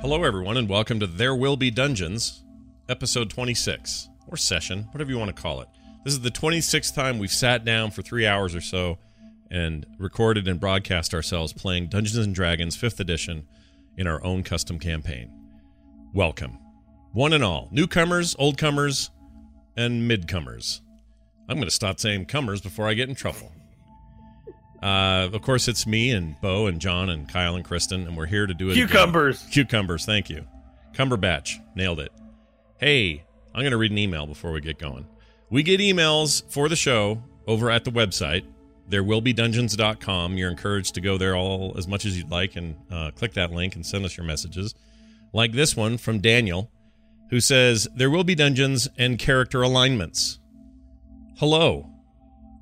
Hello, everyone, and welcome to There Will Be Dungeons, episode 26, or session, whatever you want to call it. This is the 26th time we've sat down for three hours or so and recorded and broadcast ourselves playing Dungeons and Dragons 5th edition in our own custom campaign. Welcome, one and all, newcomers, oldcomers, and midcomers. I'm going to stop saying comers before I get in trouble. Uh, of course, it's me and Bo and John and Kyle and Kristen, and we're here to do it. again. Cucumbers. Cucumbers, thank you. Cumberbatch, nailed it. Hey, I'm going to read an email before we get going. We get emails for the show over at the website. There will be dungeons.com. You're encouraged to go there all as much as you'd like and uh, click that link and send us your messages. Like this one from Daniel, who says, There will be dungeons and character alignments. Hello.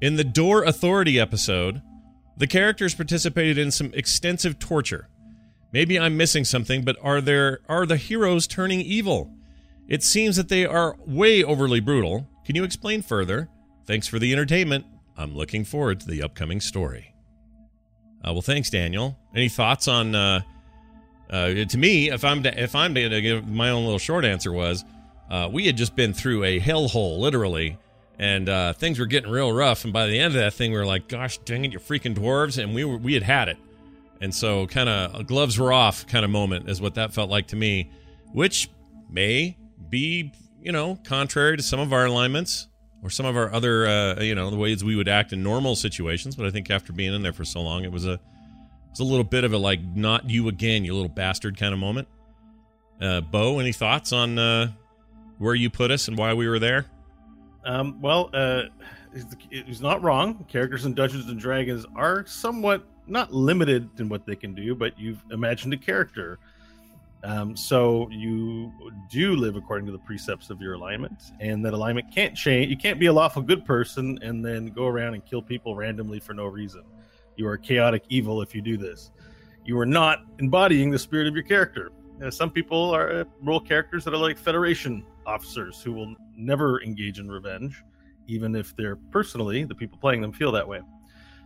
In the Door Authority episode, the characters participated in some extensive torture. Maybe I'm missing something, but are there are the heroes turning evil? It seems that they are way overly brutal. Can you explain further? Thanks for the entertainment. I'm looking forward to the upcoming story. Uh, well, thanks, Daniel. Any thoughts on? Uh, uh, to me, if I'm to, if I'm to give my own little short answer was, uh, we had just been through a hellhole, literally, and uh, things were getting real rough. And by the end of that thing, we were like, "Gosh, dang it, you freaking dwarves!" And we were we had had it. And so, kind of gloves were off, kind of moment is what that felt like to me, which may be, you know, contrary to some of our alignments or some of our other, uh, you know, the ways we would act in normal situations. But I think after being in there for so long, it was a, it was a little bit of a like, not you again, you little bastard kind of moment. Uh, Bo, any thoughts on uh, where you put us and why we were there? Um, well, uh, he's not wrong. Characters in Dungeons and Dragons are somewhat not limited in what they can do, but you've imagined a character. Um, so you do live according to the precepts of your alignment, and that alignment can't change. You can't be a lawful good person and then go around and kill people randomly for no reason. You are chaotic evil if you do this. You are not embodying the spirit of your character. Some people are uh, role characters that are like Federation officers who will never engage in revenge, even if they're personally the people playing them feel that way.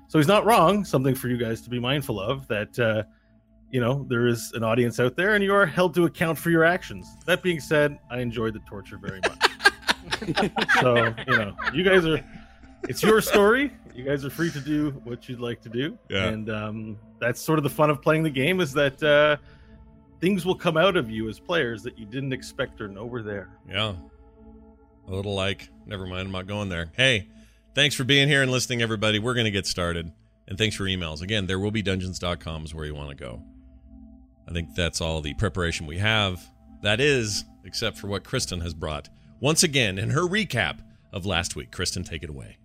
So he's not wrong. Something for you guys to be mindful of that. Uh, you know there is an audience out there, and you are held to account for your actions. That being said, I enjoyed the torture very much. so you know, you guys are. It's your story. You guys are free to do what you'd like to do, Yeah. and um, that's sort of the fun of playing the game. Is that uh, things will come out of you as players that you didn't expect or know were there. Yeah. A little like, never mind, I'm not going there. Hey, thanks for being here and listening, everybody. We're going to get started. And thanks for emails. Again, there will be dungeons.com is where you want to go. I think that's all the preparation we have. That is, except for what Kristen has brought. Once again, in her recap of last week. Kristen, take it away.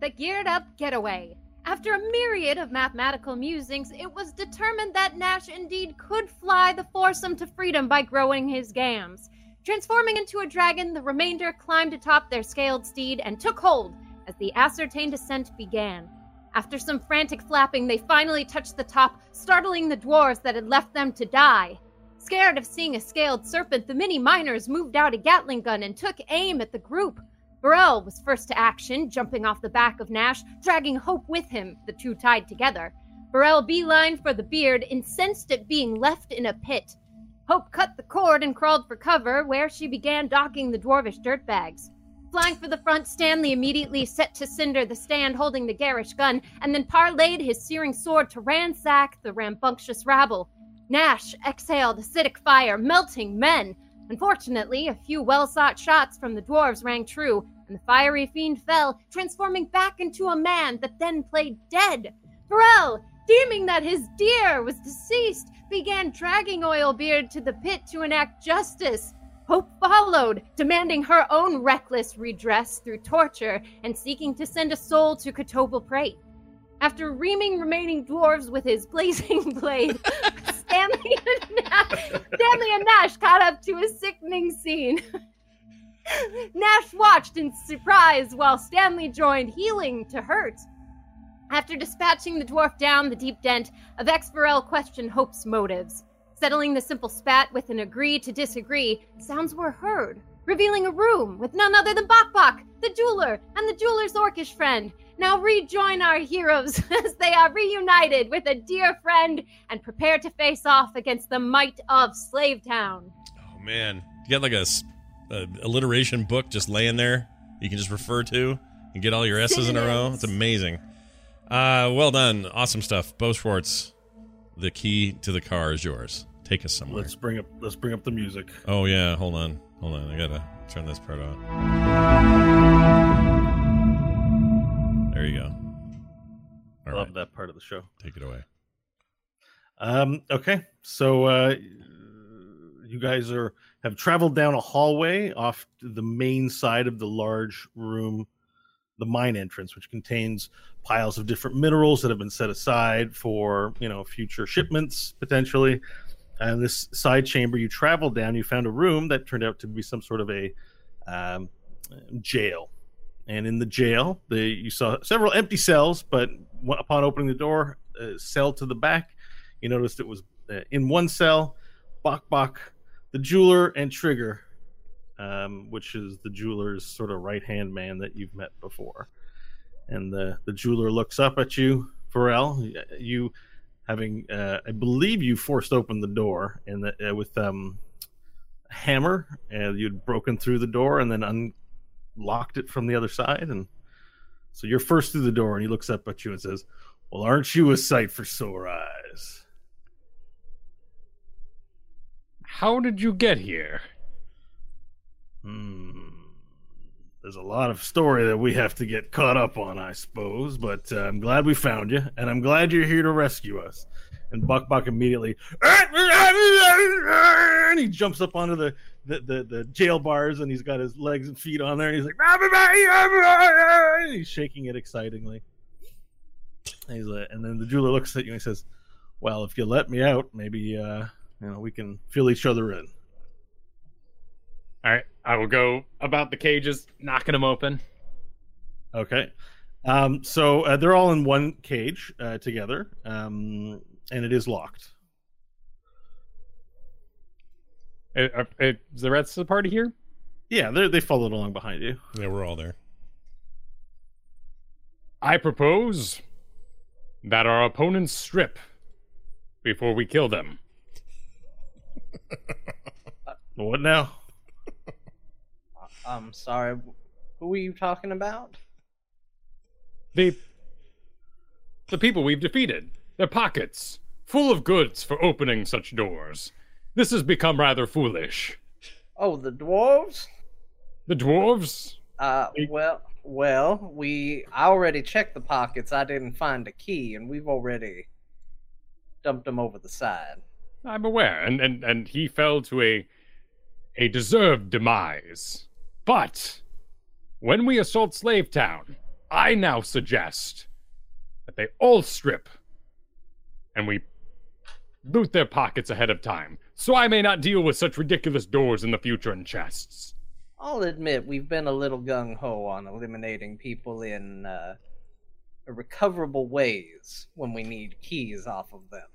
The Geared Up Getaway. After a myriad of mathematical musings, it was determined that Nash indeed could fly the foursome to freedom by growing his gams. Transforming into a dragon, the remainder climbed atop their scaled steed and took hold as the ascertained ascent began. After some frantic flapping, they finally touched the top, startling the dwarves that had left them to die. Scared of seeing a scaled serpent, the mini miners moved out a Gatling gun and took aim at the group. Burrell was first to action, jumping off the back of Nash, dragging Hope with him, the two tied together. Burrell beeline for the beard, incensed at being left in a pit. Hope cut the cord and crawled for cover, where she began docking the dwarvish dirtbags. Flying for the front, Stanley immediately set to cinder the stand holding the garish gun, and then parlayed his searing sword to ransack the rambunctious rabble. Nash exhaled acidic fire, melting men. Unfortunately, a few well sought shots from the dwarves rang true, and the fiery fiend fell, transforming back into a man that then played dead. Burrell, deeming that his dear was deceased, began dragging Oilbeard to the pit to enact justice. Hope followed, demanding her own reckless redress through torture and seeking to send a soul to Kotobel Prate. After reaming remaining dwarves with his blazing blade, Stanley and, Nash, Stanley and Nash caught up to a sickening scene. Nash watched in surprise while Stanley joined, healing to hurt. After dispatching the dwarf down the deep dent, Avex Burrell questioned Hope's motives. Settling the simple spat with an agree to disagree, sounds were heard, revealing a room with none other than Bok Bok, the jeweler, and the jeweler's orcish friend. Now rejoin our heroes as they are reunited with a dear friend and prepare to face off against the might of Slavetown. Oh man, you got like a, s- a alliteration book just laying there. You can just refer to and get all your S's in a row. It's amazing. Uh, well done, awesome stuff, Bo Schwartz. The key to the car is yours. Take us somewhere. Let's bring up let's bring up the music. Oh yeah, hold on, hold on. I gotta turn this part on. There you go. All Love right, that part of the show. take it away. Um, okay, so uh, you guys are have traveled down a hallway off to the main side of the large room, the mine entrance, which contains piles of different minerals that have been set aside for you know future shipments potentially. And this side chamber you traveled down, you found a room that turned out to be some sort of a um, jail. And in the jail, the, you saw several empty cells, but upon opening the door, a cell to the back, you noticed it was uh, in one cell, Bok Bok, the jeweler, and Trigger, um, which is the jeweler's sort of right hand man that you've met before. And the, the jeweler looks up at you, Pharrell. You, having, uh, I believe you forced open the door and uh, with um, a hammer, and you'd broken through the door and then unlocked it from the other side. And so you're first through the door, and he looks up at you and says, Well, aren't you a sight for sore eyes? How did you get here? Hmm. There's a lot of story that we have to get caught up on, I suppose, but uh, I'm glad we found you, and I'm glad you're here to rescue us. And Bok Bok immediately, and he jumps up onto the, the, the, the jail bars, and he's got his legs and feet on there, and he's like, and he's shaking it excitingly. And he's like, and then the jeweler looks at you and he says, "Well, if you let me out, maybe uh, you know we can fill each other in." All right, I will go about the cages, knocking them open. Okay. Um, so uh, they're all in one cage uh, together, um, and it is locked. Uh, uh, uh, Is the rest of the party here? Yeah, they they followed along behind you. Yeah, we're all there. I propose that our opponents strip before we kill them. What now? I'm sorry. Who are you talking about? The the people we've defeated, their pockets full of goods for opening such doors. This has become rather foolish. Oh, the dwarves? The dwarves? Uh, Hey. well, well, we I already checked the pockets. I didn't find a key, and we've already dumped them over the side. I'm aware, and, and, and he fell to a a deserved demise. But when we assault Slave Town, I now suggest that they all strip and we loot their pockets ahead of time, so I may not deal with such ridiculous doors in the future and chests. I'll admit we've been a little gung ho on eliminating people in uh, recoverable ways when we need keys off of them.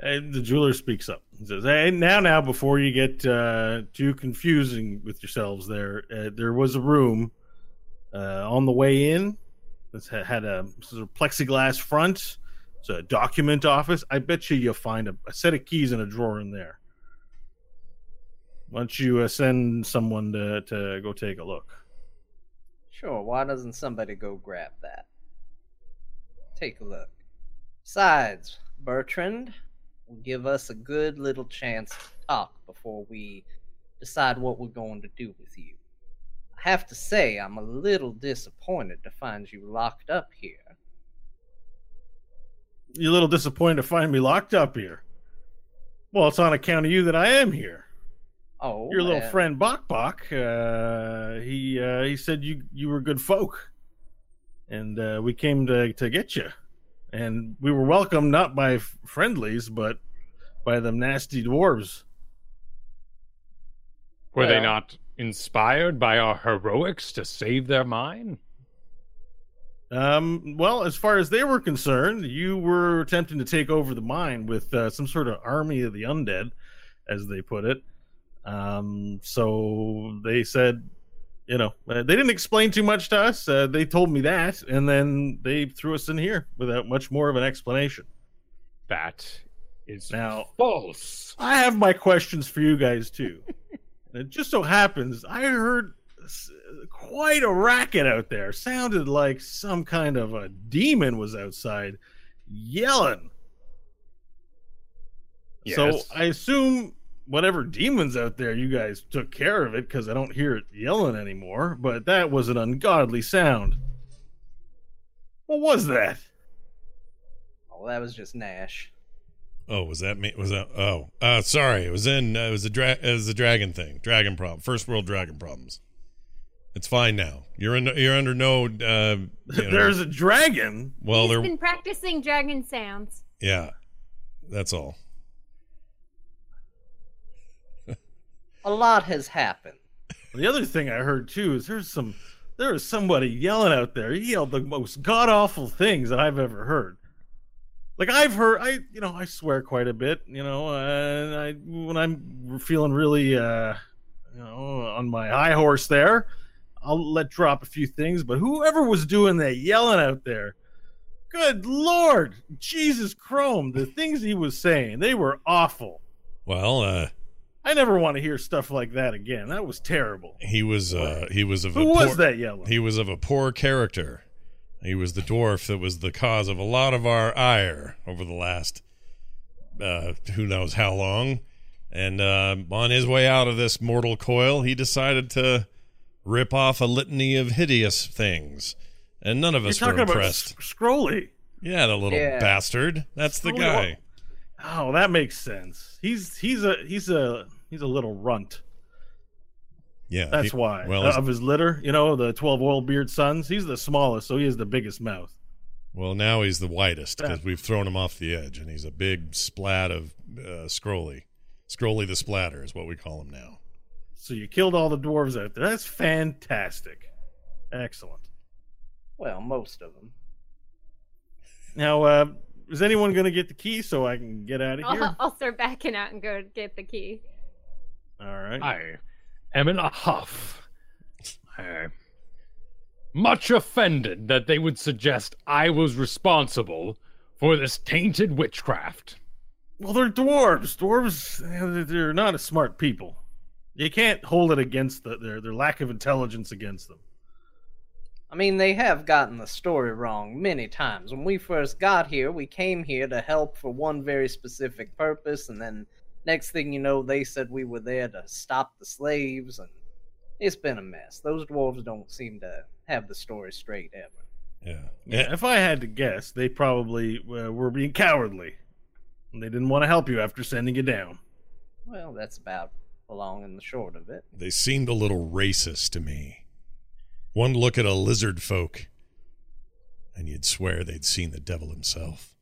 And the jeweler speaks up. He says, "Hey, now, now, before you get uh, too confusing with yourselves, there, uh, there was a room uh, on the way in that had- had a sort of plexiglass front. A document office. I bet you you'll find a, a set of keys in a drawer in there. Don't you uh, send someone to to go take a look?" Sure, why doesn't somebody go grab that? Take a look. Besides, Bertrand will give us a good little chance to talk before we decide what we're going to do with you. I have to say, I'm a little disappointed to find you locked up here. You're a little disappointed to find me locked up here. Well, it's on account of you that I am here. Oh, Your little uh, friend Bok Bok, uh, he uh, he said you you were good folk, and uh, we came to to get you, and we were welcomed not by friendlies but by them nasty dwarves. Were they not inspired by our heroics to save their mine? Um, well, as far as they were concerned, you were attempting to take over the mine with uh, some sort of army of the undead, as they put it. Um, so they said, you know, uh, they didn't explain too much to us. Uh, they told me that, and then they threw us in here without much more of an explanation. That is Now- false. I have my questions for you guys too. and it just so happens I heard quite a racket out there. Sounded like some kind of a demon was outside yelling. So I assume whatever demons out there, you guys took care of it because I don't hear it yelling anymore. But that was an ungodly sound. What was that? Oh, that was just Nash. Oh, was that me? Was that? Oh, uh, sorry. It was in. Uh, it was a dra- It was a dragon thing. Dragon problem. First world dragon problems. It's fine now. You're in. You're under no. Uh, you know- There's a dragon. well, He's there. been practicing dragon sounds. Yeah, that's all. A lot has happened. The other thing I heard too is there's some there was somebody yelling out there. He yelled the most god awful things that I've ever heard. Like I've heard, I you know I swear quite a bit, you know, and I when I'm feeling really uh you know on my high horse there, I'll let drop a few things. But whoever was doing that yelling out there, good lord, Jesus Chrome, the things he was saying, they were awful. Well, uh, I never want to hear stuff like that again. That was terrible. he was. Uh, he was of. Who a was poor, that yelling? He was of a poor character. He was the dwarf that was the cause of a lot of our ire over the last, uh, who knows how long. And uh, on his way out of this mortal coil, he decided to rip off a litany of hideous things, and none of You're us were talking about impressed. S- Scrolly. Yeah, the little Yeah. bastard. That's the guy. Oh, that makes sense. He's he's a he's a he's a little runt. Yeah, That's he- why. Well, Uh, of his litter, you know, the twelve oil beard sons. He's the smallest, so he has the biggest mouth. well, now he's the whitest because Yeah. we've thrown him off the edge, and he's a big splat of uh, Scrolly. Scrolly the Splatter is what we call him now. So you killed all the dwarves out there. That's fantastic. Excellent. Well, most of them. Now, uh, is anyone going to get the key so I can get out of here? I'll, I'll start backing out and go get the key. All right. I am in a huff. I much offended that they would suggest I was responsible for this tainted witchcraft. Well, they're dwarves. Dwarves, they're not a smart people. You can't hold it against the, their their lack of intelligence against them. I mean, they have gotten the story wrong many times. When we first got here, we came here to help for one very specific purpose, and then next thing you know, they said we were there to stop the slaves, and it's been a mess. Those dwarves don't seem to have the story straight ever. Yeah. Yeah, if I had to guess, they probably uh, were being cowardly. And they didn't want to help you after sending you down. Well, that's about the long and the short of it. They seemed a little racist to me. One look at a lizard folk, and you'd swear they'd seen the devil himself.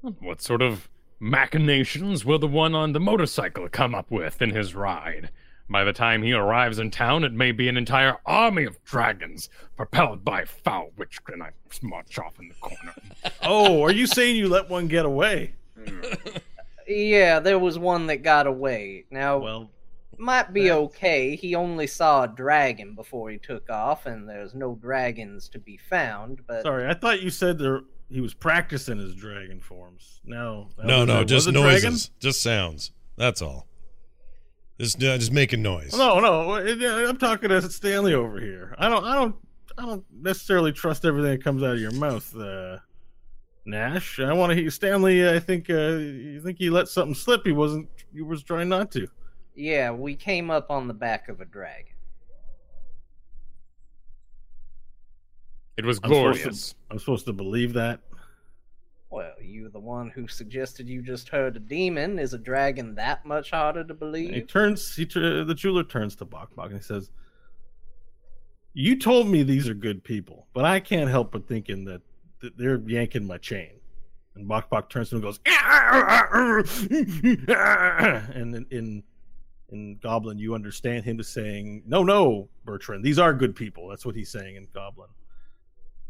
What sort of machinations will the one on the motorcycle come up with in his ride? By the time he arrives in town, it may be an entire army of dragons propelled by foul witch, and I march off in the corner. Oh, are you saying you let one get away? Yeah, there was one that got away. Now, Well, might be that- okay. He only saw a dragon before he took off, and there's no dragons to be found. But sorry, I thought you said there he was practicing his dragon forms. No, No, no, there just noises, dragon? just sounds. That's all. Just, uh, just making noise. No, no, uh, I'm talking to Stanley over here. I don't, I don't, I don't necessarily trust everything that comes out of your mouth, uh, Nash. I want to hear Stanley. I think, uh, you think he let something slip. He wasn't. He was trying not to. Yeah, we came up on the back of a dragon. It was I'm supposed glorious. to, I'm supposed to believe that. Well, you the one who suggested you just heard a demon. Is a dragon that much harder to believe? He believe? turns. He tur- the jeweler turns to Bok Bok and he says, "You told me these are good people, but I can't help but thinking that, that they're yanking my chain." And Bok Bok turns to him and goes, and in, in in Goblin, you understand him to saying, "No, no, Bertrand, these are good people." That's what he's saying in Goblin.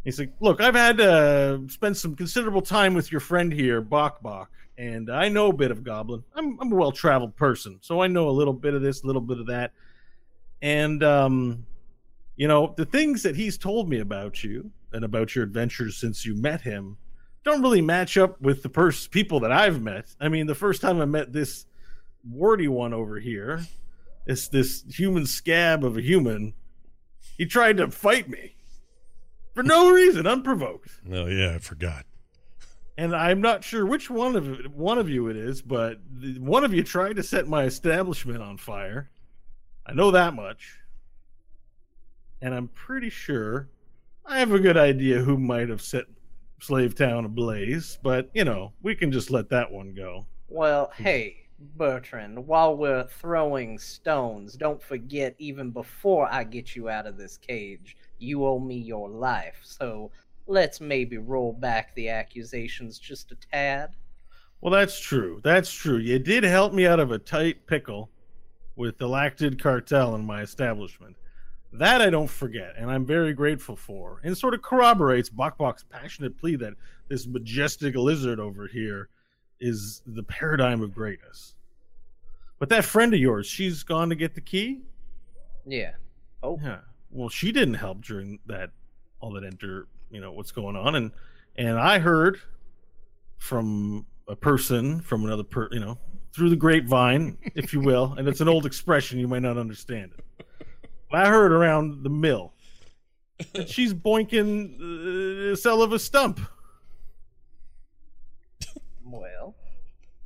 He's like, "Look, I've had uh, to spend some considerable time with your friend here, Bok Bok, and I know a bit of Goblin. I'm, I'm a well-traveled person, so I know a little bit of this, a little bit of that. And um, you know, the things that he's told me about you and about your adventures since you met him don't really match up with the pers- people that I've met. I mean, the first time I met this warty one over here, it's this human scab of a human, he tried to fight me for no reason, unprovoked. Oh yeah, I forgot. And I'm not sure which one of one of you it is, but the, one of you tried to set my establishment on fire. I know that much. And I'm pretty sure I have a good idea who might have set Slave Town ablaze, but you know, we can just let that one go. Well, hey, Bertrand, while we're throwing stones, don't forget, even before I get you out of this cage, you owe me your life. So let's maybe roll back the accusations just a tad. Well, that's true. That's true. You did help me out of a tight pickle with the Lactid cartel in my establishment. That I don't forget, and I'm very grateful for. And sort of corroborates Bok Bok's passionate plea that this majestic lizard over here is the paradigm of greatness. But that friend of yours, she's gone to get the key? Yeah. Oh, Yeah. Well, she didn't help during that all that enter, you know, what's going on and and I heard from a person from another per, you know, through the grapevine, if you will, and it's an old expression you might not understand it. But I heard around the mill that she's boinking the cell of a stump. well.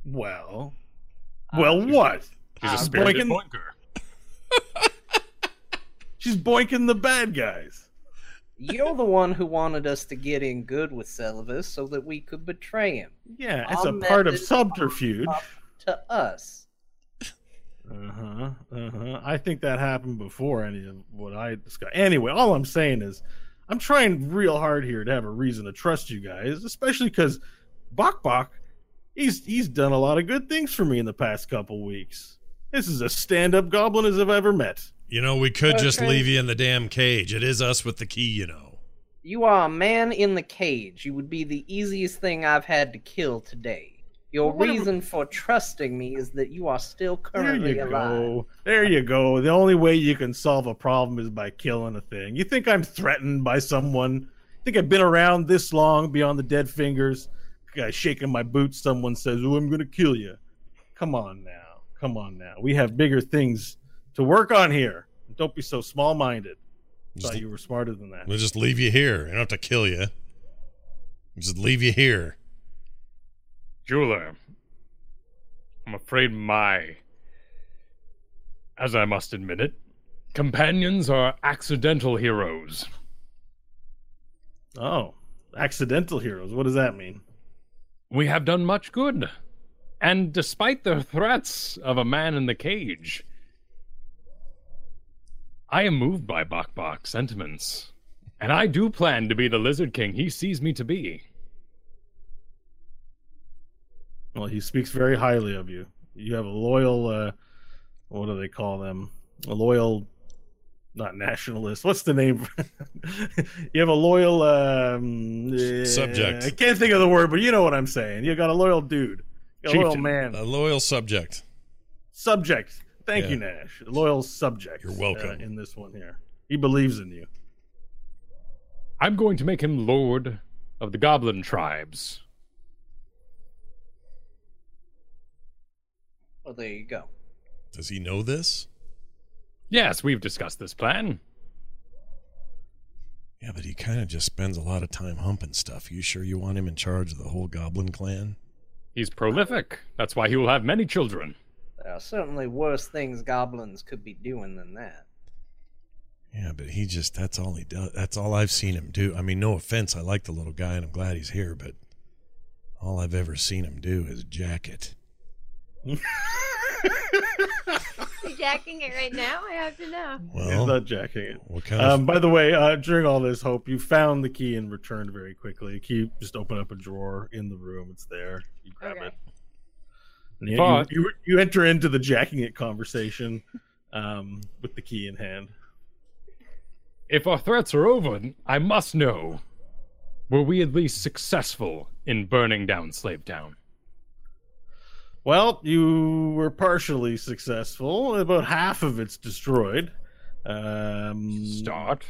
Well, well, Uh, what? He's a I'm spirited boinking- boinker. She's boinking the bad guys. You're the one who wanted us to get in good with Celavus so that we could betray him. Yeah, it's a part of subterfuge. To us. Uh huh. Uh huh. I think that happened before any of what I discussed. Anyway, all I'm saying is, I'm trying real hard here to have a reason to trust you guys, especially because Bok Bok, he's he's done a lot of good things for me in the past couple weeks. This is a stand-up goblin as I've ever met. You know, we could just leave you in the damn cage. It is us with the key, you know. You are a man in the cage. You would be the easiest thing I've had to kill today. Your Well, what am- reason for trusting me is that you are still currently There currently you alive. go. There you go. The only way you can solve a problem is by killing a thing. You think I'm threatened by someone? I Think I've been around this long beyond the dead fingers? Guy shaking my boots. Someone says, "Oh, I'm going to kill you." Come on now. Come on now. We have bigger things to work on here. Don't be so small-minded. Just, Thought you were smarter than that. we'll just leave you here. I don't have to kill you. We'll just leave you here. Jeweler, I'm afraid my, as I must admit it, companions are accidental heroes. Oh, accidental heroes. What does that mean? We have done much good. And despite the threats of a man in the cage, I am moved by Bok Bok's sentiments. And I do plan to be the Lizard King he sees me to be. Well, he speaks very highly of you. You have a loyal, uh, what do they call them? A loyal, not nationalist. What's the name? you have a loyal um, uh, Subject. I can't think of the word, but you know what I'm saying. You got a loyal dude, a loyal man, A loyal subject. subject. Thank Yeah. you, Nash. A loyal subject. You're welcome. uh, in this one here. He believes in you. I'm going to make him lord of the goblin tribes. Well, there you go. Does he know this? Yes, we've discussed this plan. Yeah, but he kind of just spends a lot of time humping stuff. You sure you want him in charge of the whole goblin clan? He's prolific. That's why he will have many children. There are certainly worse things goblins could be doing than that. Yeah, but he just that's all he does. That's all I've seen him do. I mean, no offense, I like the little guy and I'm glad he's here, but all I've ever seen him do is jacket. You jacking it right now? I have to know. He's Well, not jacking it. what kind of Um, by the way, uh, during all this, Hope, you found the key and returned very quickly. The key just open up a drawer in the room. It's there. You grab Okay. it. And you, But- you, you, you enter into the jacking it conversation um, with the key in hand. If our threats are over, I must know. Were we at least successful in burning down Slavetown? Well, you were partially successful. About half of it's destroyed. Um, Start.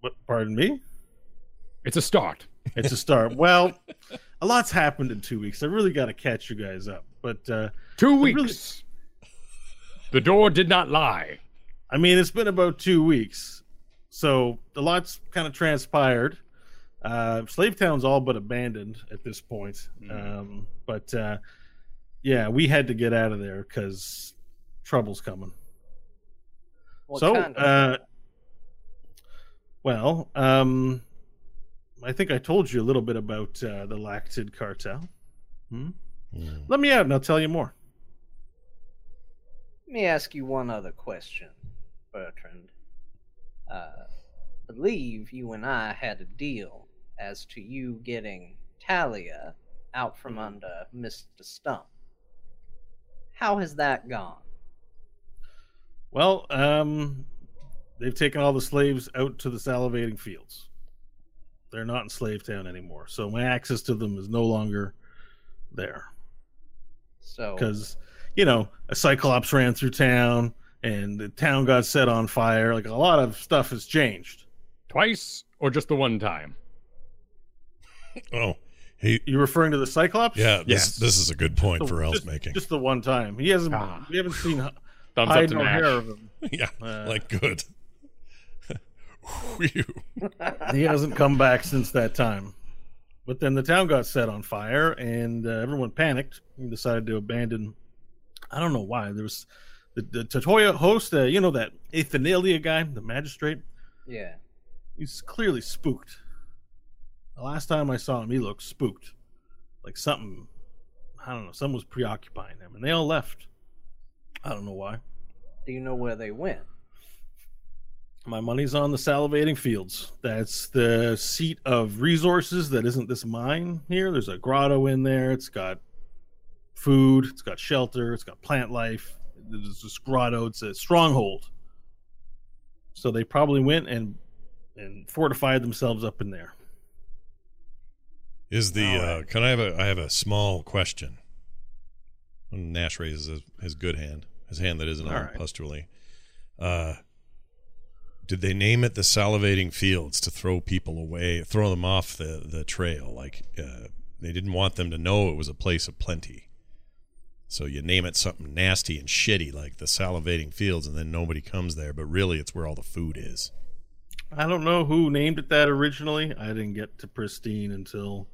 What, pardon me? It's a start. It's a start. well, a lot's happened in two weeks. I really got to catch you guys up. But uh, Two really- weeks. The door did not lie. I mean, it's been about two weeks, so a lot's kind of transpired. Uh, Slavetown's all but abandoned at this point. Um, but uh, yeah, we had to get out of there because trouble's coming. What so, kind of uh, well, um, I think I told you a little bit about uh, the Lactid cartel. Hmm? Hmm. Let me out, and I'll tell you more. Let me ask you one other question, Bertrand. Uh, I believe you and I had a deal as to you getting Talia out from under Mr. Stump. How has that gone? Well, um, they've taken all the slaves out to the salivating fields. They're not in Slavetown anymore, so my access to them is no longer there. So, Because, you know, a cyclops ran through town, and the town got set on fire. Like a lot of stuff has changed. Twice or just the one time? Oh, he. You referring to the cyclops? Yeah, this Yes. this is a good point The- for El's just, making. Just the one time. He hasn't. Ah. We haven't seen h- Thumbs hide up to nor hair of him. yeah, uh, like good. He hasn't come back since that time. But then the town got set on fire, and uh, everyone panicked and decided to abandon. I don't know why. There was the, the Tatoya host, uh, you know, that Athanalia guy, the magistrate. yeah. He's clearly spooked. The last time I saw him, he looked spooked. Like something, I don't know, something was preoccupying him, and they all left. I don't know why. Do you know where they went? My money's on the salivating fields. That's the seat of resources that isn't this mine here. There's a grotto in there. It's got food, it's got shelter, it's got plant life. There's this grotto, it's a stronghold. So they probably went and and fortified themselves up in there. Is the uh, can I have a I have a small question? Nash raises his, his good hand, his hand that isn't All all right. pustulely. Uh, did they name it the salivating fields to throw people away, throw them off the the trail? Like uh, they didn't want them to know it was a place of plenty. So you name it something nasty and shitty like the salivating fields, and then nobody comes there. But really, it's where all the food is. I don't know who named it that originally. I didn't get to pristine until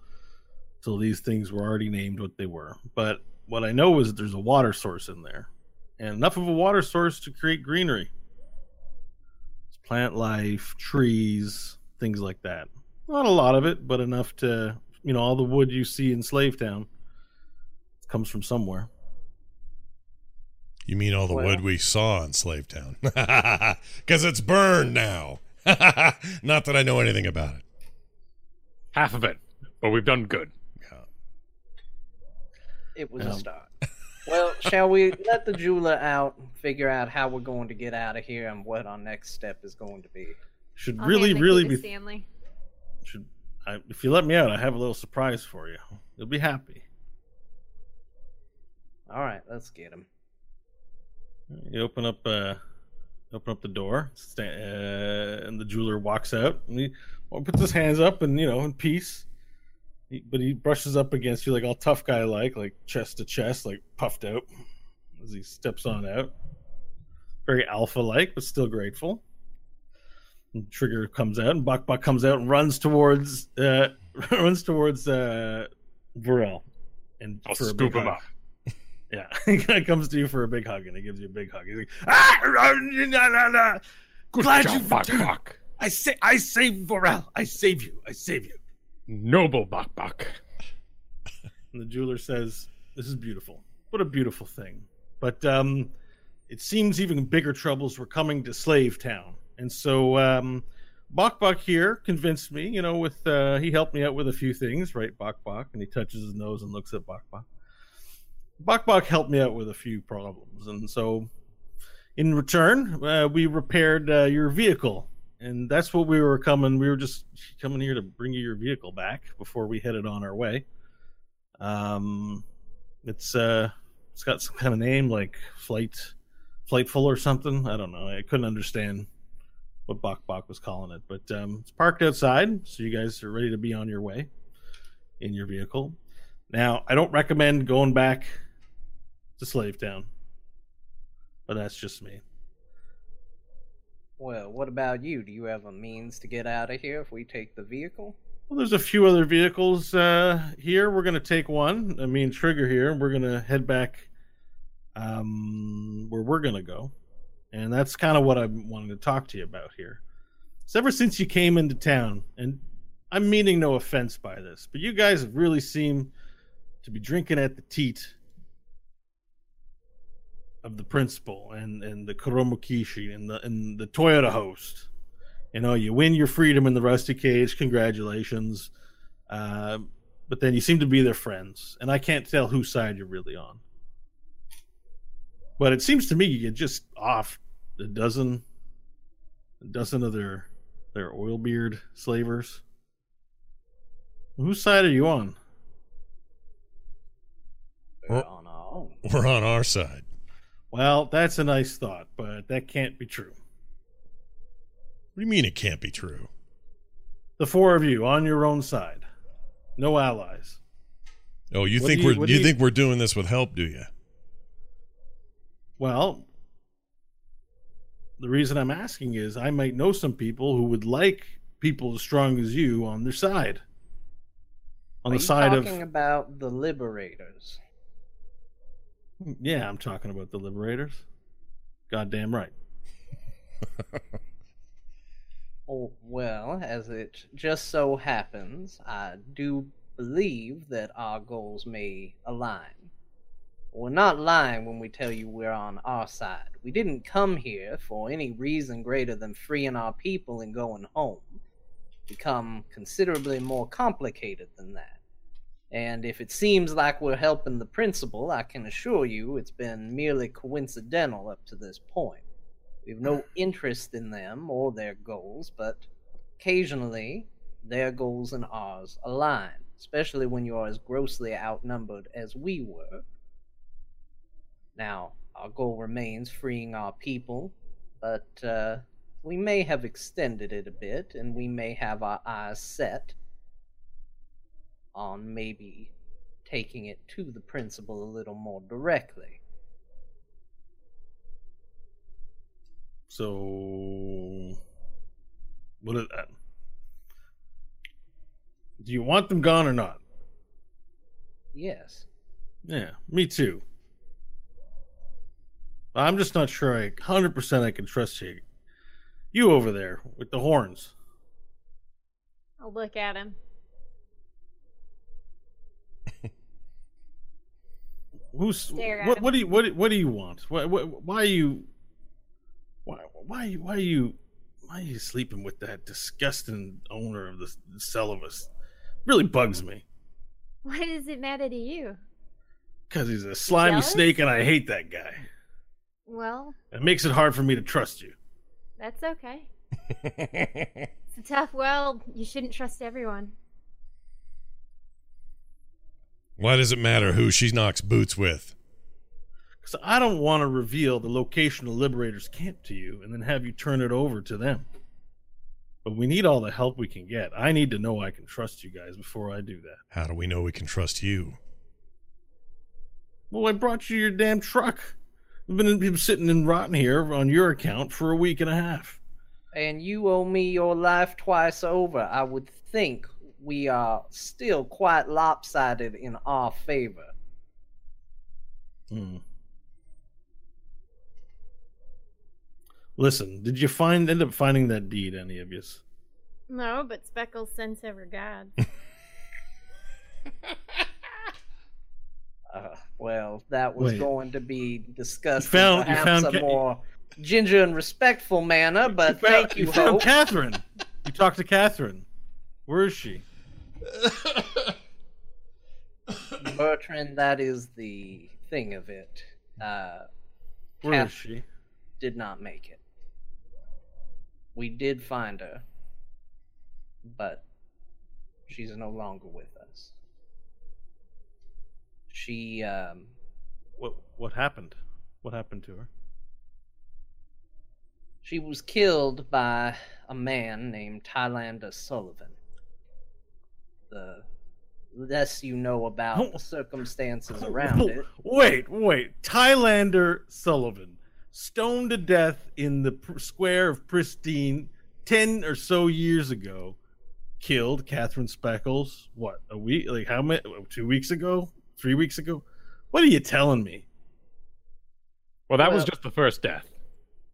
until these things were already named what they were. But what I know is that there's a water source in there, and enough of a water source to create greenery. It's plant life, trees, things like that. Not a lot of it, but enough to you know all the wood you see in Slavetown comes from somewhere. You mean all the Well- wood we saw in Slavetown? Because it's burned now. Not that I know anything about it. Half of it. But we've done good. Yeah. It was Yeah. a start. Well, shall we let the jeweler out, figure out how we're going to get out of here, and what our next step is going to be? Should I'll really, really be. Stanley. Should I, if you let me out, I have a little surprise for you. You'll be happy. All right, let's get him. You open up, uh, open up the door, sta- uh, and the jeweler walks out. And he well, puts his hands up, and you know, in peace. But he brushes up against you like all tough guy like, like chest to chest, like puffed out. as he steps on out. Very alpha like, but still grateful. And Trigger comes out, and Bok Bok comes out and runs towards uh, runs towards uh, Varel. And I'll for scoop him hug. up. Yeah, he comes to you for a big hug, and he gives you a big hug. He's like, "Ah, nah, nah, nah. Good Glad job, you returned. Bok. I say, I save Varel. I save you. I save you." Noble. And the jeweler says, "This is beautiful. What a beautiful thing." But um, it seems even bigger troubles were coming to Slave Town, and so um, Bok here convinced me. You know, with uh, he helped me out with a few things, right? Bok, and he touches his nose and looks at. Bok Bok helped me out with a few problems, and so in return, uh, we repaired uh, your vehicle, and that's what we were coming. We were just coming here to bring you your vehicle back before we headed on our way. Um, it's uh, it's got some kind of name like flight, flightful or something. I don't know. I couldn't understand what Bok Bok was calling it, but um, it's parked outside, so you guys are ready to be on your way in your vehicle. Now, I don't recommend going back to Slave Town, but that's just me. Well, what about you? Do you have a means to get out of here if we take the vehicle? Well, there's a few other vehicles uh, here. We're going to take one. I mean, Trigger here. We're going to head back um, where we're going to go. And that's kind of what I wanted to talk to you about here. So, ever since you came into town, and I'm meaning no offense by this, but you guys really seemed to be drinking at the teat of the principal and, and the Kuromokishi and the and the Toyota host. You know you win your freedom in the rusty cage congratulations. Uh, but then you seem to be their friends and i can't tell whose side you're really on. But it seems to me you get just off a dozen a dozen of their their oil beard slavers. Whose side are you on? Well- on our own. We're on our side. Well that's a nice thought but that can't be true What do you mean it can't be true? the four of you on your own side no allies Oh, you What think you- we're you, you- think we're doing this with help, do you? Well, the reason I'm asking is I might know some people who would like people as strong as you on their side. On Are the you side of talking about the liberators? Mm, yeah, I'm talking about the liberators. Goddamn right. Oh, well, as it just so happens, I do believe that our goals may align. We're not lying when we tell you we're on our side. We didn't come here for any reason greater than freeing our people and going home. Become considerably more complicated than that. And if it seems like we're helping the principal, I can assure you it's been merely coincidental up to this point. We have no interest in them or their goals, but occasionally their goals and ours align, especially when you are as grossly outnumbered as we were. Now, our goal remains freeing our people, but uh, we may have extended it a bit, and we may have our eyes set on maybe taking it to the principal a little more directly. So what is that? Do you want them gone or not? Yes. Yeah, me too. I'm just not sure I 100% I can trust you. You over there with the horns. I'll look at him. Who's Stare what? What do you what? do- What do you want? Why? Why, why are you? Why? Why? Why are you? Why are you sleeping with that disgusting owner of the Celovus? Really bugs me Why does it matter to you? because he's a slimy Jealous? snake, and I hate that guy. Well, It makes it hard for me to trust you. that's okay. It's a tough world. You shouldn't trust everyone. Why does it matter who she knocks boots with? Because I don't want to reveal the location of Liberator's camp to you and then have you turn it over to them. But we need all the help we can get. I need to know I can trust you guys before I do that. How do we know we can trust you? Well, I brought you your damn truck. We've been, been sitting and rotten here on your account for a week and a half. And you owe me your life twice over. I would think we are still quite lopsided in our favor. Hmm. Listen, did you find end up finding that deed, any of you? No, but Speckles sense ever God. Uh, well, that was Wait. going to be discussed found- in you perhaps a Ca- more ginger and respectful manner, but found, thank you, found Hope. Catherine. You talked to Catherine. Where is she? Bertrand, that is the thing of it. Uh, Where is Cath- she? did not make it. We did find her, but she's no longer with us. She, um, What what happened? What happened to her? she was killed by a man named Tylander Sullivan. The less you know about Oh. the circumstances around it, Wait, wait. Tylander Sullivan, stoned to death in the pr- square of Pristine 10 or so years ago, killed Catherine Speckles, what, a week? Like, how many? Two weeks ago? Three weeks ago? What are you telling me? Well, that was just the first death.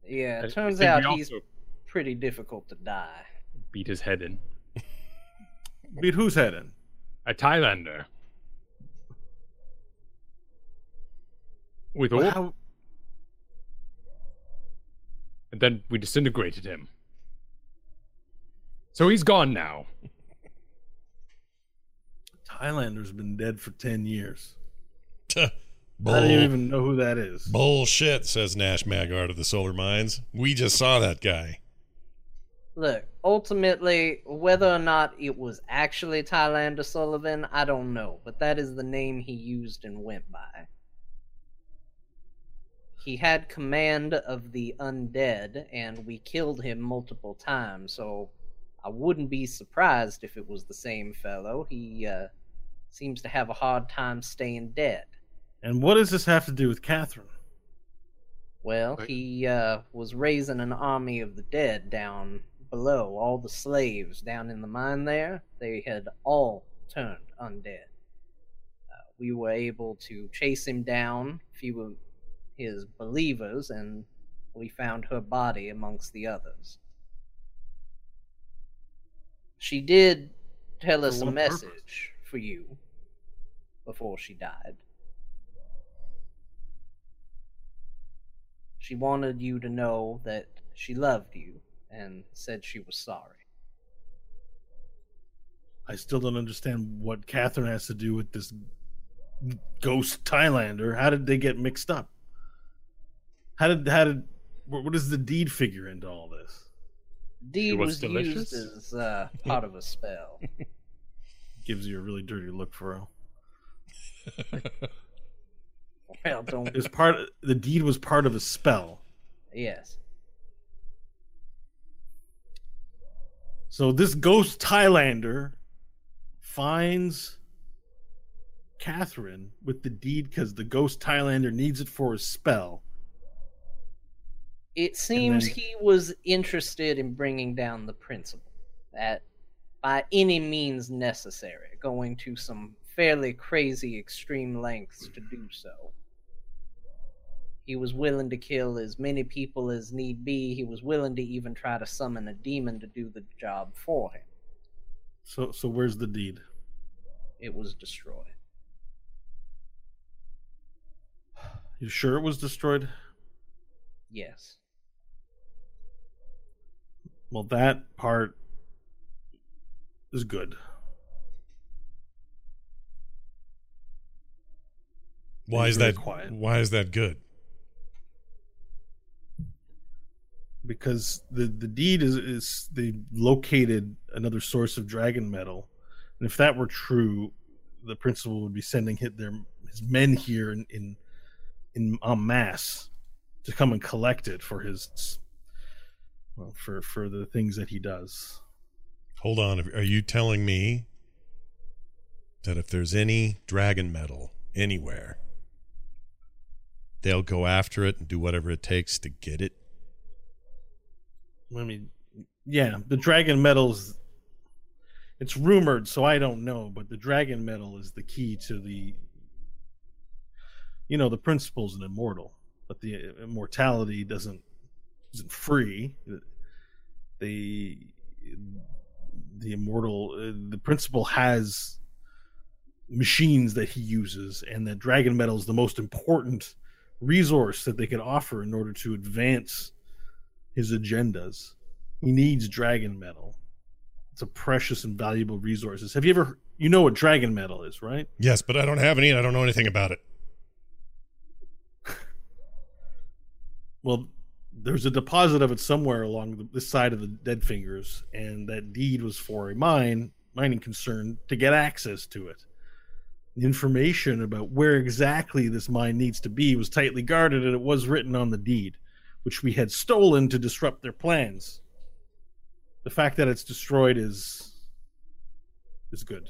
yeah, it turns out he's also pretty difficult to die. beat his head in. Beat whose head in? A Tylander. With all, Well, how- and then we disintegrated him. So he's gone now. Tylander's been dead for 10 years. Bull, I don't even know who that is. bullshit, says Nash Magard of the Solar Mines. We just saw that guy. Look, ultimately, whether or not it was actually Tylander Sullivan, I don't know, but that is the name he used and went by. He had command of the undead, and we killed him multiple times, so I wouldn't be surprised if it was the same fellow. He uh, seems to have a hard time staying dead. And what does this have to do with Catherine? Well, he uh, was raising an army of the dead down below. All the slaves down in the mine there, they had all turned undead. Uh, we were able to chase him down, a few of his believers, and we found her body amongst the others. She did tell us a what purpose? message for you before she died. She wanted you to know that she loved you and said she was sorry. I still don't understand what Catherine has to do with this ghost Tylander. How did they get mixed up? How did how did what what does the deed figure into all this? Deed was was, delicious? used as uh, part of a spell. Gives you a really dirty look, Furrow. Well, don't. It was part. The deed was part of a spell. Yes. So this ghost Tylander finds Catherine with the deed because the ghost Tylander needs it for a spell. It seems then- he was interested in bringing down the principal. That, by any means necessary, going to some fairly crazy extreme lengths to do so. He was willing to kill as many people as need be. He was willing to even try to summon a demon to do the job for him. So so where's the deed? It was destroyed. You sure it was destroyed? Yes. Well, that part is good. Why is that? quiet. Why is that good? Because the the deed is is they located another source of dragon metal, and if that were true, the principal would be sending hit their his men here in in in en masse to come and collect it for his well for for the things that he does. Hold on. Are you telling me that if there's any dragon metal anywhere, they'll go after it and do whatever it takes to get it. I mean, yeah, the dragon metals. It's rumored, so I don't know, but the dragon metal is the key to the. You know, the principle's an immortal, but the immortality doesn't isn't free. The the immortal, the principle has machines that he uses, and that dragon metal is the most important resource that they could offer in order to advance his agendas. He needs dragon metal. It's a precious and valuable resource. Have you ever you know what dragon metal is, right? Yes, but I don't have any and I don't know anything about it. well, there's a deposit of it somewhere along the, this side of the Dead Fingers, and that deed was for a mine mining concern to get access to it. The information about where exactly this mine needs to be was tightly guarded, and it was written on the deed, which we had stolen to disrupt their plans. The fact that it's destroyed is is good.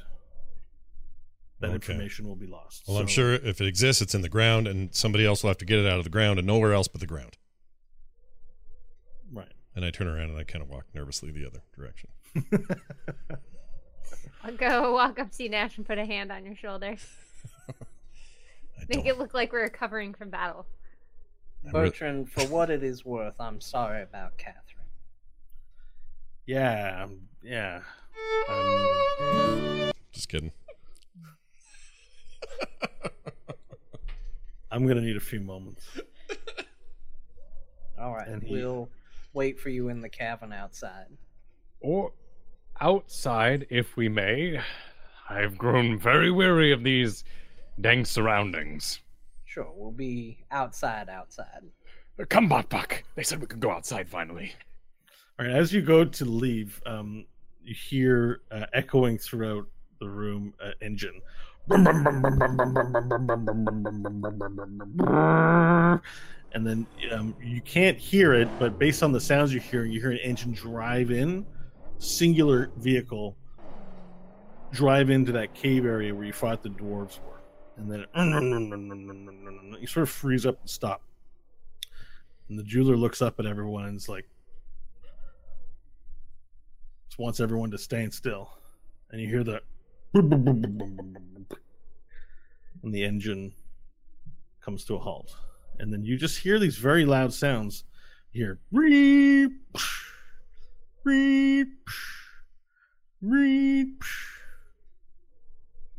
That Okay. information will be lost. Well, I'm sure if it exists, it's in the ground, and somebody else will have to get it out of the ground and nowhere else but the ground. Right. And I turn around and I kind of walk nervously the other direction. I'll go walk up to you, Nash, and put a hand on your shoulder. Make don't. it look like we're recovering from battle. I'm re- Bertrand, for what it is worth, I'm sorry about Catherine. Yeah, um, yeah. Um, just kidding. I'm gonna need a few moments. All right, And he- we'll wait for you in the cavern outside. Or outside, if we may. I've grown very weary of these dank surroundings. Sure, we'll be outside, outside. Uh, Come, Bok Bok. They said we could go outside finally. All right, as you go to leave, um, you hear uh, echoing throughout the room uh, engine. And then um, you can't hear it, but based on the sounds you're hearing, you hear an engine drive in, singular vehicle, drive into that cave area where you fought the dwarves were. And then you sort of freeze up and stop. And the jeweler looks up at everyone and is like, just wants everyone to stand still. And you hear the and the engine comes to a halt. And then you just hear these very loud sounds. You hear reep, reep, reep.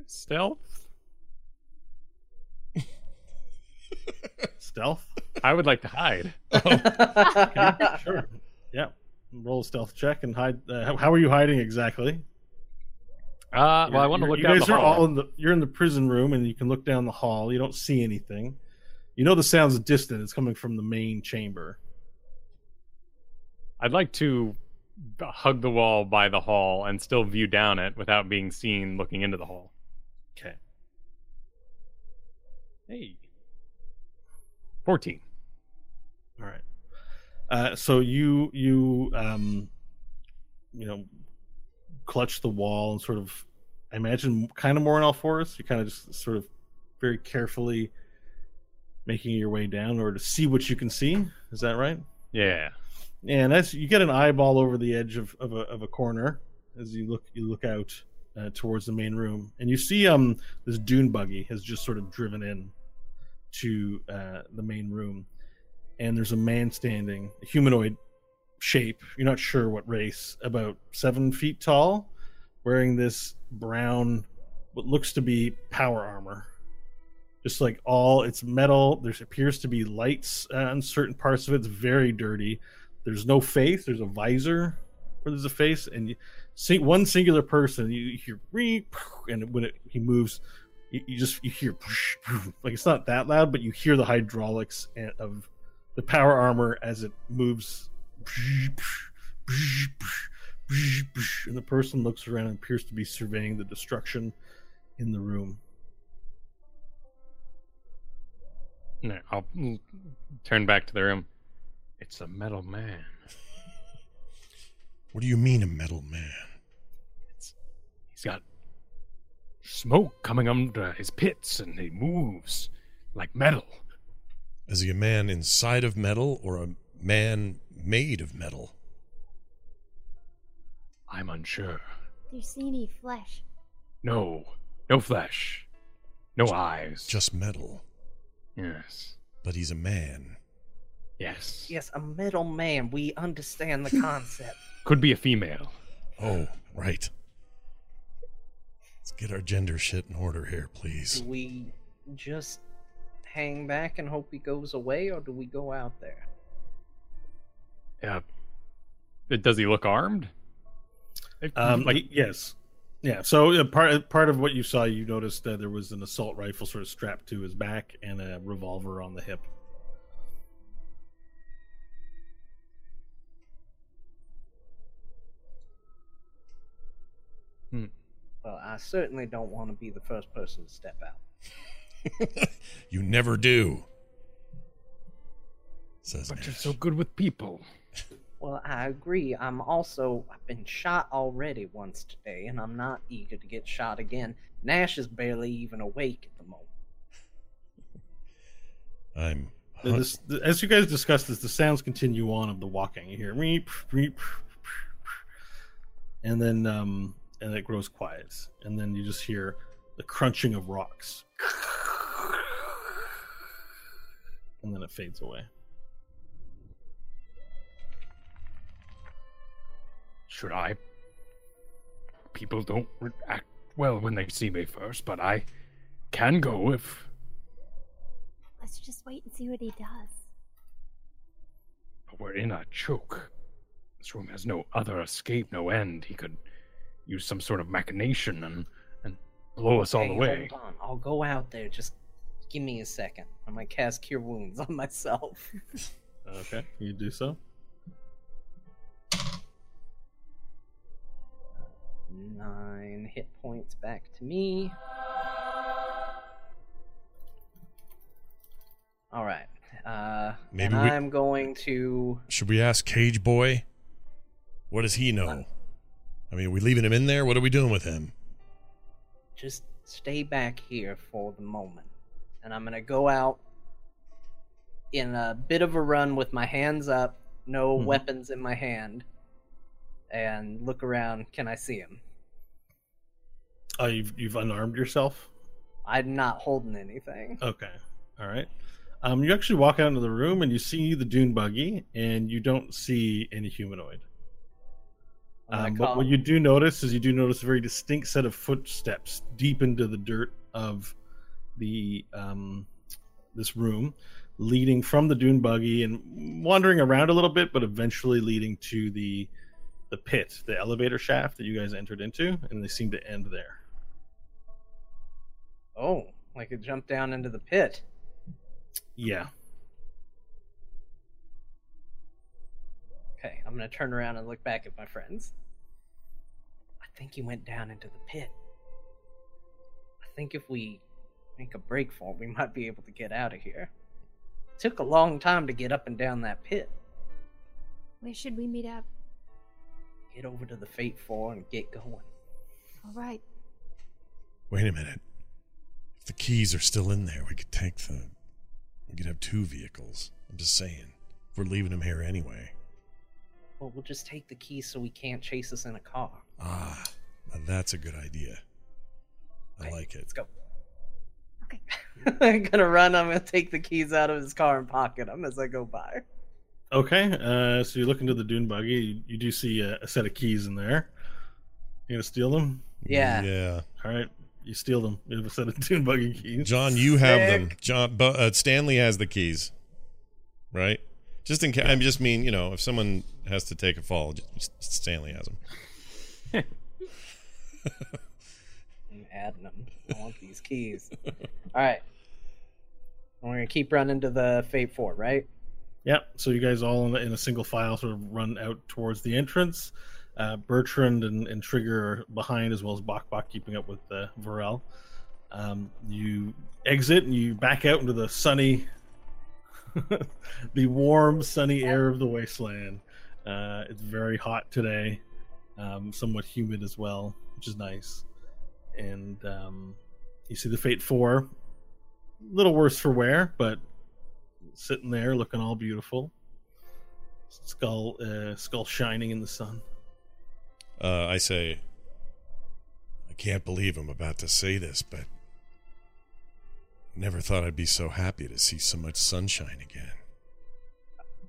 Stealth? Stealth? I would like to hide. Sure. Yeah. Roll a stealth check and hide. Uh, how, how are you hiding exactly? Uh, well, I want to look you down guys the are hall. all in the. You're in the prison room, and you can look down the hall. You don't see anything. You know the sound's distant. It's coming from the main chamber. I'd like to hug the wall by the hall and still view down it without being seen looking into the hall. Okay. Hey. 14. All right. Uh, so you you um, you know, clutch the wall and sort of, I imagine, kind of more in all fours. You kind of just sort of very carefully making your way down in order to see what you can see. Is that right? Yeah. And as you get an eyeball over the edge of, of, a, of a corner as you look you look out uh, towards the main room, and you see um this dune buggy has just sort of driven in to uh, the main room, and there's a man standing, a humanoid shape. You're not sure what race, about seven feet tall, wearing this brown, what looks to be power armor. Just like all, it's metal. There appears to be lights uh, on certain parts of it. It's very dirty. There's no face. There's a visor where there's a face, and you see one singular person. You hear and when it, he moves, you, you just you hear like it's not that loud, but you hear the hydraulics and- of the power armor as it moves. And the person looks around and appears to be surveying the destruction in the room. No, I'll turn back to the room. It's a metal man. What do you mean, a metal man? He's got smoke coming under his pits and he moves like metal. Is he a man inside of metal or a man made of metal? I'm unsure. Do you see any flesh? No, no flesh, no eyes. Just metal. yes, But he's a man. yes. Yes, a metal man. We understand the concept. Could be a female. Oh, right. Let's get our gender shit in order here, please. do we just hang back and hope he goes away, or do we go out there? Yeah. Does he look armed? Um, like, he- yes, yeah. So uh, part part of what you saw, you noticed that there was an assault rifle sort of strapped to his back and a revolver on the hip. Well, I certainly don't want to be the first person to step out. you never do. Says but you're so good with people. Well, I agree. I'm also I've been shot already once today, and I'm not eager to get shot again. Nash is barely even awake at the moment. I'm. This, th- as you guys discussed this, the sounds continue on of the walking. You hear reep, reep, and then um, and it grows quiet, and then you just hear the crunching of rocks, and then it fades away. Should I? People don't react well when they see me first, but I can go if. Let's just wait and see what he does. But we're in a choke. This room has no other escape, no end. He could use some sort of machination and and blow us all Hey, away. Hold on, I'll go out there. Just give me a second. I'm gonna cast Cure Wounds on myself. Okay, you do so. Nine hit points back to me. All right. Uh, Maybe we- I'm going to. Should we ask Cage Boy? What does he know? I mean, are we leaving him in there? What are we doing with him? just stay back here for the moment. And I'm gonna go out in a bit of a run with my hands up, no Mhm. weapons in my hand, and look around. Can I see him? Oh, you've you've unarmed yourself. I'm not holding anything. Okay. All right. Um, you actually walk out into the room and you see the dune buggy, and you don't see any humanoid. Um, but what you do notice is you do notice a very distinct set of footsteps deep into the dirt of the um, this room, leading from the dune buggy and wandering around a little bit, but eventually leading to the the pit, the elevator shaft that you guys entered into, and they seem to end there. Oh, like it jumped down into the pit. Yeah. Okay, I'm gonna turn around and look back at my friends. I think he went down into the pit. I think if we make a break for it, we might be able to get out of here. It took a long time to get up and down that pit. Where should we meet up? Get over to the Fate Four and get going. All right. Wait a minute. If the keys are still in there, we could take the. We could have two vehicles. I'm just saying. If we're leaving him here anyway. Well, we'll just take the keys so we can't chase us in a car. Ah, now that's a good idea. I Okay, like it. Let's go. Okay. I'm gonna run. I'm gonna take the keys out of his car and pocket them as I go by. Okay, uh, so you look into the dune buggy. You, you do see a, a set of keys in there. You gonna steal them? Yeah. Yeah. All right, you steal them. You have a set of dune buggy keys. John, you have them. John, but uh, Stanley has the keys, right? Just in case. I just mean, you know, if someone has to take a fall, just, Stanley has them. I'm adding them. I want these keys. All right. We're gonna keep running to the Fate Four, right? Yep. So you guys all in a, in a single file sort of run out towards the entrance. Uh, Bertrand and, and Trigger are behind, as well as Bok Bok keeping up with uh, Varel. Um, you exit and you back out into the sunny, the warm, sunny air of the wasteland. Uh, it's very hot today, um, somewhat humid as well, which is nice. And um, you see the Fate Four, a little worse for wear, but sitting there looking all beautiful. Skull, uh, skull shining in the sun. Uh, I say, I can't believe I'm about to say this, but never thought I'd be so happy to see so much sunshine again.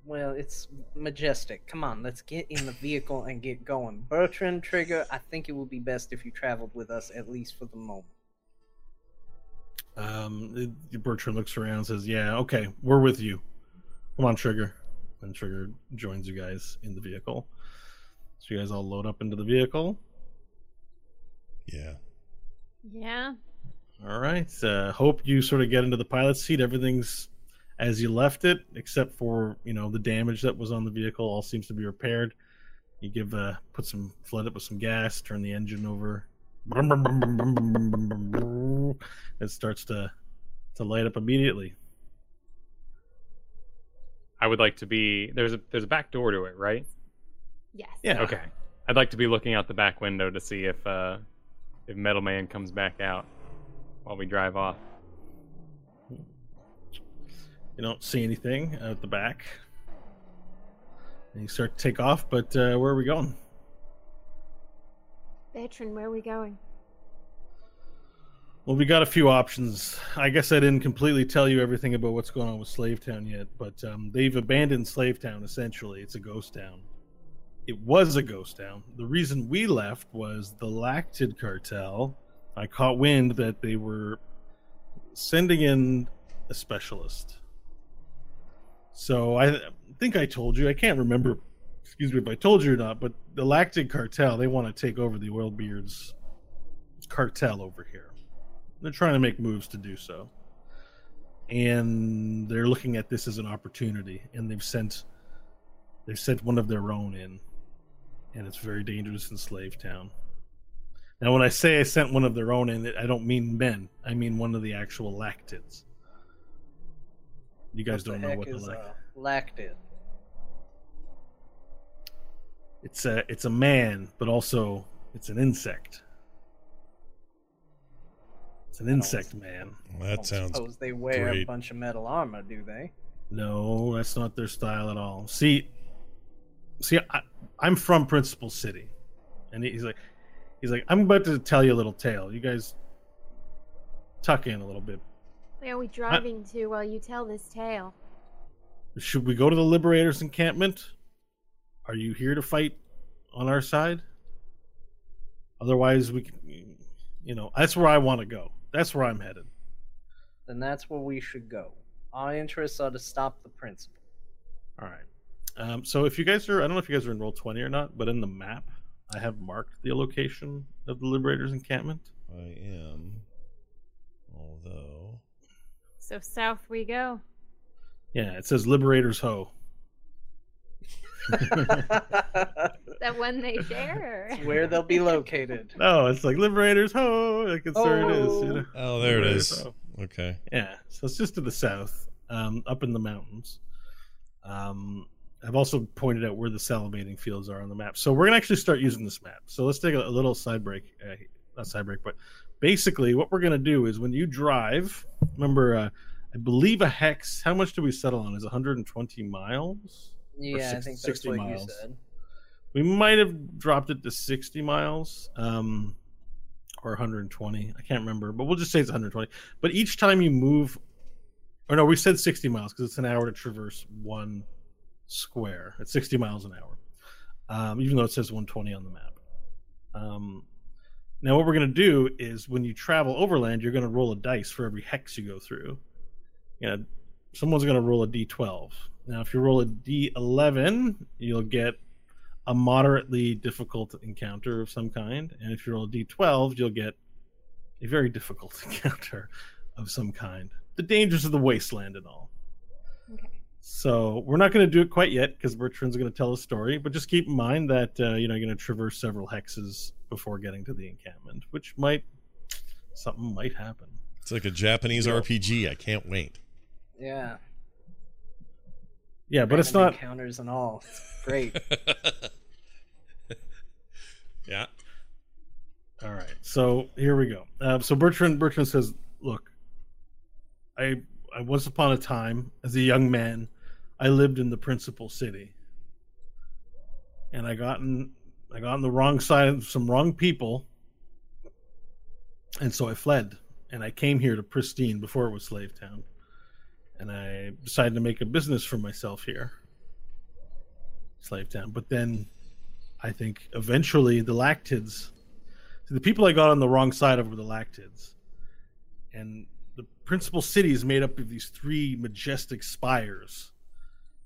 Well, it's majestic. Come on, let's get in the vehicle and get going. Bertrand Trigger, I think it would be best if you traveled with us at least for the moment. Um, it- Bertrand looks around and says, "Yeah, okay, we're with you. Come on, Trigger." And Trigger joins you guys in the vehicle. So you guys all load up into the vehicle. Yeah. Yeah. All right. Uh, hope you sort of get into the pilot seat. Everything's as you left it, except for you know the damage that was on the vehicle. All seems to be repaired. You give uh, put some flood it with some gas, turn the engine over. It starts to to light up immediately. I would like to be there's a there's a back door to it, right? Yes. Yeah. Okay. I'd like to be looking out the back window to see if uh if Metal Man comes back out while we drive off. You don't see anything out the back. And you start to take off, but uh, where are we going? Bertrand, where are we going? Well, we got a few options. I guess I didn't completely tell you everything about what's going on with Slavetown yet, but um, they've abandoned Slavetown essentially. It's a ghost town. It was a ghost town. The reason we left was the Lactid cartel. I caught wind that they were sending in a specialist. So I think I told you. I can't remember, excuse me, if I told you or not, but the Lactid cartel, they want to take over the Oilbeards cartel over here. They're trying to make moves to do so. And they're looking at this as an opportunity and they've sent they've sent one of their own in. And it's very dangerous in Slave Town. Now when I say I sent one of their own in, I don't mean men. I mean one of the actual lactids. You guys What don't know what the is lact- uh, lactid? It's a it's a man, but also it's an insect. It's an insect man. Well, that Don't sounds suppose they wear a bunch of metal armor, do they? No, that's not their style at all. See, see, I, I'm from Principal City, and he's like, he's like, I'm about to tell you a little tale. You guys tuck in a little bit. Where are we driving to while you tell this tale? Should we go to the Liberators encampment? Are you here to fight on our side? Otherwise, we can, you know, that's where I want to go. That's where I'm headed. Then that's where we should go. Our interests are to stop the principal. All right. Um, so if you guys are, I don't know if you guys are in Roll20 or not, but in the map, I have marked the location of the Liberators encampment. I am. Although. So south we go. Yeah, it says Liberators Ho. That when they share? It's where they'll be located. No, it's like Liberators Ho. Like it's there it is. You know? Oh, there it Liberators is. Ho. Okay. Yeah, so it's just to the south, um, up in the mountains. Um, I've also pointed out where the salivating fields are on the map. So we're gonna actually start using this map. So let's take a, a little side break, uh, not side break, but basically what we're gonna do is when you drive, remember, uh, I believe a hex. How much do we settle on? Is 120 miles? Yeah, I think that's 60 what miles. you said. We might have dropped it to 60 miles. Um, or 120. I can't remember, but we'll just say it's 120. But each time you move, or no, we said 60 miles because it's an hour to traverse one square. at 60 miles an hour, um, even though it says 120 on the map. Um, now, what we're going to do is when you travel overland, you're going to roll a dice for every hex you go through. You know, someone's going to roll a d12. Now, if you roll a d11, you'll get a moderately difficult encounter of some kind, and if you roll a d12, you'll get a very difficult encounter of some kind. The dangers of the wasteland and all. Okay. So we're not going to do it quite yet because Bertrand's going to tell a story, but just keep in mind that uh, you know you're going to traverse several hexes before getting to the encampment, which might something might happen. It's like a Japanese Yeah. RPG. I can't wait. Yeah. Yeah, but it's not. encounters and all. It's great. yeah. All right, so here we go. Uh, so Bertrand Bertrand says, "Look, I I once upon a time, as a young man, I lived in the principal city, and I got in I got on the wrong side of some wrong people, and so I fled, and I came here to Pristine before it was Slave Town, and I decided to make a business for myself here, Slave Town. But then, I think eventually the Lactids, the people I got on the wrong side of were the Lactids, and the principal city is made up of these three majestic spires.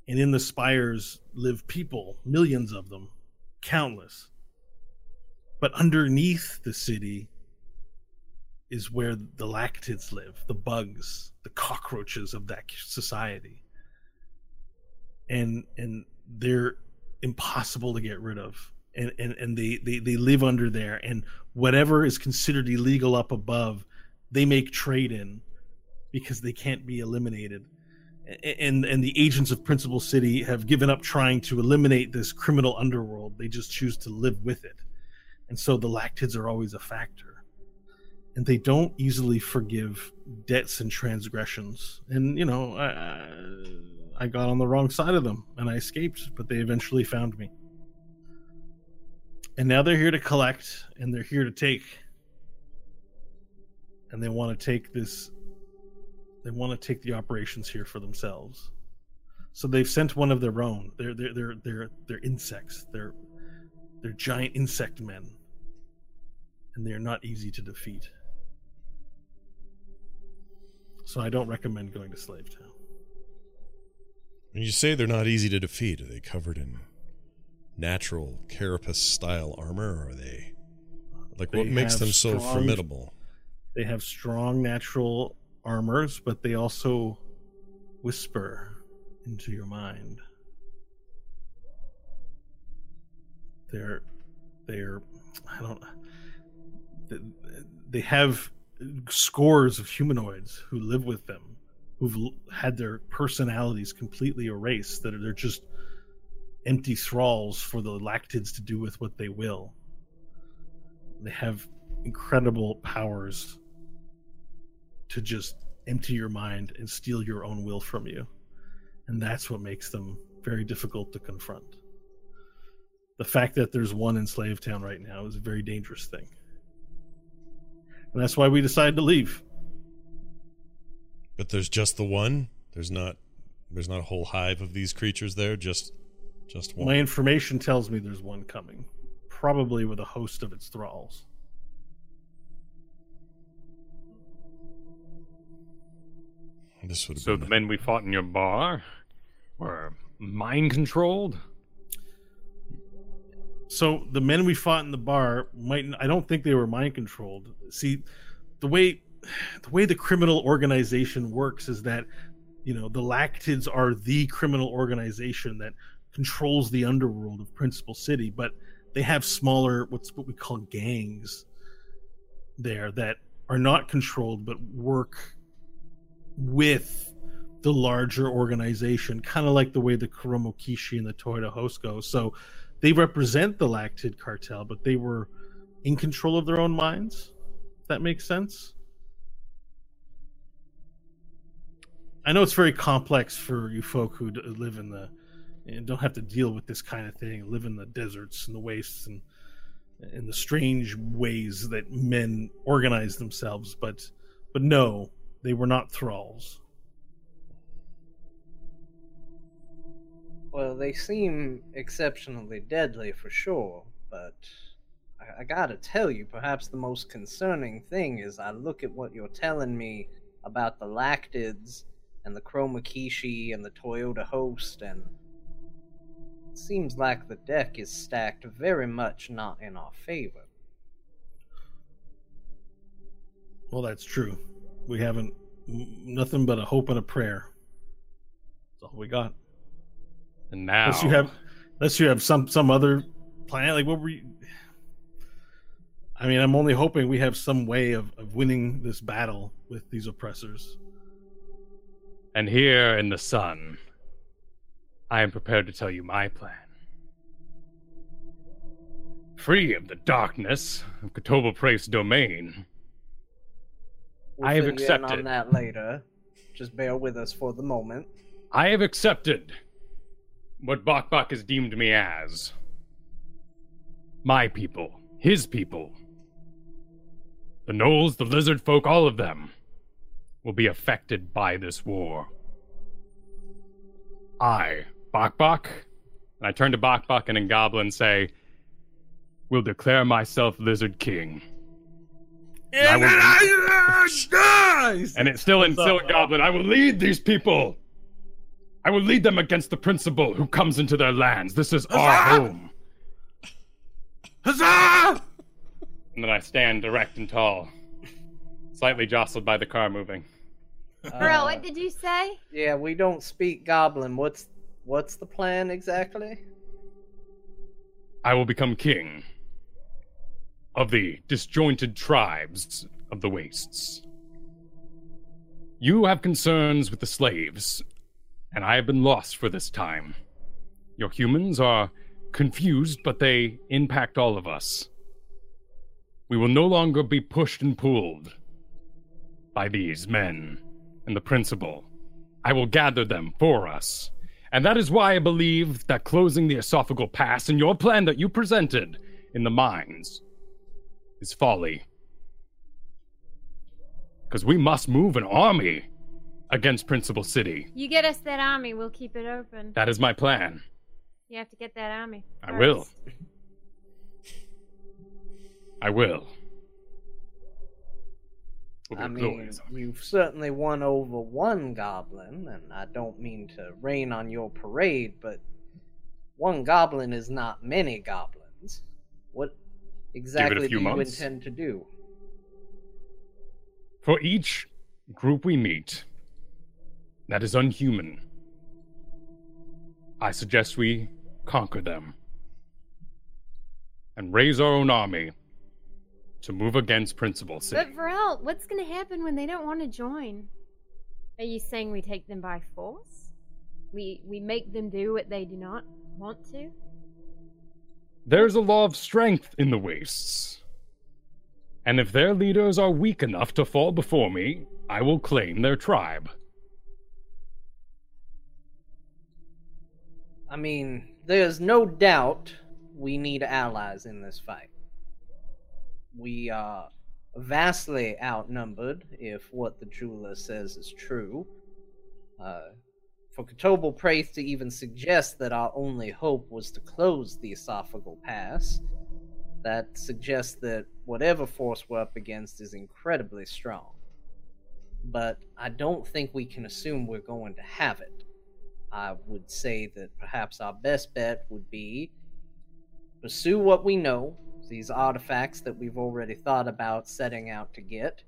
And in the spires live people millions of them countless. But underneath the city is where the lactids live the bugs the cockroaches of that society. And and they're impossible to get rid of. And and, and they, they they live under there. And whatever is considered illegal up above they make trade in because they can't be eliminated. And and the agents of principal city have given up trying to eliminate this criminal underworld. They just choose to live with it. And so the lactids are always a factor. And they don't easily forgive debts and transgressions. And you know i i got on the wrong side of them and i escaped but they eventually found me. And now they're here to collect and they're here to take and they want to take this they want to take the operations here for themselves. So they've sent one of their own. They're they're they're they're, they're insects. They're they're giant insect men. And they're not easy to defeat. So i don't recommend going to slave town. When you say they're not easy to defeat are they covered in natural carapace style armor or are they like They what makes them so strong- formidable They have strong natural armors, but they also whisper into your mind. They're they're I don't they have scores of humanoids who live with them who've had their personalities completely erased that they're just empty thralls for the lactids to do with what they will they have incredible powers to just empty your mind and steal your own will from you. And that's what makes them very difficult to confront. The fact that there's one in Slave Town right now is a very dangerous thing. And that's why we decided to leave. but there's just the one there's not there's not a whole hive of these creatures there just just one My information tells me there's one coming, probably with a host of its thralls. This would have So been the men we fought in your bar were mind controlled? So the men we fought in the bar might I don't think they were mind controlled. See, the way the way the criminal organization works is that you know the Lactids are the criminal organization that controls the underworld of Principal City, but they have smaller what's what we call gangs there that are not controlled but work with the larger organization, kind of like the way the Kuromo Kishi and the Toyota Host go. So they represent the Lactid cartel, but they were in control of their own minds. That makes sense. I know it's very complex for you folk who live in the and don't have to deal with this kind of thing, live in the deserts and the wastes and in the strange ways that men organize themselves, but but no, they were not thralls. Well, they seem exceptionally deadly for sure, but I, I gotta tell you, perhaps the most concerning thing is I look at what you're telling me about the Lactids and the Chroma Kishi and the Toyota Host, and it seems like the deck is stacked very much not in our favor. Well, that's true. We haven't nothing but a hope and a prayer. That's all we got. And now Unless you have, unless you have some some other plan. Like what were you? I mean, I'm only hoping we have some way of, of winning this battle with these oppressors. And here in the sun, I am prepared to tell you my plan. Free of the darkness of Kotoba Prace domain, We'll I have fill you in accepted. on that later. Just bear with us for the moment. I have accepted what Bok Bok has deemed me as. My people, his people. The gnolls, the lizard folk, all of them will be affected by this war. I, Bok Bok, and I turn to Bok Bok and in Goblin say, will declare myself Lizard King. And, I will- and it's still in still in Goblin. I will lead these people. I will lead them against the principal who comes into their lands. This is our home. Huzzah! And then I stand erect and tall, slightly jostled by the car moving. Bro, Uh, what did you say? Yeah, we don't speak Goblin. What's what's the plan exactly? I will become king of the disjointed tribes of the wastes. You have concerns with the slaves, and I have been lost for this time. Your humans are confused, but they impact all of us. We will no longer be pushed and pulled by these men and the principal. I will gather them for us. And that is why I believe that closing the esophageal pass and your plan that you presented in the mines is folly. Because we must move an army against Principal City. You get us that army, we'll keep it open. That is my plan. You have to get that army. I will. I will. Will be mean, glorious you've certainly won over one goblin, and I don't mean to rain on your parade, but one goblin is not many goblins. What exactly few do you months. intend to do? For each group we meet that is unhuman, I suggest we conquer them and raise our own army to move against Principal City. But Varel, what's gonna happen when they don't want to join? Are you saying we take them by force? We we make them do what they do not want to? There's a law of strength in the wastes. And if their leaders are weak enough to fall before me, I will claim their tribe. I mean, there's no doubt we need allies in this fight. We are vastly outnumbered if what the jeweler says is true. Uh, for Kotobal Praith to even suggest that our only hope was to close the esophageal pass, that suggests that whatever force we're up against is incredibly strong. But I don't think we can assume we're going to have it. I would say that perhaps our best bet would be pursue what we know, these artifacts that we've already thought about setting out to get,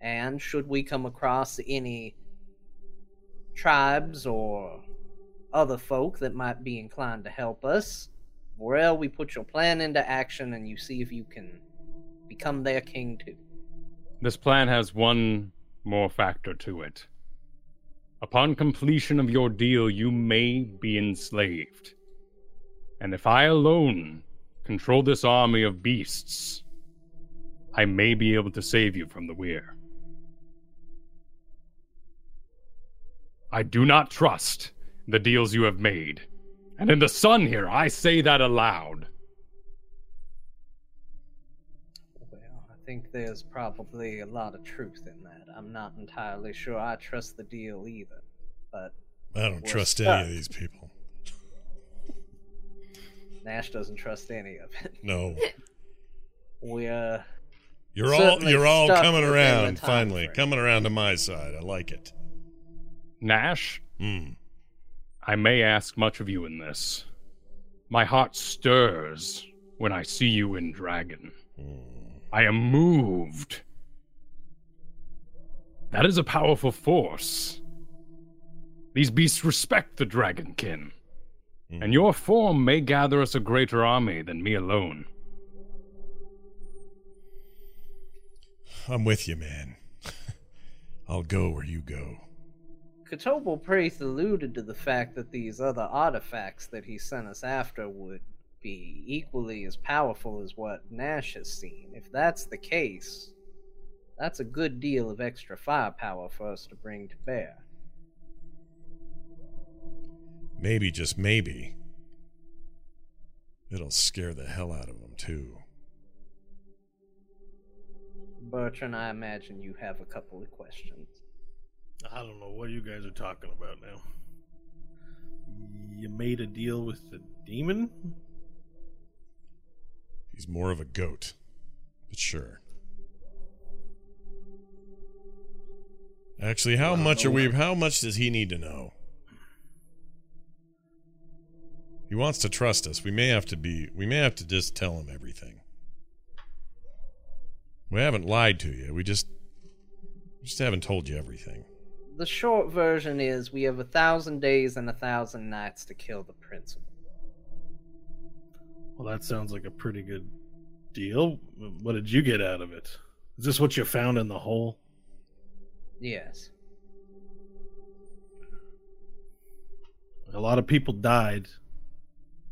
and should we come across any tribes or other folk that might be inclined to help us, Vorel, we put your plan into action and you see if you can become their king too. This plan has one more factor to it. Upon completion of your deal, you may be enslaved. And if I alone control this army of beasts, I may be able to save you from the weir. I do not trust the deals you have made. And in the sun here, I say that aloud. Well, I think there's probably a lot of truth in that. I'm not entirely sure I trust the deal either. But I don't trust stuck. any of these people. Nash doesn't trust any of it. No. We're You're all you're all coming around finally. frame. Coming around to my side. I like it. Nash, Hmm. I may ask much of you in this. My heart stirs when I see you in Dragon. I am moved. That is a powerful force. These beasts respect the Dragonkin, and your form may gather us a greater army than me alone. I'm with you, man. I'll go where you go. Kotobal Praith alluded to the fact that these other artifacts that he sent us after would be equally as powerful as what Nash has seen. If that's the case, That's a good deal of extra firepower for us to bring to bear. Maybe, just maybe, it'll scare the hell out of them, too. Bertrand, I imagine you have a couple of questions. I don't know what you guys are talking about now. You made a deal with the demon? He's more of a goat, but sure. Actually, how much are we? How much does he need to know? He wants to trust us. We may have to be. We may have to just tell him everything. We haven't lied to you. We just, we just haven't told you everything. The short version is we have a thousand days and a thousand nights to kill the principal. Well, that sounds like a pretty good deal. What did you get out of it? Is this what you found in the hole? Yes. A lot of people died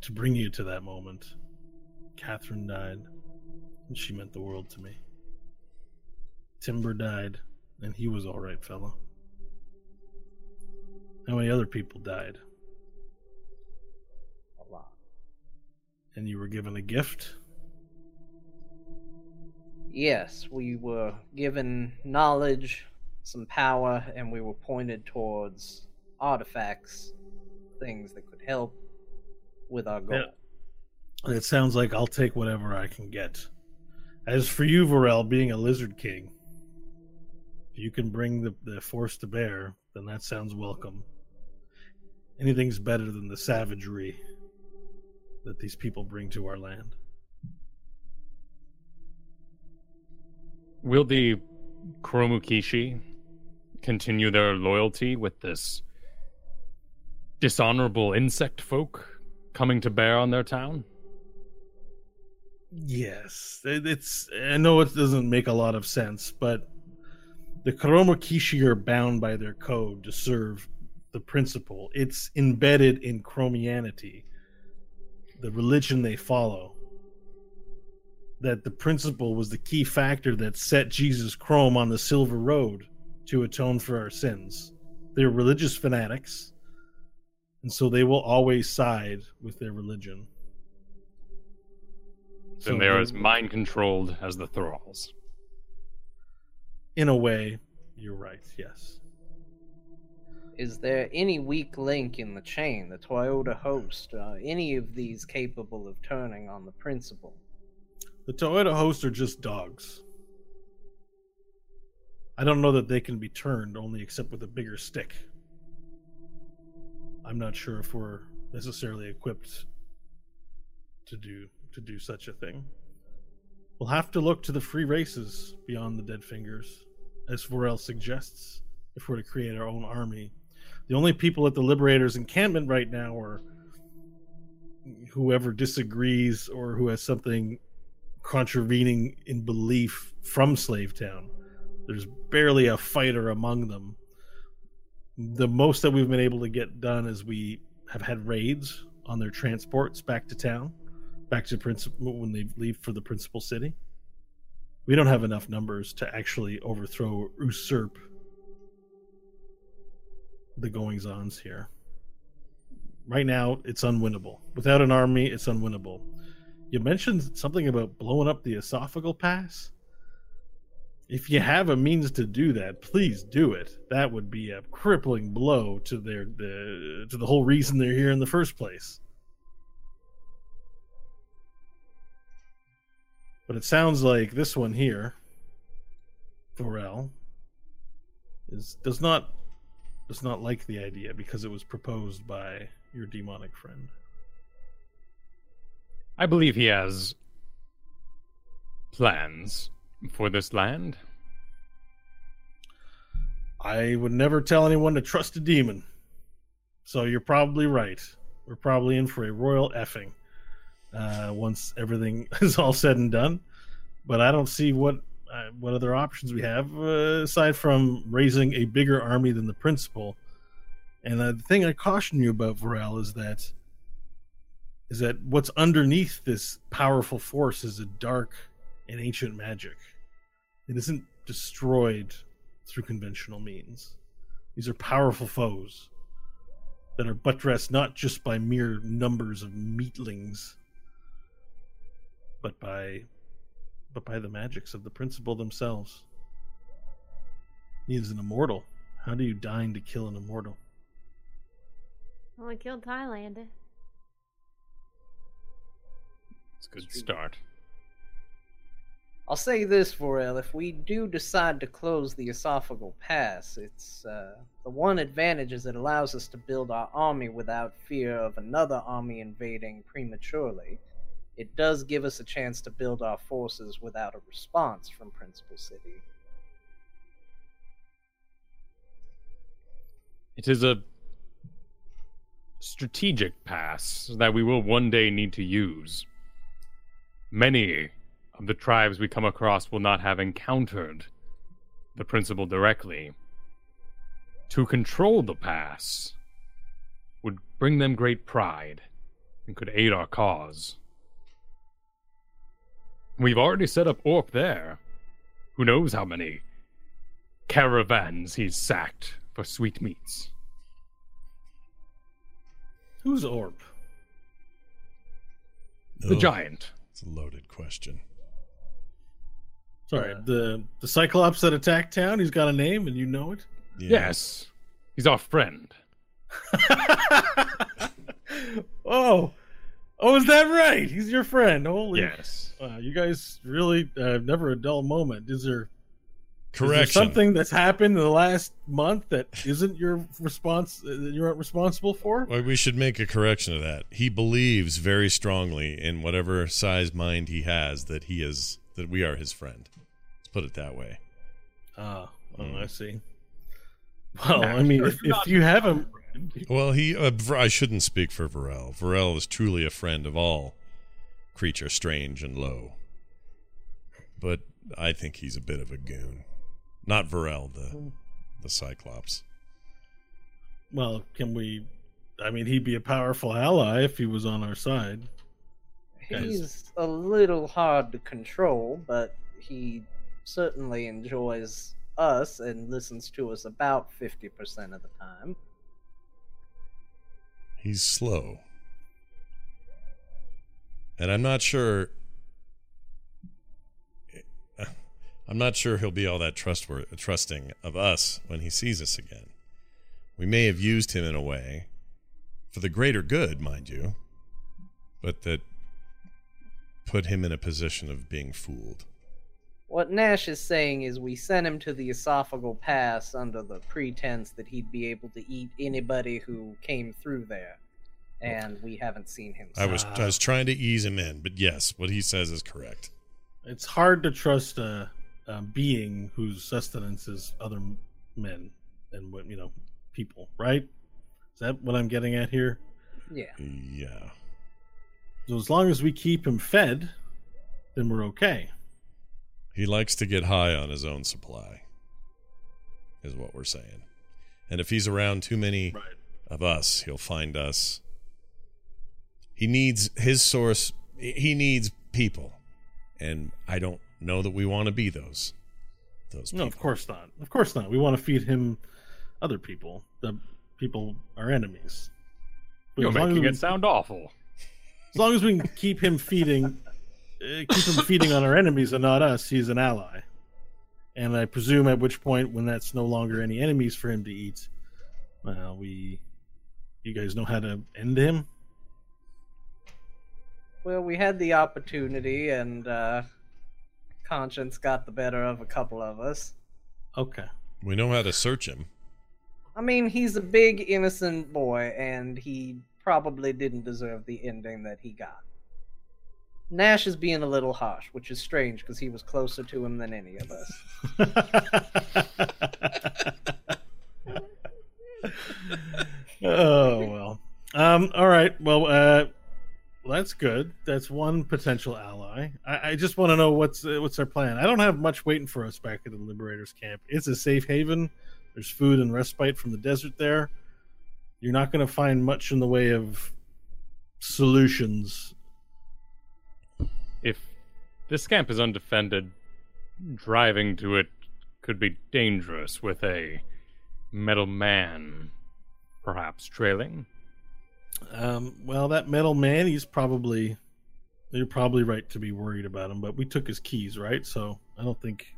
to bring you to that moment. Catherine died, and she meant the world to me. Timber died, and he was all right fellow. How many other people died? A lot. And you were given a gift? Yes, we were given knowledge, some power, and we were pointed towards artifacts, things that could help with our goal. Yeah. It sounds like I'll take whatever I can get. As for you, Varel, being a lizard king, you can bring the, the force to bear, then that sounds welcome. Anything's better than the savagery that these people bring to our land. Will the Kuromukishi continue their loyalty with this dishonorable insect folk coming to bear on their town? Yes, it's. I know it doesn't make a lot of sense, but the Kuromukishi are bound by their code to serve the principal. It's embedded in chromianity, the religion they follow. That the principal was the key factor that set Jesus Chrome on the silver road to atone for our sins. They're religious fanatics, and so they will always side with their religion. Then so they are as mind controlled as the thralls. In a way, you're right, yes. Is there any weak link in the chain, the Toyota host, uh, any of these capable of turning on the principal? The Toyota host are just dogs. I don't know that they can be turned, only except with a bigger stick. I'm not sure if we're necessarily equipped to do to do such a thing. We'll have to look to the free races beyond the Dead Fingers, as Vorel suggests, if we're to create our own army. The only people at the Liberators' encampment right now are whoever disagrees or who has something contravening in belief from Slavetown. There's barely a fighter among them. The most that we've been able to get done is we have had raids on their transports back to town back to principal when they leave for the principal city. We don't have enough numbers to actually overthrow, usurp the goings ons here. Right now, it's unwinnable. Without an army, it's unwinnable. You mentioned something about blowing up the esophageal pass. If you have a means to do that, please do it. That would be a crippling blow to their the to the whole reason they're here in the first place. But it sounds like this one here, Vorel, is does not does not like the idea because it was proposed by your demonic friend. I believe he has plans for this land. I would never tell anyone to trust a demon. So you're probably right. We're probably in for a royal effing uh, once everything is all said and done. But I don't see what uh, what other options we have uh, aside from raising a bigger army than the principal. And uh, the thing I caution you about Varel is that is that what's underneath this powerful force is a dark and ancient magic. It isn't destroyed through conventional means. These are powerful foes that are buttressed not just by mere numbers of meatlings, but by but by the magics of the principal themselves. He is an immortal. How do you dine to kill an immortal? Well, I killed Tylander. It's a good start. I'll say this, Vorel, if we do decide to close the esophageal pass, it's uh, the one advantage is it allows us to build our army without fear of another army invading prematurely. It does give us a chance to build our forces without a response from Principal City. It is a strategic pass that we will one day need to use. Many of the tribes we come across will not have encountered the principal directly. To control the pass would bring them great pride and could aid our cause. We've already set up Orp there. Who knows how many caravans he's sacked for sweetmeats. Who's Orp? The Oh, giant. It's a loaded question. Sorry, Uh, the the Cyclops that attacked town. He's got a name, and you know it. Yeah. Yes. He's our friend. oh, oh, is that right? He's your friend. Holy, Yes. Wow, you guys really uh, never a dull moment. Is there Correction. something that's happened in the last month that isn't your response? uh, That you aren't responsible for? Well, we should make a correction to that. He believes very strongly in whatever size mind he has that he is that we are his friend. Let's put it that way. Ah, oh, Mm. I see. Well, I mean, if, if you haven't, Well, he. Uh, I shouldn't speak for Varel. Varel is truly a friend of all creature strange and low. But I think he's a bit of a goon. Not Varel, the the Cyclops. well, can we? I mean, he'd be a powerful ally if he was on our side. Guys. He's a little hard to control, but he certainly enjoys us and listens to us about 50% of the time. He's slow. And I'm not sure I'm not sure he'll be all that trustworthy, trusting of us when he sees us again. We may have used him in a way for the greater good, mind you, but that put him in a position of being fooled. What Nash is saying is we sent him to the esophageal pass under the pretense that he'd be able to eat anybody who came through there. And we haven't seen him I was. I was trying to ease him in, but yes, what he says is correct. It's hard to trust a, a being whose sustenance is other men and what you know people, right? Is that what I'm getting at here? Yeah. Yeah. So as long as we keep him fed, then we're okay. He likes to get high on his own supply, is what we're saying. And if he's around too many Right. of us, he'll find us. He needs his source, he needs people. And I don't know that we want to be those. Those No, of course not. Of course not. We want to feed him other people. The people are enemies. But You're as long as making we- it sound awful. As long as we can keep him feeding, keep him feeding on our enemies and not us, he's an ally. And I presume at which point, when that's no longer any enemies for him to eat, well, we, you guys know how to end him. Well, we had the opportunity, and uh, conscience got the better of a couple of us. Okay. We know how to search him. I mean, he's a big, innocent boy, and he probably didn't deserve the ending that he got. Nash is being a little harsh, which is strange because he was closer to him than any of us. oh well. Um. All right. Well. Uh. That's good. That's one potential ally. I, I just want to know what's uh, what's our plan. I don't have much waiting for us back at the Liberators camp. It's a safe haven. There's food and respite from the desert there. You're not going to find much in the way of solutions. If this camp is undefended, driving to it could be dangerous with a metal man perhaps trailing. Um, well, that metal man, he's probably you're probably right to be worried about him, but we took his keys, right? So I don't think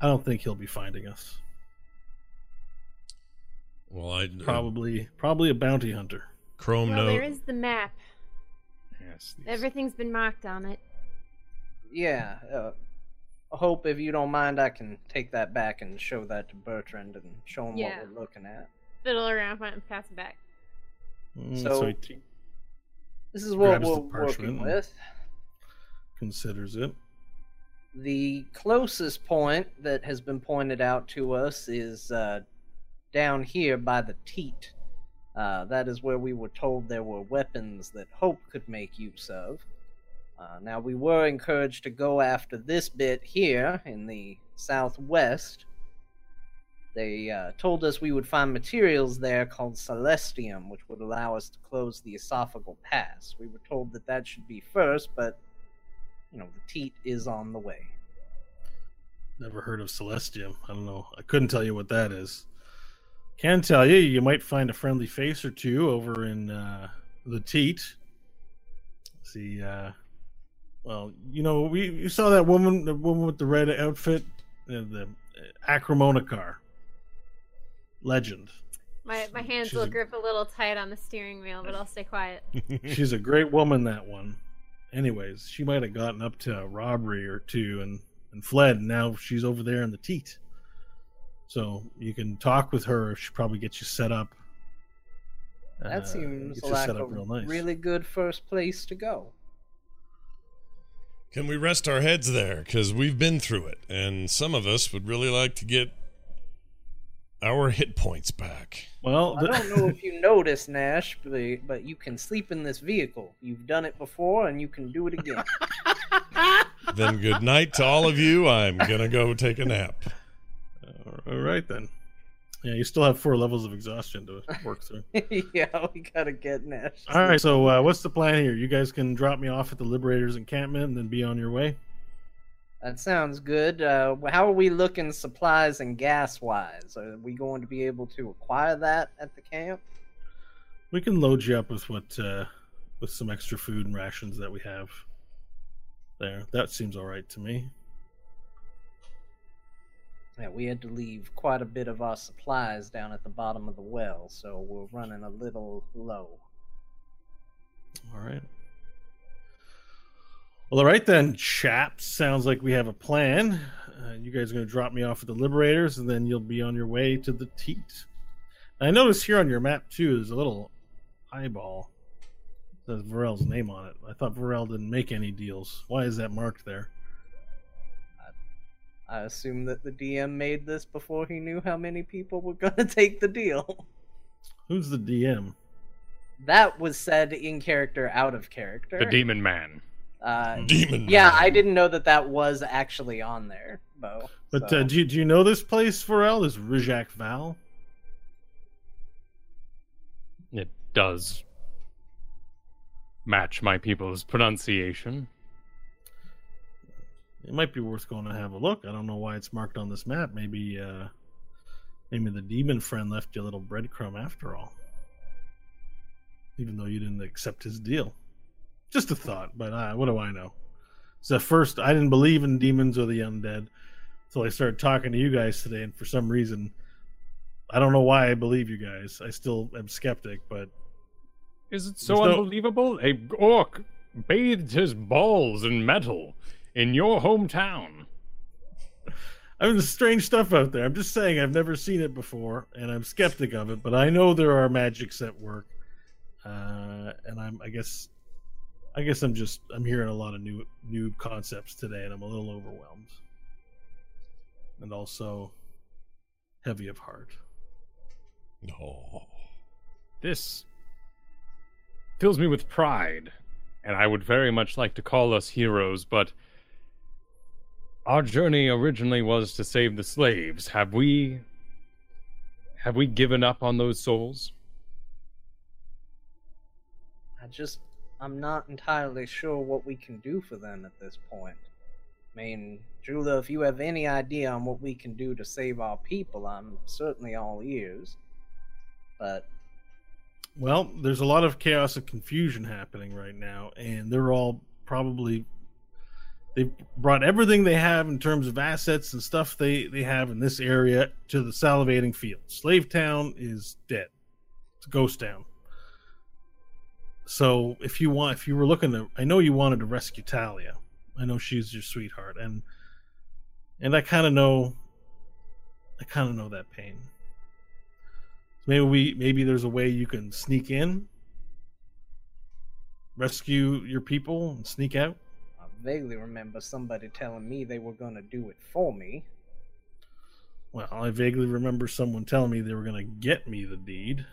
I don't think he'll be finding us. Well, I Probably probably a bounty hunter. Chrome well, note. there is the map. Yes. these- Everything's been marked on it. Yeah. Uh, hope if you don't mind, I can take that back and show that to Bertrand and show him Yeah. what we're looking at. Fiddle around with it and pass it back. Mm, So- he t- This is what Grabs we're working with. considers it. The closest point that has been pointed out to us is uh, down here by the teat. Uh, that is where we were told there were weapons that Hope could make use of. Uh, now, we were encouraged to go after this bit here in the southwest. They uh, told us we would find materials there called celestium, which would allow us to close the esophageal pass. We were told that that should be first, but you know, the teat is on the way. Never heard of Celestium. I don't know. I couldn't tell you what that is. Can tell you, you might find a friendly face or two over in uh, the teat. See, uh, well, you know, we you saw that woman, the woman with the red outfit, uh, the Acromona car. Legend. My my hands She's will a- grip a little tight on the steering wheel, but I'll stay quiet. She's a great woman, that one. Anyways, she might have gotten up to a robbery or two and, and fled, and now she's over there in the teat. So you can talk with her. She probably gets you set up. That uh, seems get like a nice. really good first place to go. Can we rest our heads there? Because we've been through it, and some of us would really like to get our hit points back. Well, I don't know if you noticed, Nash, but, but you can sleep in this vehicle. You've done it before, and you can do it again. then good night to all of you. I'm gonna go take a nap. all right then. Yeah, you still have four levels of exhaustion to work through. yeah, we gotta get Nash. All right, so uh, what's the plan here? You guys can drop me off at the Liberators encampment and then be on your way. That sounds good. Uh, how are we looking supplies and gas wise? Are we going to be able to acquire that at the camp? We can load you up with what uh, with some extra food and rations that we have. There, that seems all right to me. We had to leave quite a bit of our supplies down at the bottom of the well, so we're running a little low. All right. Well, all right then, chaps. Sounds like we have a plan. Uh, you guys are going to drop me off at the Liberators, and then you'll be on your way to the Teat. And I notice here on your map too, there's a little eyeball. That says Varel's name on it. I thought Varel didn't make any deals. Why is that marked there? I assume that the DM made this before he knew how many people were gonna take the deal. Who's the DM? That was said in character, out of character. The demon man. Uh, Demon. yeah, man. I didn't know that that was actually on there, Bo. But so- uh, do, you, do you know this place, Varel? This Rijak Val? It does match my people's pronunciation. It might be worth going to have a look. I don't know why it's marked on this map. Maybe, uh, maybe the demon friend left you a little breadcrumb after all. Even though you didn't accept his deal. Just a thought, but uh, what do I know? So first, I didn't believe in demons or the undead until I started talking to you guys today, and for some reason, I don't know why I believe you guys. I still am skeptic, but Is it so no- unbelievable? A orc bathed his balls in metal in your hometown. I mean, there's strange stuff out there. I'm just saying I've never seen it before, and I'm skeptic of it. But I know there are magics at work, uh, and I'm. I guess, I guess I'm just. I'm hearing a lot of new new concepts today, and I'm a little overwhelmed, and also heavy of heart. No. This fills me with pride, and I would very much like to call us heroes, but our journey originally was to save the slaves. Have we have we given up on those souls? I just, I'm not entirely sure what we can do for them at this point. I mean, Jula, if you have any idea on what we can do to save our people, I'm certainly all ears. But Well, there's a lot of chaos and confusion happening right now, and they're all probably they've brought everything they have in terms of assets and stuff they they have in this area to the salivating field. Slave Town is dead. It's a ghost town. So if you want, if you were looking to, I know you wanted to rescue Talia. I know she's your sweetheart, and and I kind of know, I kind of know that pain. Maybe we maybe there's a way you can sneak in, rescue your people, and sneak out. Vaguely remember somebody telling me they were going to do it for me. Well, I vaguely remember someone telling me they were going to get me the deed,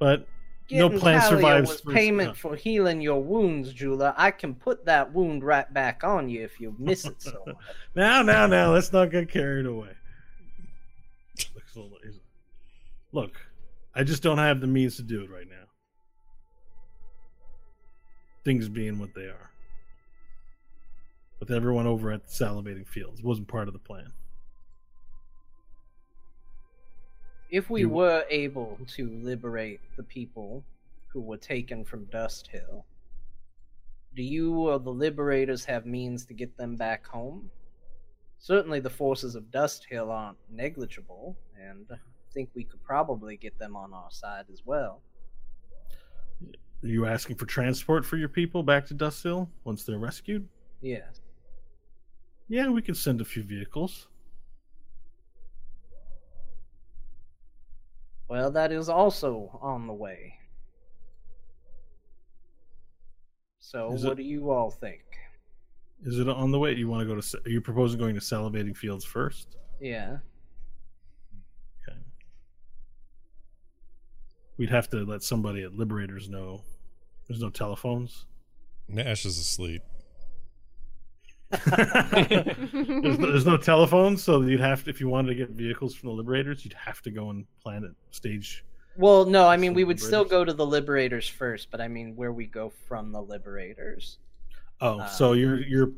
but no Getting plan Talia survives. was payment no. for healing your wounds, Jula. I can put that wound right back on you if you miss it so much. Now, now, now, let's not get carried away. Looks a little- he's- Look, I just don't have the means to do it right now. Things being what they are. With everyone over at salivating fields It wasn't part of the plan. If we You- were able to liberate the people who were taken from Dust Hill, do you or the liberators have means to get them back home? Certainly, the forces of Dust Hill aren't negligible, and I think we could probably get them on our side as well. Are you asking for transport for your people back to Dust Hill once they're rescued? Yes. Yeah, we can send a few vehicles. Well, that is also on the way. So, Is what it- do you all think? Is it on the way? You want to go to? Are you proposing going to salivating fields first? Yeah. Okay. We'd have to let somebody at Liberators know. There's no telephones. Nash is asleep. There's, no, there's no telephones, so you'd have to, if you wanted to get vehicles from the Liberators, you'd have to go and plan it stage. Well, no, I mean, we would still go to the Liberators first, but I mean, where we go from the Liberators. Oh, Uh, so you're you're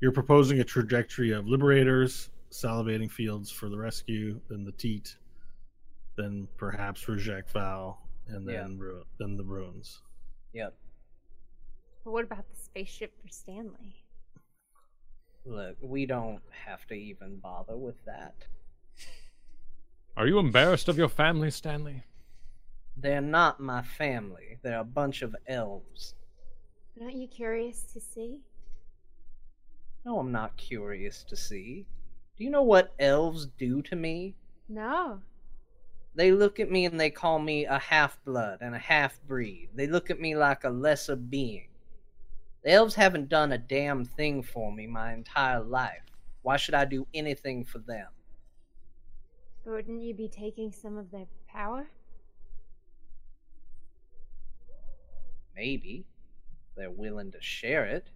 you're proposing a trajectory of Liberators, salivating fields for the rescue, then the Teat, then perhaps Reject Val, and Yeah. then Ru- then the ruins. Yep. But what about the spaceship for Stanley? Look, we don't have to even bother with that. Are you embarrassed of your family, Stanley? They're not my family. They're a bunch of elves. But aren't you curious to see? No, I'm not curious to see. Do you know what elves do to me? No. They look at me and they call me a half blood and a half breed. They look at me like a lesser being. The elves haven't done a damn thing for me my entire life. Why should I do anything for them? Wouldn't you be taking some of their power? Maybe. They're willing to share it.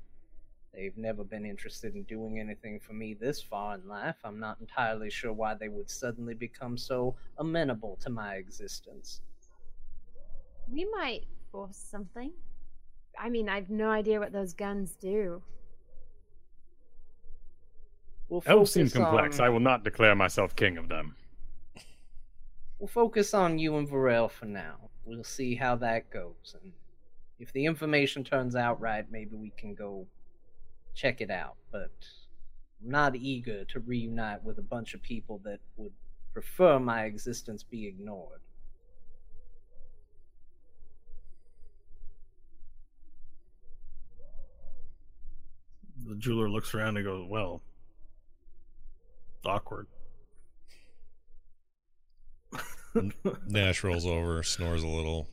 They've never been interested in doing anything for me this far in life. I'm not entirely sure why they would suddenly become so amenable to my existence. We might force something. I mean, I've no idea what those guns do. We'll Elves seem complex. on- I will not declare myself king of them. We'll focus on you and Varel for now. We'll see how that goes. And if the information turns out right, maybe we can go check it out. But I'm not eager to reunite with a bunch of people that would prefer my existence be ignored. The jeweler looks around and goes, "Well, awkward." Nash rolls over, snores a little,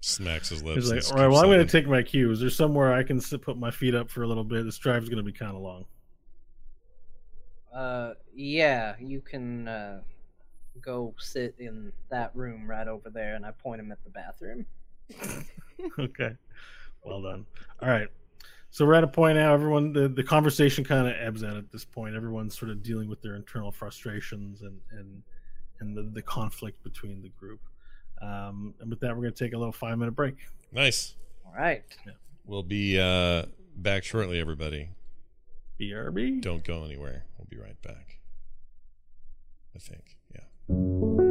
smacks his lips. He's like, "All right, well, I'm going to take my cue. Is there somewhere I can sit, put my feet up for a little bit? This drive's going to be kind of long." Uh, yeah, you can uh, go sit in that room right over there, and I point him at the bathroom. okay. Well done. All right. So we're at a point now. Everyone, the, the conversation kind of ebbs out at this point. Everyone's sort of dealing with their internal frustrations and and and the, the conflict between the group. Um, and with that, we're going to take a little five minute break. Nice. All right. We'll be uh, back shortly, everybody. BRB. Don't go anywhere. We'll be right back. I think. Yeah.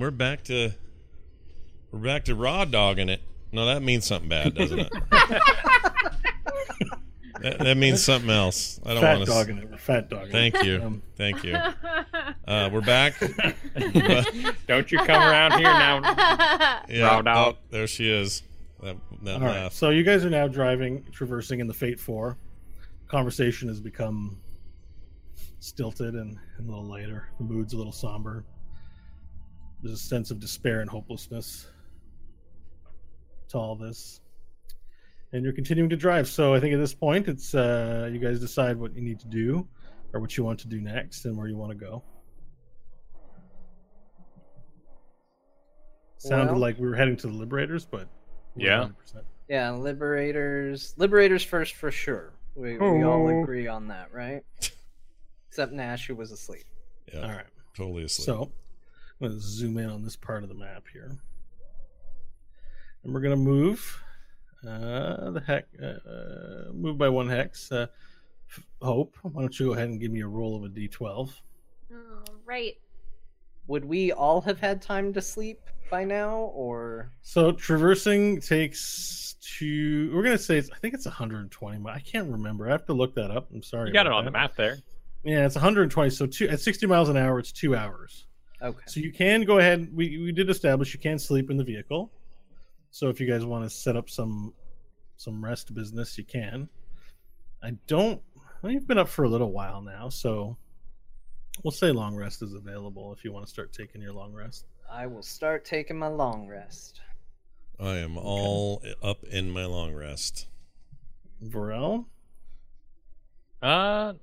We're we're back to we're back to raw dogging it. No, that means something bad, doesn't it? that, that means something else. I don't want to. dogging it. We're fat dogging Thank it. you, Um, thank you. Uh, we're back. Don't you come around here now. Yeah, Round oh, out. there she is. That, that All right. laugh. So you guys are now driving, traversing in the Fate Four. Conversation has become stilted and, and a little lighter. The mood's a little somber. There's a sense of despair and hopelessness to all this. And you're continuing to drive. So I think at this point, it's uh, you guys decide what you need to do, or what you want to do next, and where you want to go. Sounded Well- like we were heading to the Liberators, but Yeah. 100%. Yeah, Liberators. Liberators first for sure. We, we all Oh. agree on that, right? Except Nash, who was asleep. Yeah, All right. totally asleep. So I'm going to zoom in on this part of the map here. And we're going to move uh, the heck, uh, uh, move by one hex. Uh, Hope, why don't you go ahead and give me a roll of a d12? Oh, right. Would we all have had time to sleep by now, or So traversing takes two. We're going to say it's, I think it's 120. mi- I can't remember. I have to look that up. I'm sorry. You got it about on the map there. Yeah, it's 120. So two, at 60 miles an hour, it's two hours. Okay? So you can go ahead. We we did establish you can sleep in the vehicle. So if you guys want to set up some some rest business, you can. I don't. Well, you've been up for a little while now, so we'll say long rest is available if you want to start taking your long rest. I will start taking my long rest. I am all up in my long rest. Varel, Uh,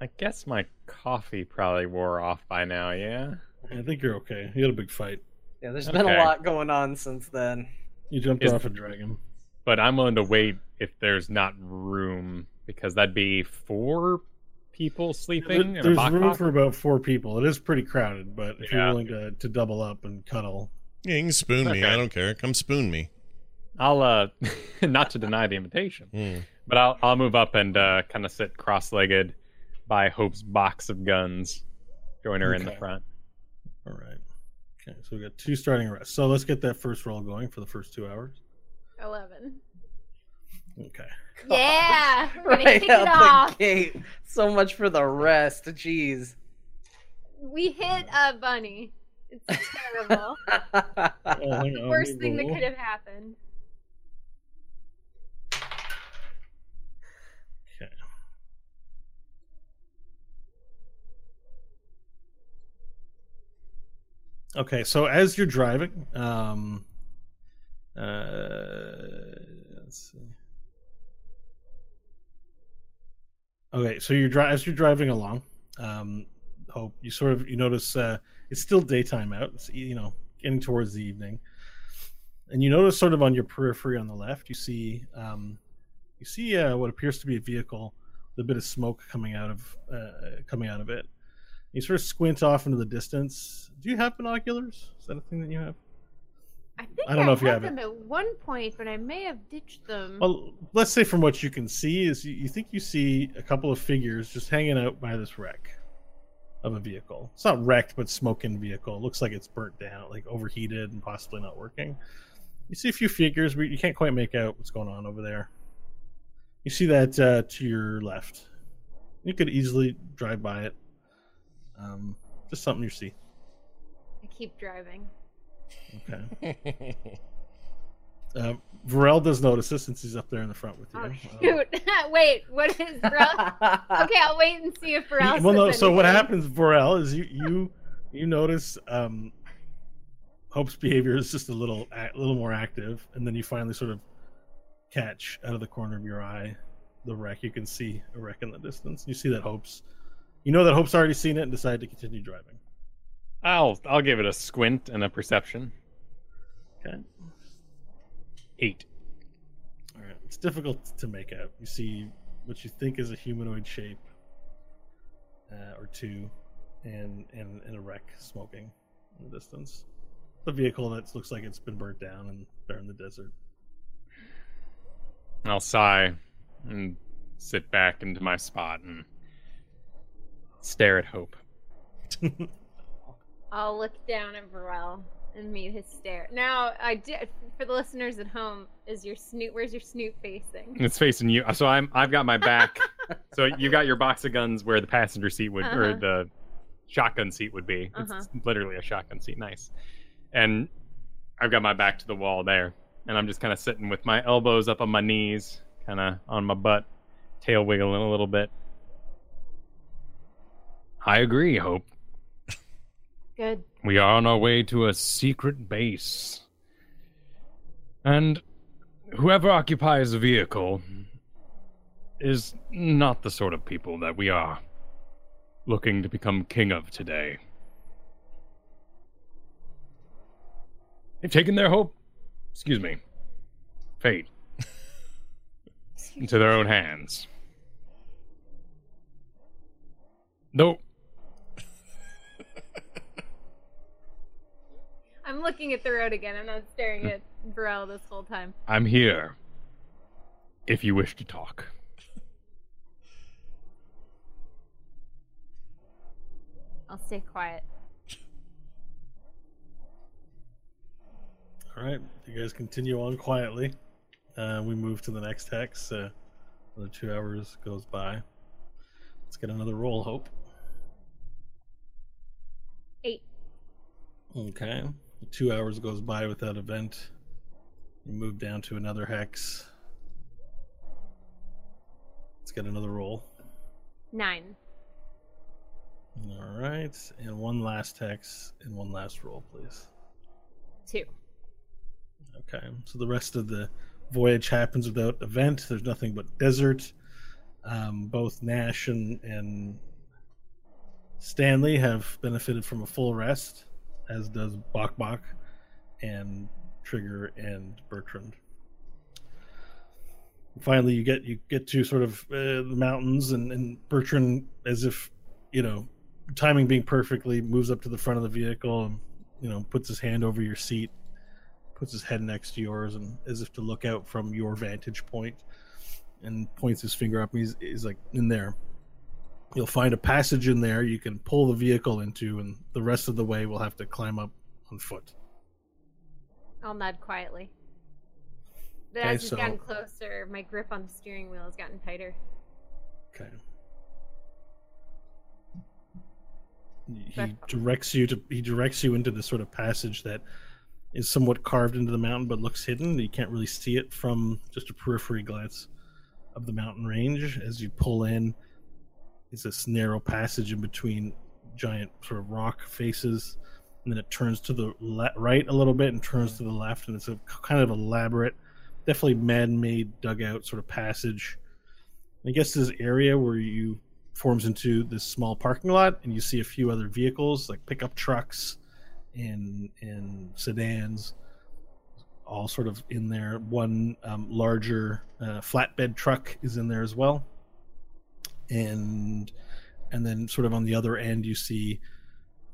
I guess my coffee probably wore off by now. Yeah. I think you're okay. You had a big fight. Yeah, there's been Okay. a lot going on since then. You jumped Is- off a dragon. But I'm willing to wait if there's not room because that'd be four people sleeping in There- a There's box. room for about four people. It is pretty crowded, but if you're willing to, to double up and cuddle, Yeah, you can spoon me. I don't care. Come spoon me. I'll uh, not to deny the invitation, Mm. but I'll I'll move up and uh, kind of sit cross-legged by Hope's box of guns. Join her in the front. All right. Okay, so we got two starting rests. So let's get that first roll going for the first two hours. 11. Okay. Yeah! We're gonna Right kick it off. the gate. So much for the rest. Jeez. We hit a bunny. It's terrible. Oh, hang on, Worst thing that could have happened. Okay, so as you're driving, um, uh, let's see. Okay, so you're dri- as you're driving along, um, hope you sort of you notice uh, it's still daytime out. It's you know getting towards the evening, and you notice sort of on your periphery on the left, you see um, you see uh, what appears to be a vehicle with a bit of smoke coming out of uh, coming out of it. You sort of squint off into the distance. Do you have binoculars? Is that a thing that you have? I think I don't know if you have it. them at one point, but I may have ditched them. Well, let's say from what you can see is you, you think you see a couple of figures just hanging out by this wreck of a vehicle. It's not wrecked, but smoking vehicle. It looks like it's burnt down, like overheated and possibly not working. You see a few figures, but you can't quite make out what's going on over there. You see that uh, to your left. You could easily drive by it. Um, just something you see. I keep driving. Okay. Um, Varel does notice this since he's up there in the front with you. Oh Um, shoot! Wait, what is Pharrell? okay, I'll wait and see if Pharrell. He- well, no. says So what happens, Vorel, is you you you notice um, Hope's behavior is just a little a little more active, and then you finally sort of catch out of the corner of your eye the wreck. You can see a wreck in the distance. You see that Hope's. You know that Hope's already seen it and decided to continue driving. I'll I'll give it a squint and a perception. Okay. Eight. All right. It's difficult to make out. You see what you think is a humanoid shape, uh, or two, and and and a wreck smoking in the distance. The vehicle that looks like it's been burnt down and they're in the desert. I'll sigh and sit back into my spot and stare at Hope. I'll look down at Varel and meet his stare. Now, I did for the listeners at home. Is your snoot? Where's your snoot facing? It's facing you. So I'm I've got my back. so you got your box of guns where the passenger seat would or Uh-huh. the shotgun seat would be. It's Uh-huh. literally a shotgun seat. Nice. And I've got my back to the wall there, and I'm just kind of sitting with my elbows up on my knees, kind of on my butt, tail wiggling a little bit. I agree, Hope. Good. We are on our way to a secret base. And whoever occupies the vehicle is not the sort of people that we are looking to become king of today. They've taken their hope, excuse me, fate, into their own hands. Though I'm looking at the road again. I'm not staring at Varel this whole time. I'm here if you wish to talk. I'll stay quiet. All right, you guys continue on quietly. Uh, we move to the next hex. Uh, another two hours goes by. Let's get another roll, Hope. Eight. Okay. Two hours goes by without event. You move down to another hex. Let's get another roll. Nine. All right. And one last hex and one last roll, please. Two. Okay. So the rest of the voyage happens without event. There's nothing but desert. Um, both Nash and, and Stanley have benefited from a full rest, as does Bok Bok and Trigger and Bertrand. Finally, you get you get to sort of uh, the mountains, and, and Bertrand, as if you know, timing being perfectly, moves up to the front of the vehicle and you know puts his hand over your seat puts his head next to yours and as if to look out from your vantage point and points his finger up. He's, he's like, in there. You'll find a passage in there you can pull the vehicle into, and the rest of the way we'll have to climb up on foot. I'll nod quietly. But Okay, as he's so- gotten closer, my grip on the steering wheel has gotten tighter. Okay. He directs you to he directs you into this sort of passage that is somewhat carved into the mountain but looks hidden. You can't really see it from just a periphery glance of the mountain range. As you pull in, it's this narrow passage in between giant sort of rock faces, and then it turns to the le- right a little bit and turns to the left, and it's a kind of elaborate, definitely man-made dugout sort of passage. I guess this area where you forms into this small parking lot, and you see a few other vehicles like pickup trucks and and sedans, all sort of in there. One um, larger uh, flatbed truck is in there as well, and and then sort of on the other end you see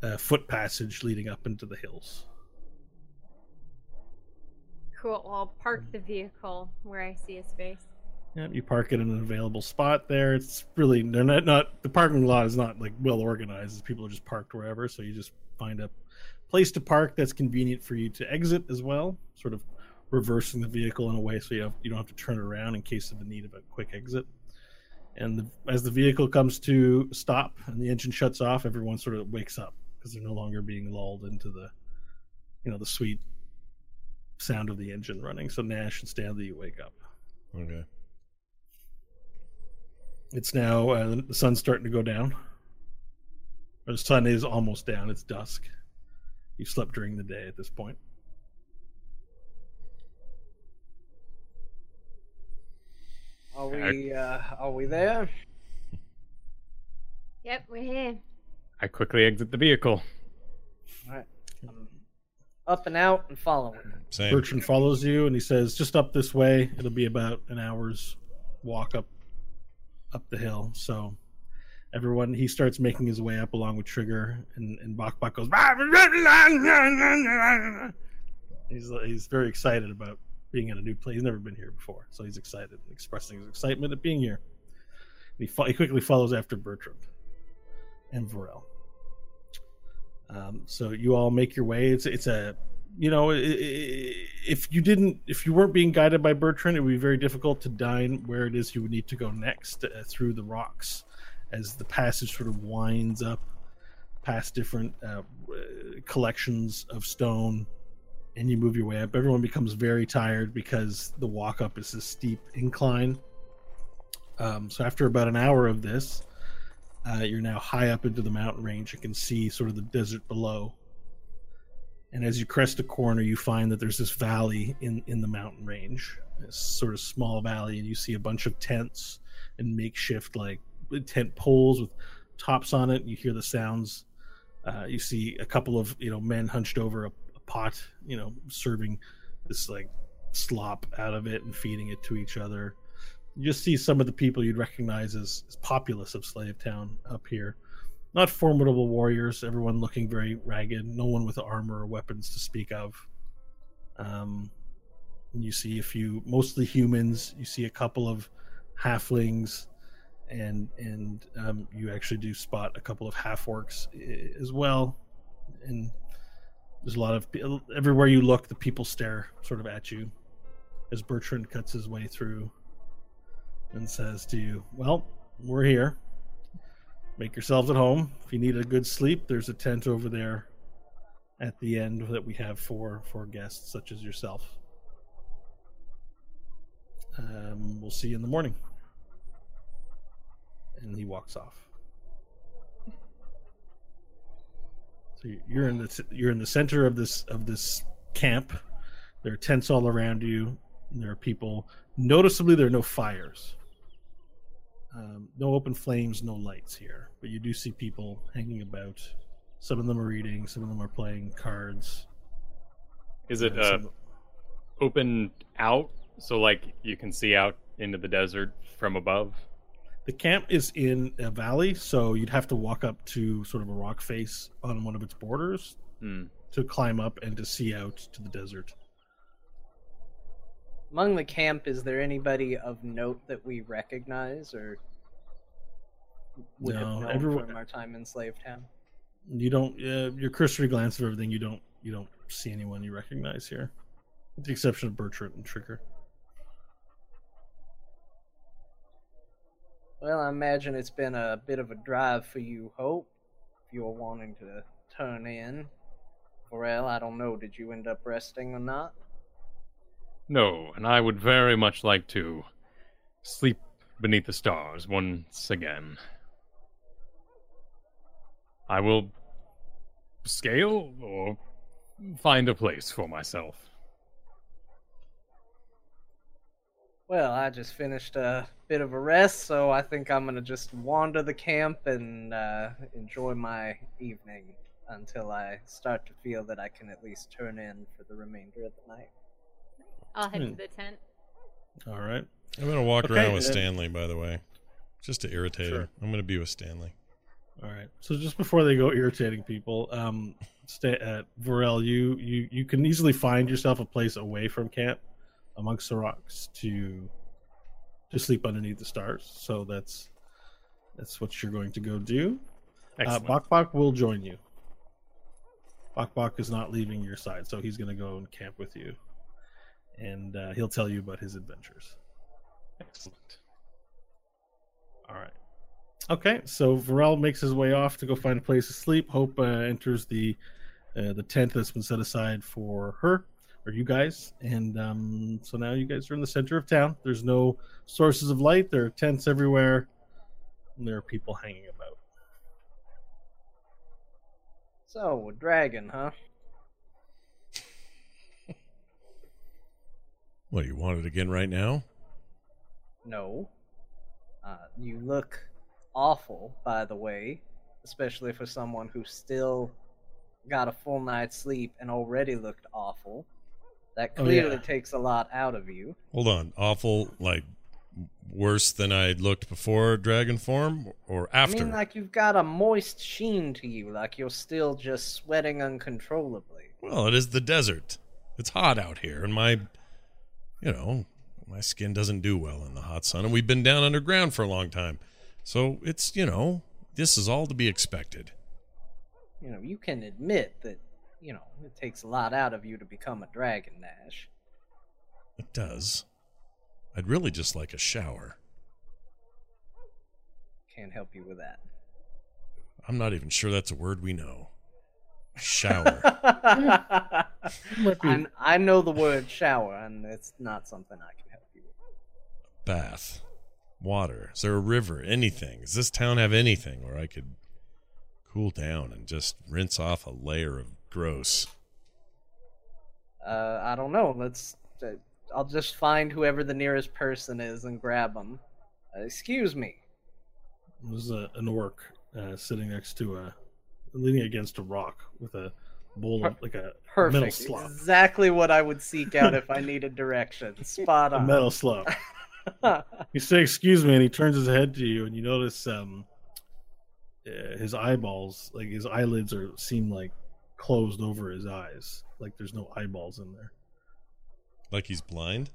a foot passage leading up into the hills. Cool. Well, I'll park mm. the vehicle where I see a space. Yeah, you park it in an available spot there. It's really they're not not the parking lot is not like well organized. People are just parked wherever, so you just find a place to park that's convenient for you to exit as well. Sort of reversing the vehicle in a way so you have, you don't have to turn around in case of the need of a quick exit. And the, as the vehicle comes to stop and the engine shuts off, everyone sort of wakes up because they're no longer being lulled into the you know the sweet sound of the engine running. So Nash and Stanley, you wake up. Okay. It's now uh, the sun's starting to go down. Or the sun is almost down. It's dusk. You've slept during the day at this point. Are we uh are we there? Yep, we're here. I quickly exit the vehicle. Alright. I'm up and out and following. Same. Bertrand follows you and he says, "Just up this way. It'll be about an hour's walk up up the hill. So everyone he starts making his way up along with Trigger, and and Bok Bok goes. He's he's very excited about being in a new place. He's never been here before, so he's excited, and expressing his excitement at being here. He, fo- he quickly follows after Bertrand and Varel. Um, so you all make your way. It's it's a you know if you didn't if you weren't being guided by Bertrand, it would be very difficult to dine where it is you would need to go next uh, through the rocks as the passage sort of winds up past different uh, collections of stone and you move your way up everyone becomes very tired because the walk up is a steep incline. Um, so after about an hour of this uh, you're now high up into the mountain range. And can see sort of the desert below. And as you crest a corner you find that there's this valley in in the mountain range. This sort of small valley and you see a bunch of tents and makeshift like tent poles with tops on it. You hear the sounds. Uh, you see a couple of you know men hunched over a pot you know serving this like slop out of it and feeding it to each other. You just see some of the people you'd recognize as, as populace of slave town up here. Not formidable warriors everyone looking very ragged no one with armor or weapons to speak of. Um, you see a few mostly humans. You see a couple of halflings and and um, you actually do spot a couple of half orcs as well. And there's a lot of everywhere you look the people stare sort of at you as bertrand cuts his way through and says to you well we're here. Make yourselves at home. If you need a good sleep there's a tent over there at the end that we have for for guests such as yourself. Um, we'll see you in the morning. And he walks off. So you- you're in the you're in the center of this of this camp. There are tents all around you. There are people. Noticeably, there are no fires, um, no open flames, no lights here. But you do see people hanging about. Some of them are eating. Some of them are playing cards. Is it Uh, uh, some- open out so like you can see out into the desert from above? The camp is in a valley, so you'd have to walk up to sort of a rock face on one of its borders Hmm. to climb up and to see out to the desert. Among the camp, is there anybody of note that we recognize or would No, have known everyone- from our time in Slave Town? You don't. Uh, your cursory glance of everything, you don't. You don't see anyone you recognize here, with the exception of Bertrand and Trigger. Well, I imagine it's been a bit of a drive for you, Hope. If you're wanting to turn in. Varel, I don't know, did you end up resting or not? No, and I would very much like to sleep beneath the stars once again. I will scale or find a place for myself. Well, I just finished a bit of a rest, so I think I'm gonna just wander the camp and uh, enjoy my evening until I start to feel that I can at least turn in for the remainder of the night. I'll head Hmm. to the tent. All right. I'm gonna walk Okay, around with uh, Stanley, by the way, just to irritate Sure. her. I'm gonna be with Stanley. All right. So just before they go irritating people, um, stay at Varel. You you you can easily find yourself a place away from camp, amongst the rocks to to sleep underneath the stars. So that's that's what you're going to go do. Uh, Excellent. Bok Bok will join you. Bok Bok is not leaving your side, so he's going to go and camp with you, and uh, he'll tell you about his adventures. Excellent. All right. Okay, so Varel makes his way off to go find a place to sleep. Hope uh, enters the uh, the tent that's been set aside for her or you guys, and um, so now you guys are in the center of town. There's no sources of light. There are tents everywhere, and there are people hanging about. So, a dragon, huh? What you want it again right now? No. Uh, you look awful, by the way, especially for someone who still got a full night's sleep and already looked awful. That Oh, clearly yeah. takes a lot out of you. Hold on, awful like worse than I looked before dragon form or after? I mean, like you've got a moist sheen to you, like you're still just sweating uncontrollably. well, it is the desert. It's hot out here, and my, you know, my skin doesn't do well in the hot sun, and we've been down underground for a long time. So it's, you know, this is all to be expected. You know, you can admit that, you know, it takes a lot out of you to become a dragon, Nash. It does. I'd really just like a shower. Can't help you with that. I'm not even sure that's a word we know. Shower. Might be- I, I know the word shower, and it's not something I can help you with. Bath. Water. Is there a river? Anything? Does this town have anything where I could cool down and just rinse off a layer of gross? Uh, I don't know. Let's. Uh, I'll just find whoever the nearest person is and grab them. Uh, excuse me. There's a, an orc uh, sitting next to a, leaning against a rock with a bowl of like a metal slop. Exactly what I would seek out if I needed directions. Spot A on. metal slop. You say, "Excuse me," and he turns his head to you, and you notice um, uh, his eyeballs, like his eyelids, are seem like closed over his eyes, like there's no eyeballs in there. Like he's blind?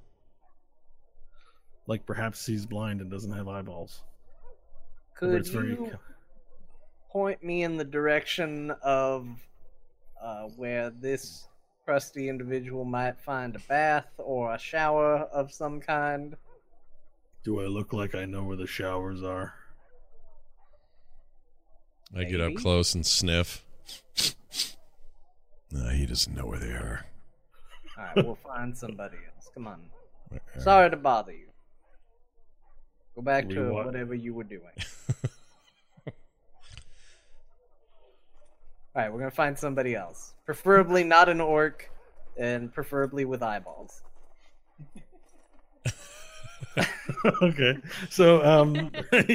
Like perhaps he's blind and doesn't have eyeballs. Could it's very you point me in the direction of uh, where this crusty individual might find a bath or a shower of some kind? Do I look like I know where the showers are? I get up close and sniff. No, he doesn't know where they are. All right, we'll find somebody else. Come on. Where- Sorry to bother you. Go back We to wa- whatever you were doing. All right, we're gonna find somebody else, preferably not an orc, and preferably with eyeballs. okay. So um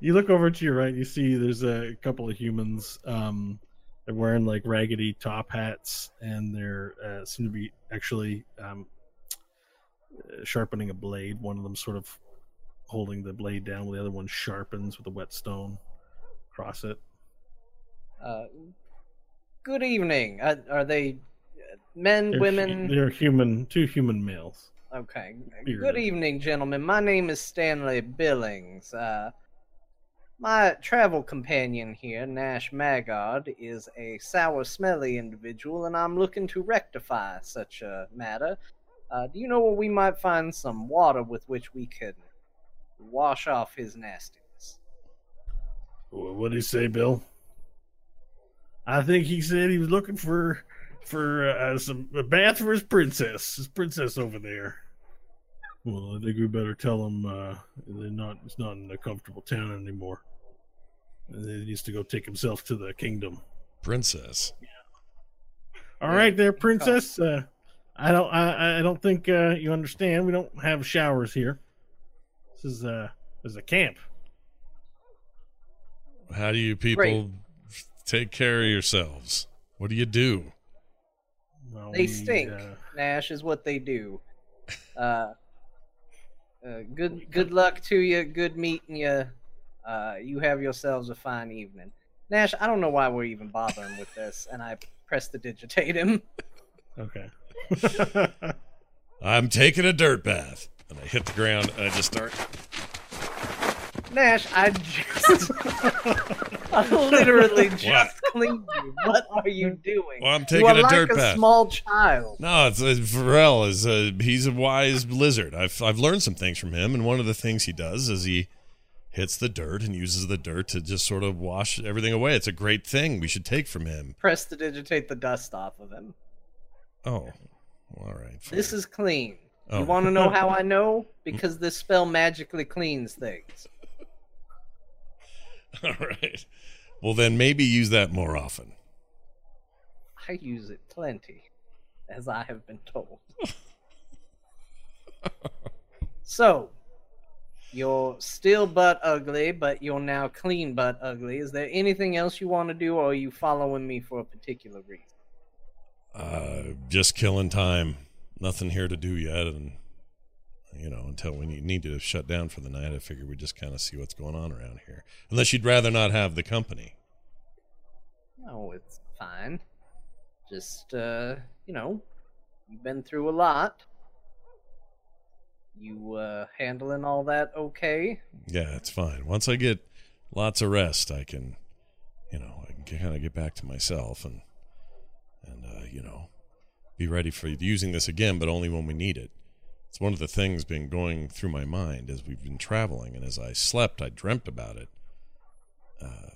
you look over to your right, you see there's a couple of humans. Um they're wearing like raggedy top hats and they're uh, seem to be actually um uh, sharpening a blade. One of them sort of holding the blade down, while the other one sharpens with a whetstone across it. Uh, good evening. Uh, are they uh, men, They're, women? They're human, two human males. Okay. Bearded. Good evening, gentlemen. My name is Stanley Billings. Uh, my travel companion here, Nash Magard, is a sour, smelly individual, and I'm looking to rectify such a matter. Uh, do you know where we might find some water with which we could wash off his nastiness? What did he say, Bill? I think he said he was looking for for uh, some a bath for his princess, his princess over there. Well, I think we better tell him uh, they're not. It's not in a comfortable town anymore. And He needs to go take himself to the kingdom. Princess. All Yeah. right, there, princess. Uh, I don't. I, I don't think uh, you understand. We don't have showers here. This is uh, this is a camp. How do you people Great. take care of yourselves? What do you do? Well, They we, stink. uh, Nash is what they do. Uh, uh, good good luck to you. Good meeting you. Uh, you have yourselves a fine evening. Nash, I don't know why we're even bothering with this, and I prestidigitate him. okay. I'm taking a dirt bath. And I hit the ground and I just start. Nash, I just, I literally just cleaned you. What are you doing? Well, I'm you taking are a like dirt a bath. small child. No, it's, it's Varel is a, he's a wise lizard. I've I've learned some things from him, and one of the things he does is he hits the dirt and uses the dirt to just sort of wash everything away. It's a great thing we should take from him. Prestidigitate the dust off of him. Oh, all right. fine. This is clean. Oh. You want to know how I know? Because this spell magically cleans things. all right. Well, then maybe use that more often. I use it plenty, as I have been told. so, you're still butt ugly, but you're now clean butt ugly. Is there anything else you want to do, or are you following me for a particular reason? Uh, just killing time. Nothing here to do yet, and You know, until we need, to shut down for the night, I figured we'd just kind of see what's going on around here. Unless you'd rather not have the company. No, it's fine. Just, uh, you know, you've been through a lot. You, uh, handling all that okay? Yeah, it's fine. Once I get lots of rest, I can, you know, I can kind of get back to myself and, and, uh, you know, be ready for using this again, but only when we need it. It's one of the things been going through my mind as we've been traveling, and as I slept, I dreamt about it. Uh,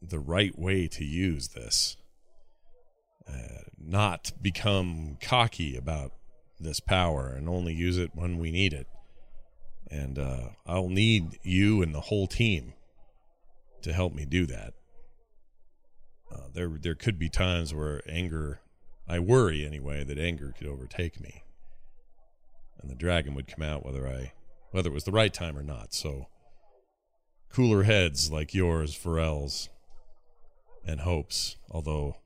the right way to use this. Uh, not become cocky about this power and only use it when we need it. And uh, I'll need you and the whole team to help me do that. Uh, there, there could be times where anger, I worry anyway, that anger could overtake me, and the dragon would come out whether I, whether it was the right time or not. So, cooler heads like yours, Varel's, and Hope's, although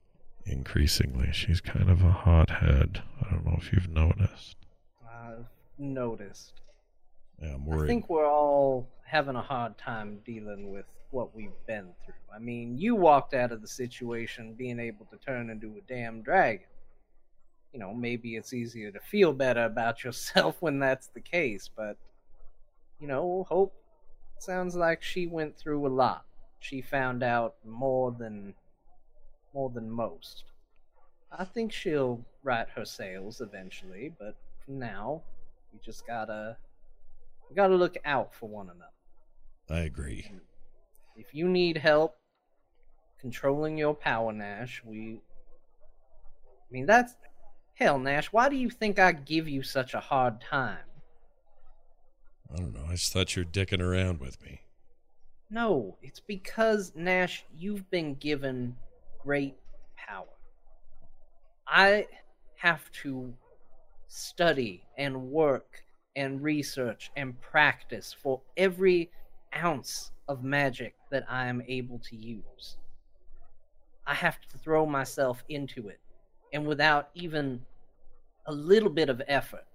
increasingly she's kind of a hothead. I don't know if you've noticed. I've noticed. Yeah, I'm worried. I think we're all having a hard time dealing with what we've been through. I mean, you walked out of the situation being able to turn into a damn dragon. You know, maybe it's easier to feel better about yourself when that's the case, but you know, Hope sounds like she went through a lot. She found out more than more than most. I think she'll right her sails eventually, but for now, we just gotta we gotta look out for one another. I agree. If you need help controlling your power, Nash, we. I mean, that's. Hell, Nash, why do you think I give you such a hard time? I don't know. I just thought you were dicking around with me. No, it's because, Nash, you've been given great power. I have to study and work and research and practice for every ounce of magic that I am able to use. I have to throw myself into it. And without even a little bit of effort,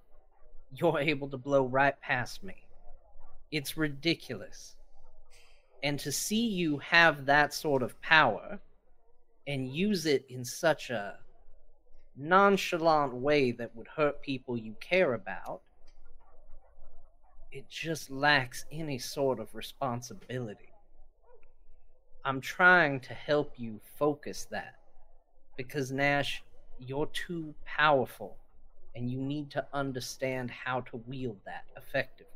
you're able to blow right past me. It's ridiculous. And to see you have that sort of power and use it in such a nonchalant way that would hurt people you care about, it just lacks any sort of responsibility. I'm trying to help you focus that because Nash, you're too powerful and you need to understand how to wield that effectively.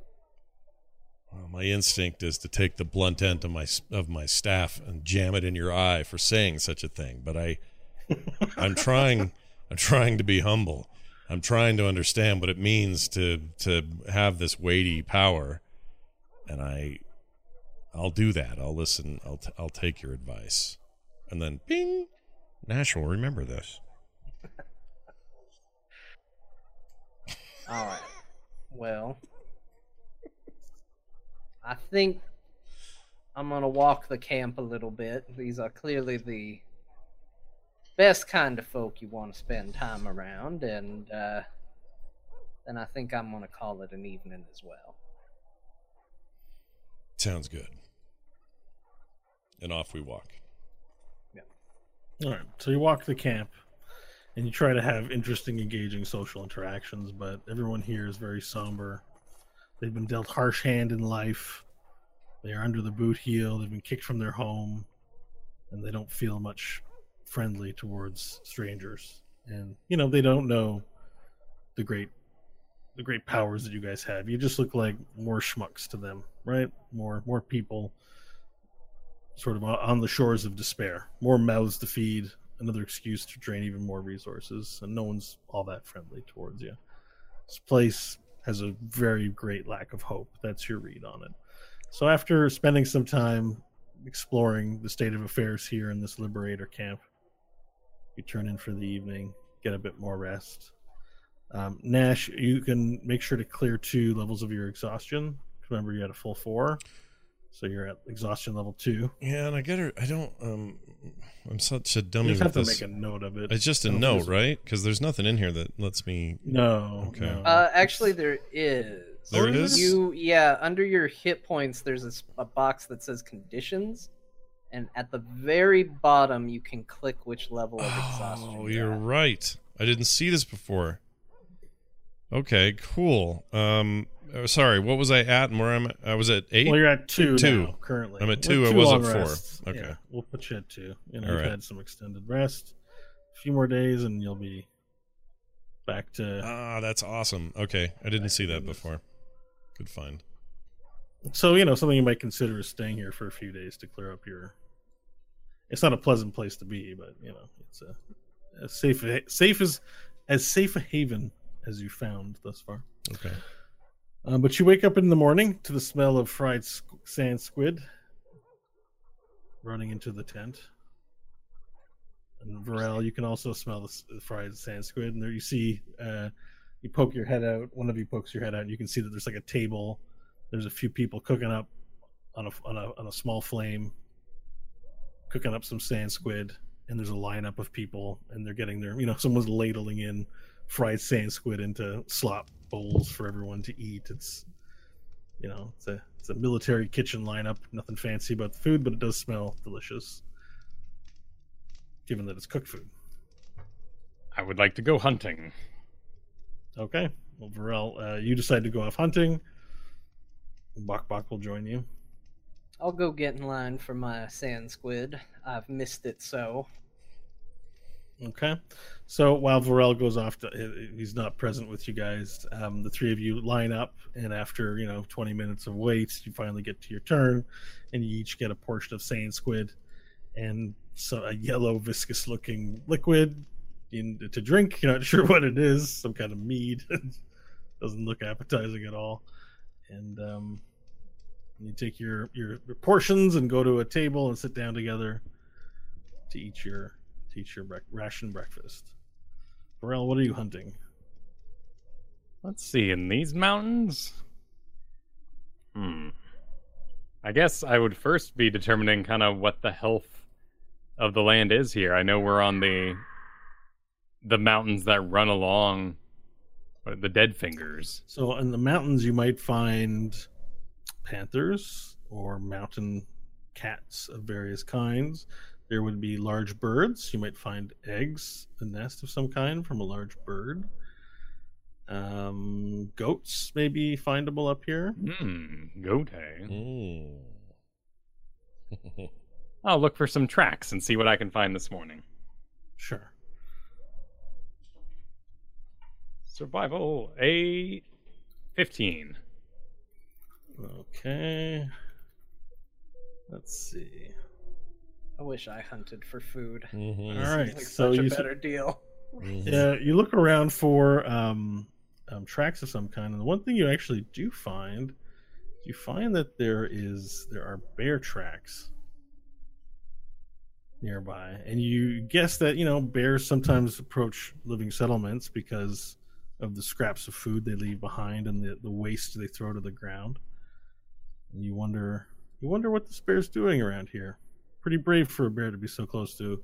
Well, my instinct is to take the blunt end of my of my staff and jam it in your eye for saying such a thing. But I, I'm trying. I'm trying to be humble. I'm trying to understand what it means to to have this weighty power, and I, I'll do that. I'll listen. I'll t- I'll take your advice, and then bing, Nash will remember this. All right. Well, I think I'm to walk the camp a little bit. These are clearly the best kind of folk you want to spend time around, and uh, then I think I'm going to call it an evening as well. Sounds good. And off we walk. Yeah. All right. So you walk the camp and you try to have interesting, engaging social interactions, but everyone here is very somber. They've been dealt harsh hand in life. They are under the boot heel. They've been kicked from their home, and they don't feel much friendly towards strangers. And you know they don't know the great, the great powers that you guys have. You just look like more schmucks to them, right? More, more people sort of on- the shores of despair. More mouths to feed, another excuse to drain even more resources, and no one's all that friendly towards you. This place has a very great lack of hope. That's your read on it. So after spending some time exploring the state of affairs here in this liberator camp, you turn in for the evening, get a bit more rest. Um, Nash, you can make sure to clear two levels of your exhaustion. Remember, you had a full four, so you're at exhaustion level two. Yeah, and I get her. I don't. Um, I'm such a You dummy just have to this. make a note of it. It's just a note, it's- right? Because there's nothing in here that lets me. No. Okay. no. Uh, actually, there is. There it is? You yeah, under your hit points, there's a box that says conditions, and at the very bottom, you can click which level of exhaustion. Oh, you're you're at. right. I didn't see this before. Okay, cool. Um, uh, sorry, what was I at? And where am I? I was at eight. Well, you're at two, Two. now, currently. I'm at With two, I two was at four. rests. Okay. Yeah, we'll put you at two. You know, All you've right. had some extended rest. A few more days, and you'll be back to. Ah, that's awesome. Okay, I didn't see that before. Good find. so you know, something you might consider is staying here for a few days to clear up your. It's not a pleasant place to be, but you know, it's a, a safe, safe as as safe a haven as you found thus far. Okay. Um, but you wake up in the morning to the smell of fried squ- sand squid running into the tent. And Varel, you can also smell the, s- the fried sand squid. And there you see, uh, you poke your head out. One of you pokes your head out, and you can see that there's like a table. There's a few people cooking up on a on a on a small flame, cooking up some sand squid. And there's a lineup of people, and they're getting their, you know, someone's ladling in fried sand squid into slop bowls for everyone to eat. It's you know, it's a it's a military kitchen lineup. Nothing fancy about the food, but it does smell delicious. Given that it's cooked food. I would like to go hunting. Okay. Well, Varel, uh, you decide to go off hunting. Bok Bok will join you. I'll go get in line for my sand squid. I've missed it so. Okay. So while Varel goes off, to, he's not present with you guys. Um, the three of you line up, and after you know twenty minutes of wait, you finally get to your turn, and you each get a portion of sand squid and so a yellow viscous-looking liquid in, to drink. You're not sure what it is. Some kind of mead. Doesn't look appetizing at all. And um, you take your your portions and go to a table and sit down together to eat your to eat your brec- ration breakfast. Varel, what are you hunting? Let's see, in these mountains? Hmm. I guess I would first be determining kind of what the health of the land is here. I know we're on the the mountains that run along the Dead Fingers. So in the mountains, you might find panthers or mountain cats of various kinds. There would be large birds. You might find eggs, a nest of some kind from a large bird. Um, goats may be findable up here. Hmm, goat, eh? Mm. I'll look for some tracks and see what I can find this morning. Sure. Survival a 15. Okay. Let's see. I wish I hunted for food. Mhm. All right. Like so such a you s- better deal. Mhm. Yeah, you look around for um, um, tracks of some kind, and the one thing you actually do find, you find that there is there are bear tracks nearby, and you guess that you know bears sometimes approach living settlements because of the scraps of food they leave behind and the, the waste they throw to the ground. And you wonder you wonder what this bear's doing around here. Pretty brave for a bear to be so close to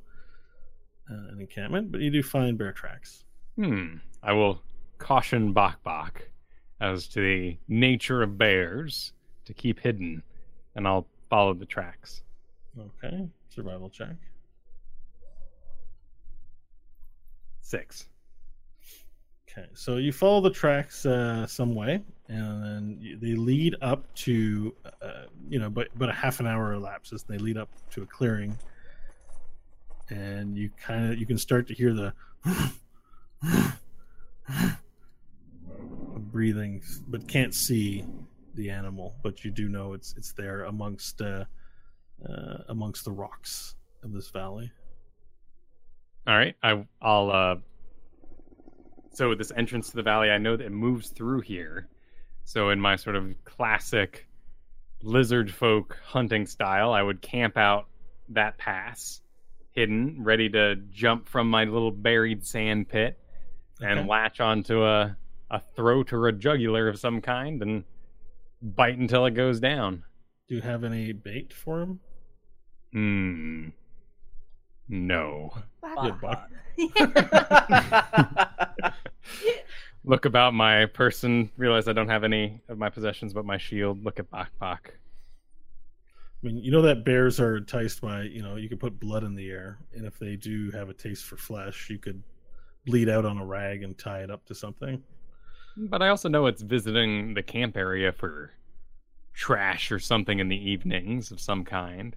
uh, an encampment, but you do find bear tracks. Hmm. I will caution Bok Bok as to the nature of bears to keep hidden, and I'll follow the tracks. Okay, survival check. Six. Okay, so you follow the tracks uh, some way, and then they lead up to, uh, you know, but but a half an hour elapses. They lead up to a clearing, and you kind of you can start to hear the breathing, but can't see the animal. But you do know it's it's there amongst uh, uh, amongst the rocks of this valley. All right. I I'll uh so this entrance to the valley, I know that it moves through here. So in my sort of classic lizard folk hunting style, I would camp out that pass, hidden, ready to jump from my little buried sand pit and Okay. latch onto a a throat or a jugular of some kind and bite until it goes down. Do you have any bait for him? Hmm. No. Yeah, Buck. Look about my person, realize I don't have any of my possessions but my shield. Look at Bok Bok. I mean, you know that bears are enticed by, you know, you could put blood in the air, and if they do have a taste for flesh, you could bleed out on a rag and tie it up to something. But I also know it's visiting the camp area for trash or something in the evenings of some kind.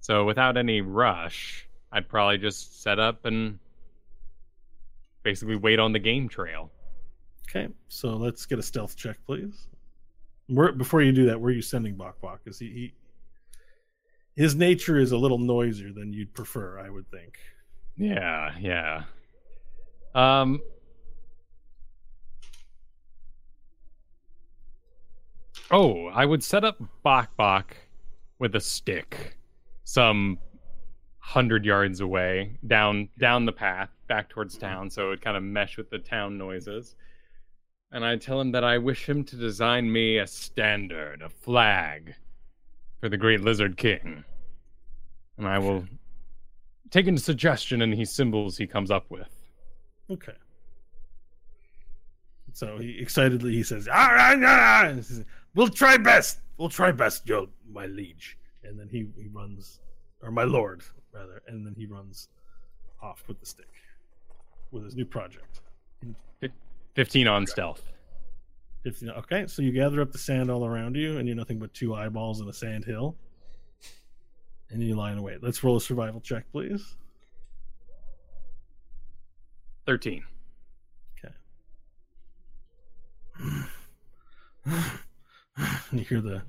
So without any rush, I'd probably just set up and basically wait on the game trail. Okay, so let's get a stealth check, please. Where, before you do that, where are you sending Bok Bok? Is he, he his nature is a little noisier than you'd prefer, I would think. Yeah, yeah. Um Oh, I would set up Bok Bok with a stick some hundred yards away down down the path back towards town so it would kind of mesh with the town noises and i tell him that i wish him to design me a standard a flag for the great lizard king and i will take into suggestion and any symbols he comes up with Okay. So he excitedly he says, "Ah, ah, ah," and he says, "We'll try best. We'll try best, yo, my liege." And then he, he runs, or my lord rather, and then he runs off with the stick with his new project. 15 on stealth Fifteen. okay, so you gather up the sand all around you, and you're nothing but two eyeballs in a sand hill, and you lie in wait. Let's roll a survival check, please. 13 and you hear the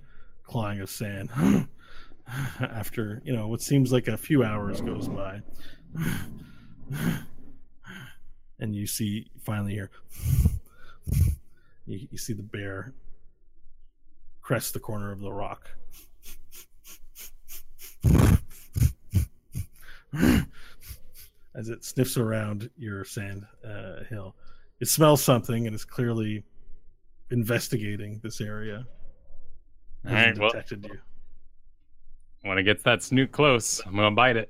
clawing of sand after you know what seems like a few hours goes by and you see finally here you, you see the bear crest the corner of the rock as it sniffs around your sand uh, hill it smells something and is clearly investigating this area. All right, well- detected you. When it gets that snoot close i'm gonna bite it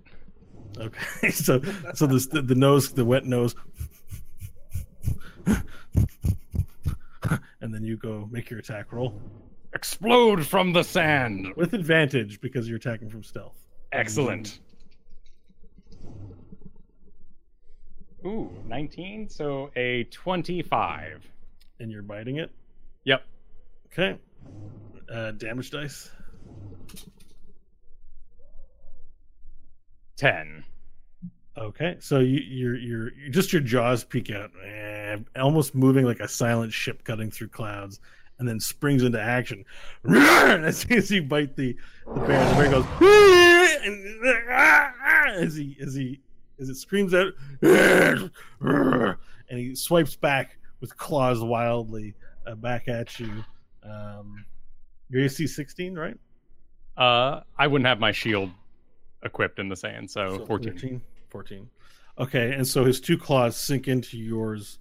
Okay, so so this the, the nose, the wet nose, and then you go make your attack roll explode from the sand with advantage because you're attacking from stealth. excellent ooh 19 so a 25 And you're biting it. yep Okay. Uh, damage dice. 10 Okay, so you, you're you're just your jaws peek out, eh, almost moving like a silent ship cutting through clouds, and then springs into action. As soon as you bite the the bear, the bear goes and, as he as he as it screams out, and he swipes back with claws wildly uh, back at you. Um, your AC 16, right? uh i wouldn't have my shield equipped in the sand so, So 14 14. 14. Okay, and so his two claws sink into yours,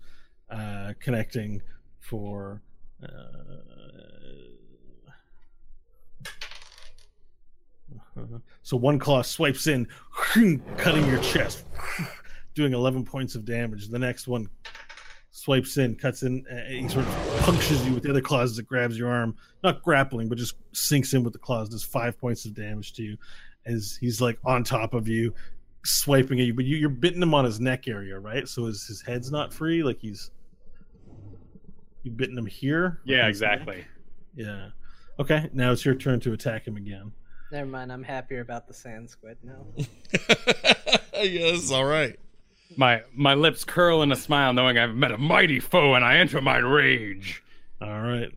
uh, connecting for. Uh, uh-huh. so one claw swipes in, cutting your chest, doing 11 points of damage. The next one swipes in, cuts in, uh, he sort of punctures you with the other claws as it grabs your arm. Not grappling, but just sinks in with the claws, does five points of damage to you as he's like on top of you, swiping at you. But you, you're bitting him on his neck area, right? So his, his head's not free. Like he's you've bitten him here. yeah Like his neck? exactly Yeah. Okay, now it's your turn to attack him again. Never mind, I'm happier about the sand squid now. yes, all right. my my lips curl in a smile knowing i've met a mighty foe and i enter my rage All right.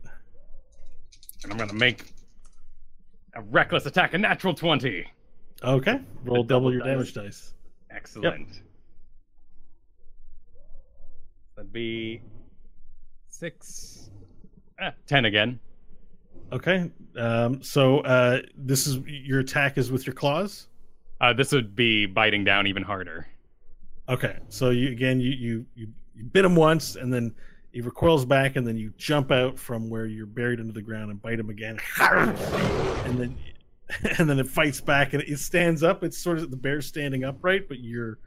and i'm gonna make a reckless attack a natural 20 Okay. Roll double, double your dice. damage dice. Excellent. That'd be six, ah, ten again. Okay. Um, so uh, this is your attack is with your claws. Uh, this would be biting down even harder. Okay. So you again you you you, you bit him once and then he recoils back and then you jump out from where you're buried into the ground and bite him again. and then and then it fights back and it stands up. It's sort of the bear standing upright, but you're,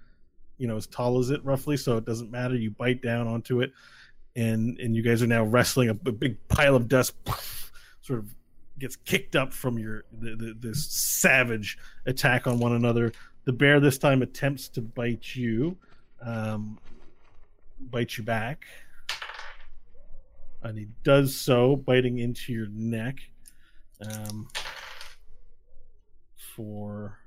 you know, as tall as it roughly, so it doesn't matter. You bite down onto it, and and you guys are now wrestling a, a big pile of dust, sort of gets kicked up from your the, the, this savage attack on one another. The bear this time attempts to bite you, um, bite you back, and he does so, biting into your neck. Um, for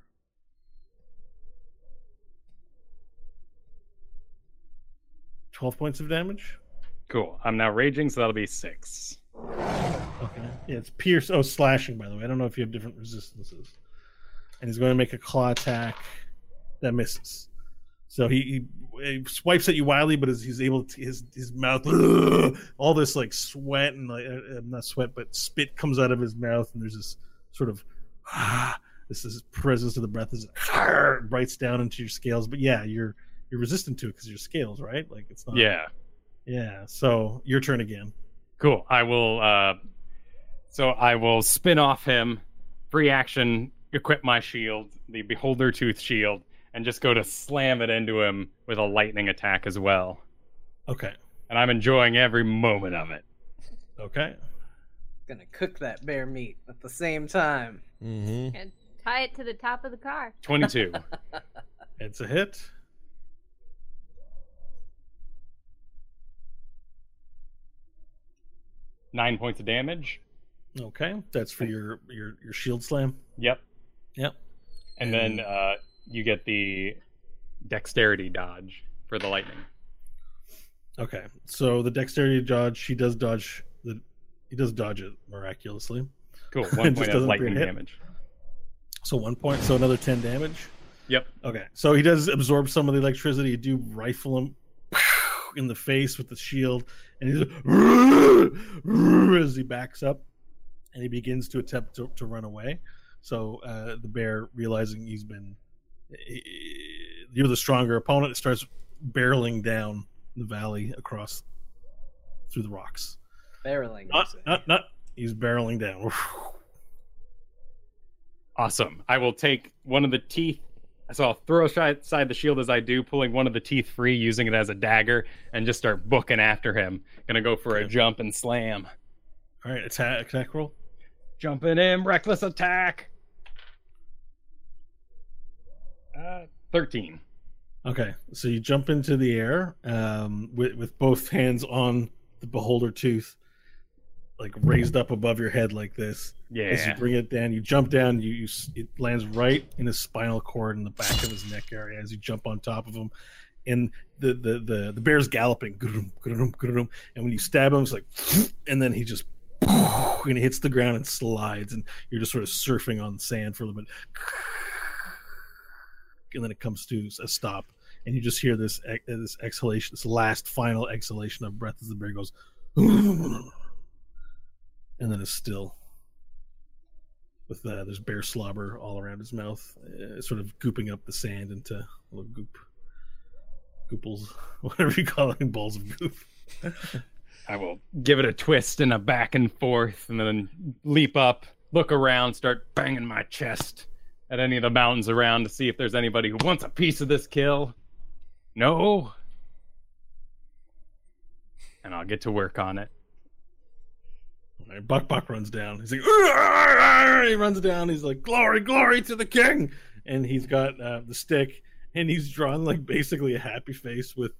twelve points of damage. Cool. I'm now raging, so that'll be six. Okay. Yeah, it's pierce. Oh, slashing. By the way, I don't know if you have different resistances. And he's going to make a claw attack that misses. So he, he, he swipes at you wildly, but as he's able to his his mouth, all this like sweat and like uh, uh, not sweat, but spit comes out of his mouth, and there's this sort of this is presence of the breath is bites down into your scales. But yeah, you're you're resistant to it because your scales, right? Like it's not. Yeah. Yeah. So your turn again. Cool. I will. uh So I will spin off him, free action, equip my shield, the Beholder Tooth shield, and just go to slam it into him with a lightning attack as well. Okay. And I'm enjoying every moment of it. Okay. Gonna cook that bear meat at the same time. Mm-hmm. And tie it to the top of the car. 22. It's a hit. Nine points of damage. Okay. That's for your your your shield slam. Yep. Yep. And then uh, you get the dexterity dodge for the lightning. Okay. So the dexterity dodge, she does dodge the he does dodge it miraculously. Cool. One point of lightning damage. So one point, so another ten damage. Yep. Okay. So he does absorb some of the electricity. You do rifle him in the face with the shield, and he's as he backs up, and he begins to attempt to, to run away. So uh, the bear, realizing he's been, you're the stronger opponent, starts barreling down the valley across through the rocks. Barreling. Not, not, not. He's barreling down. Awesome. I will take one of the teeth. So I'll throw aside the shield as I do, pulling one of the teeth free, using it as a dagger, and just start booking after him. Gonna go for a jump and slam. All right, attack, attack roll. Jumping in, reckless attack. Uh, 13. Okay, so you jump into the air um, with with both hands on the beholder tooth, like raised up above your head like this. As you bring it down, you jump down. You, you it lands right in his spinal cord in the back of his neck area as you jump on top of him, and the the the, the bear's galloping, and when you stab him, it's like, and then he just and he hits the ground and slides, and you're just sort of surfing on sand for a little bit, and then it comes to a stop, and you just hear this this exhalation, this last final exhalation of breath as the bear goes, and then it's still with uh, there's bear slobber all around his mouth, uh, sort of gooping up the sand into little goop, gooples, whatever you call it, balls of goop. I will give it a twist and a back and forth, and then leap up, look around, start banging my chest at any of the mountains around to see if there's anybody who wants a piece of this kill. No. And I'll get to work on it. Bok Bok runs down. He's like, "Arr!" he runs down. He's like, glory, glory to the king. And he's got uh, the stick, and he's drawn like basically a happy face with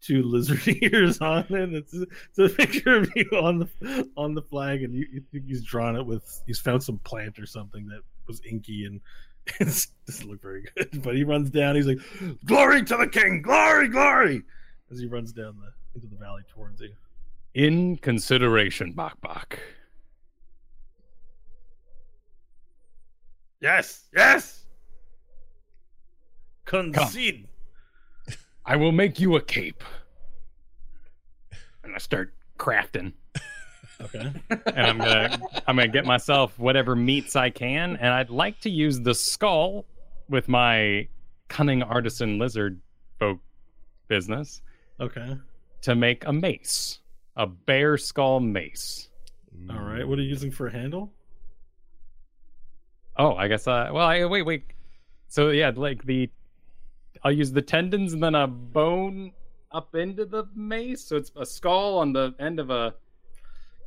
two lizard ears on it. It's, it's a picture of you on the on the flag, and you, you think he's drawn it with he's found some plant or something that was inky and it doesn't look very good. But he runs down. He's like, glory to the king, glory, glory, as he runs down the into the valley towards you. In consideration, Bok Bok. Yes, yes. Concede. I will make you a cape. And I start crafting. Okay. and I'm gonna I'm gonna get myself whatever meats I can, and I'd like to use the skull with my cunning artisan lizard folk business Okay. to make a mace, a bear skull mace. All right. What are you using for a handle? Oh, I guess. Uh, well, I, wait, wait. So yeah, like the, I'll use the tendons and then a bone up into the mace. So it's a skull on the end of a.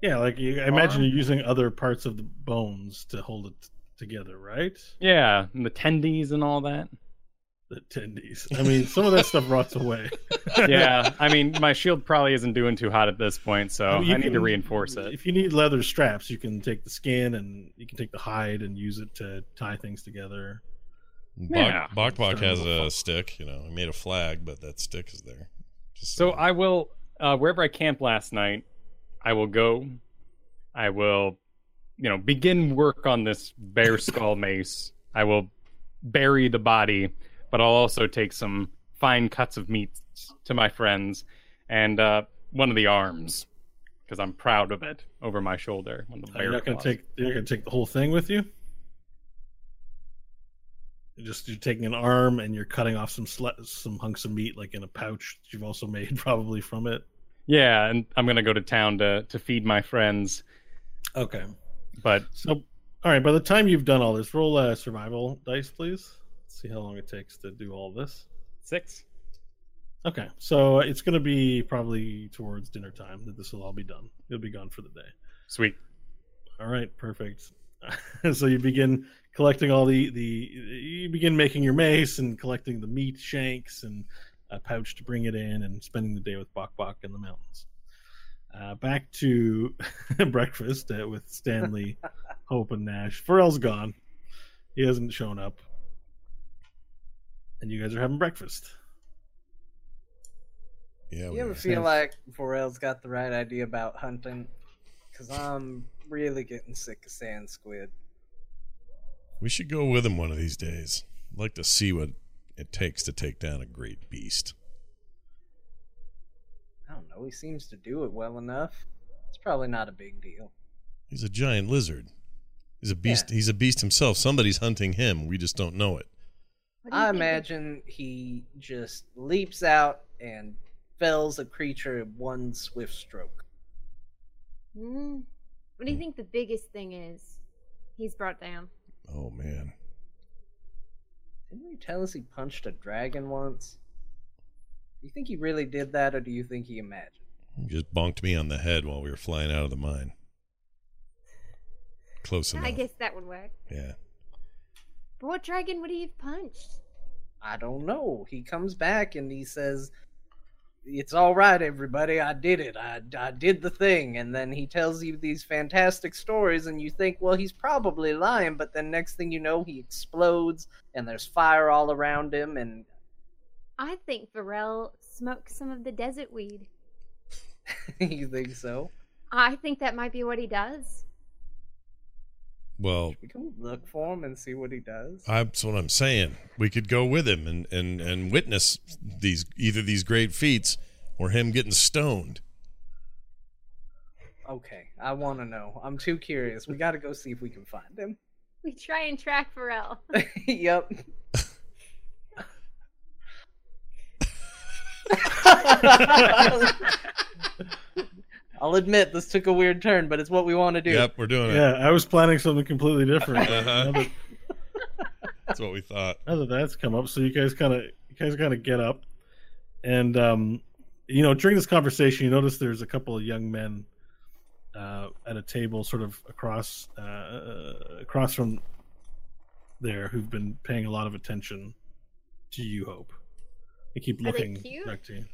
Yeah, like you, I imagine you're using other parts of the bones to hold it together, right? Yeah, and the tendies and all that. The tendies. I mean, some of that stuff rots away. Yeah, I mean, my shield probably isn't doing too hot at this point, so I, mean, you need to reinforce it. If you need leather straps, you can take the skin and you can take the hide and use it to tie things together. Yeah. Bok Bok has Starting a stick. You know, he made a flag, but that stick is there. Just So saying. I will, uh, wherever I camped last night, I will go. I will, you know, begin work on this bear skull mace. I will bury the body, but I'll also take some fine cuts of meat to my friends and uh, one of the arms because I'm proud of it over my shoulder. One of the You're not gonna claws. take. You're not gonna take the whole thing with you. You're just you're taking an arm and you're cutting off some sli- some hunks of meat, like in a pouch that you've also made probably from it. Yeah, and I'm gonna go to town to to feed my friends. Okay. But So, all right. By the time you've done all this, roll a survival dice, please. Let's see how long it takes to do all this. six. Okay, so it's going to be probably towards dinner time that this will all be done. You'll be gone for the day. Sweet. All right, perfect. so you begin collecting all the the you begin making your mace and collecting the meat shanks and a pouch to bring it in and spending the day with Bok Bok in the mountains. Uh, back to breakfast uh, with Stanley, Hope, and Nash. Varel's gone. He hasn't shown up. And you guys are having breakfast. yeah, we You ever are. feel like Varel's got the right idea about hunting? Because I'm really getting sick of sand squid. we should go with him one of these days. I'd like to see what it takes to take down a great beast. I don't know. He seems to do it well enough. It's probably not a big deal. He's a giant lizard. He's a beast. He's a beast himself. Somebody's hunting him. We just don't know it. What do you I think of- imagine he just leaps out and fells a creature in one swift stroke. Hmm. What do you think the biggest thing is he's brought down? Oh man, Didn't he tell us he punched a dragon once? Do you think he really did that, or do you think he imagined? he just bonked me on the head while we were flying out of the mine. Close enough. I guess that would work. Yeah. But what dragon would he have punched? I don't know. He comes back and he says, "It's all right, everybody. I did it. I, I did the thing." And then he tells you these fantastic stories, and you think, "Well, he's probably lying." But then next thing you know, he explodes, and there's fire all around him, and I think Varel smoked some of the desert weed. you think so? I think that might be what he does. Well, We can look for him and see what he does. that's what I'm saying. We could go with him and and and witness these either these great feats or him getting stoned. Okay, I want to know. I'm too curious. We got to go see if we can find him. We try and track Varel. yep. I'll admit this took a weird turn, but it's what we want to do. Yep, we're doing it. Yeah, I was planning something completely different. Uh-huh. that, That's what we thought. now that that's come up, so you guys kind of you guys kind of get up, and um, you know during this conversation, you notice there's a couple of young men uh, at a table, sort of across uh, across from there, who've been paying a lot of attention to you, Hope. They keep Are looking cute? back to you.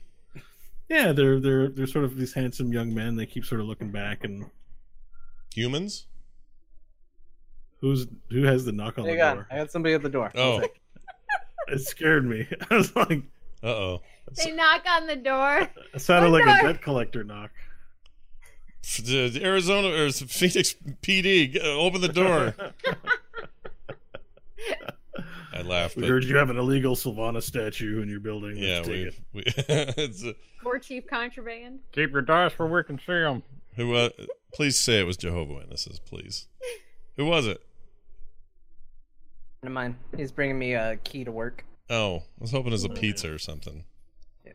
Yeah, they're they're they're sort of these handsome young men. They keep sort of looking back, and Humans? who's who has the knock on Hang the on, door? I got somebody at the door. One Oh. sec. It scared me. I was like, Uh oh. they knock on the door. it sounded Oh, like no. a debt collector knock. The Arizona or Phoenix PD, open the door. I laughed. We But heard you have an illegal Sylvana statue in your building. Let's yeah, take we, it. we it's uh, For cheap contraband. Keep your dice where we can see them. who? Uh, please say it was Jehovah Witnesses, please. Who was it? Never mind. He's bringing me a key to work. Oh, I was hoping it was a pizza or something. Yeah.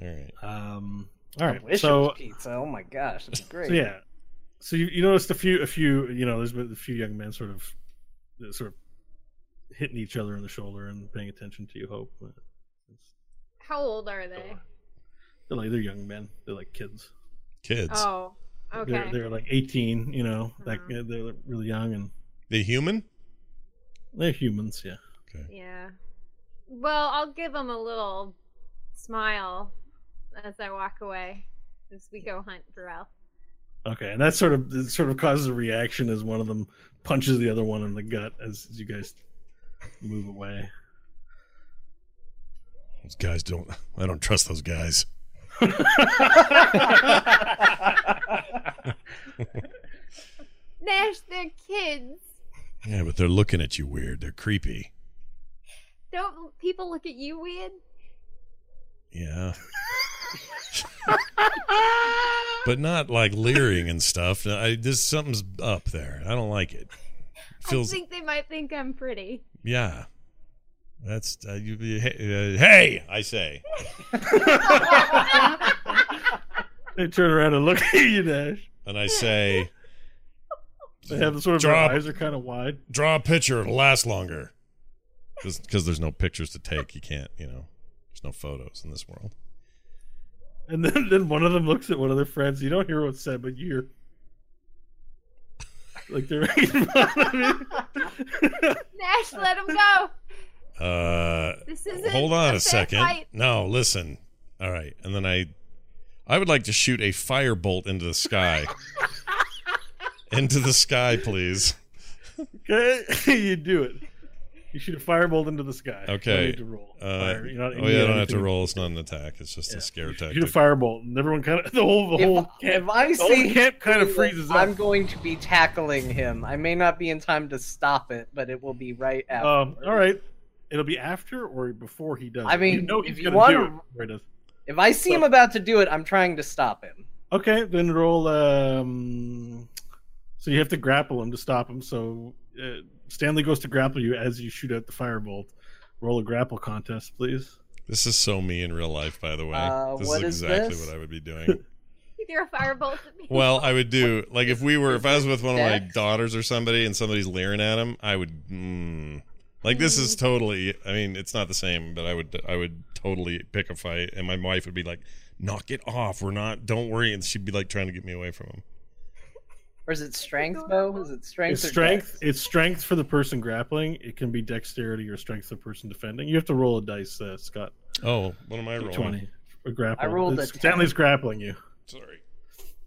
All right. Um. All I right. wish it So, was pizza. Oh my gosh, that's great. so yeah. So you, you noticed a few, a few. You know, there's been a few young men sort of sort of hitting each other in the shoulder and paying attention to you. Hope. How old are they? they're like they're young men. They're like kids. Kids. Oh, okay. They're they're like eighteen. You know, like Mhm. they're really young and The human? they're humans. Yeah. Okay yeah. Well, I'll give them a little smile as I walk away as we go hunt for Ralph. Okay, and that sort of it sort of causes a reaction as one of them punches the other one in the gut as, as you guys move away. Those guys don't. I don't trust those guys. Nash, they're kids. Yeah, but they're looking at you weird. They're creepy. Don't people look at you weird? Yeah. but not like leering and stuff. I just something's up there. I don't like it. Feels I think they might think I'm pretty. yeah. That's uh, you. you- Hey, uh, hey, I say. They turn around and look at you, Nash. And I say, They have the sort of their eyes are kind of wide. draw a picture. It'll last longer. Because there's no pictures to take. You can't, you know, there's no photos in this world. And then, then one of them looks at one of their friends. You don't hear what's said, but you hear like they're making fun of you. Nash, let him go. Uh, This isn't hold on a a, second. fight. No, listen. All right, and then I, I would like to shoot a firebolt into the sky. into the sky, please. Okay, you do it. You shoot a firebolt into the sky. You Okay. need to roll. Uh, Fire. You're not- oh you yeah, I don't have to roll. It's not an attack. It's just Yeah. a scare You tactic. Shoot a firebolt, and everyone kind of the whole the If, whole camp. if I the whole see camp kind of him, freezes up. I'm going to be tackling him. I may not be in time to stop it, but it will be right after. Um, all right. It'll be after or before he does. I it. mean, you know if he's you gonna wanna- do it before he does. If I see him about to do it, I'm trying to stop him. Okay, then roll. Um, so you have to grapple him to stop him. So uh, Stanley goes to grapple you as you shoot out the firebolt. Roll a grapple contest, please. This is so me in real life, by the way. Uh, this what is is exactly this? what I would be doing. You throw a firebolt at me. well, I would do like if we were if I was with one of my daughters or somebody and somebody's leering at him, I would. Mm, like this is totally. I mean, it's not the same, but I would. I would totally pick a fight, and my wife would be like, "Knock it off. We're not. Don't worry." And she'd be like trying to get me away from him. Or is it strength, Bo? Is it strength? It's or strength. dex? It's strength for the person grappling. It can be dexterity or strength for the person defending. You have to roll a dice, uh, Scott. Oh, what am I rolling? Twenty. A grapple. I rolled a It's- 10. Stanley's grappling you. Sorry.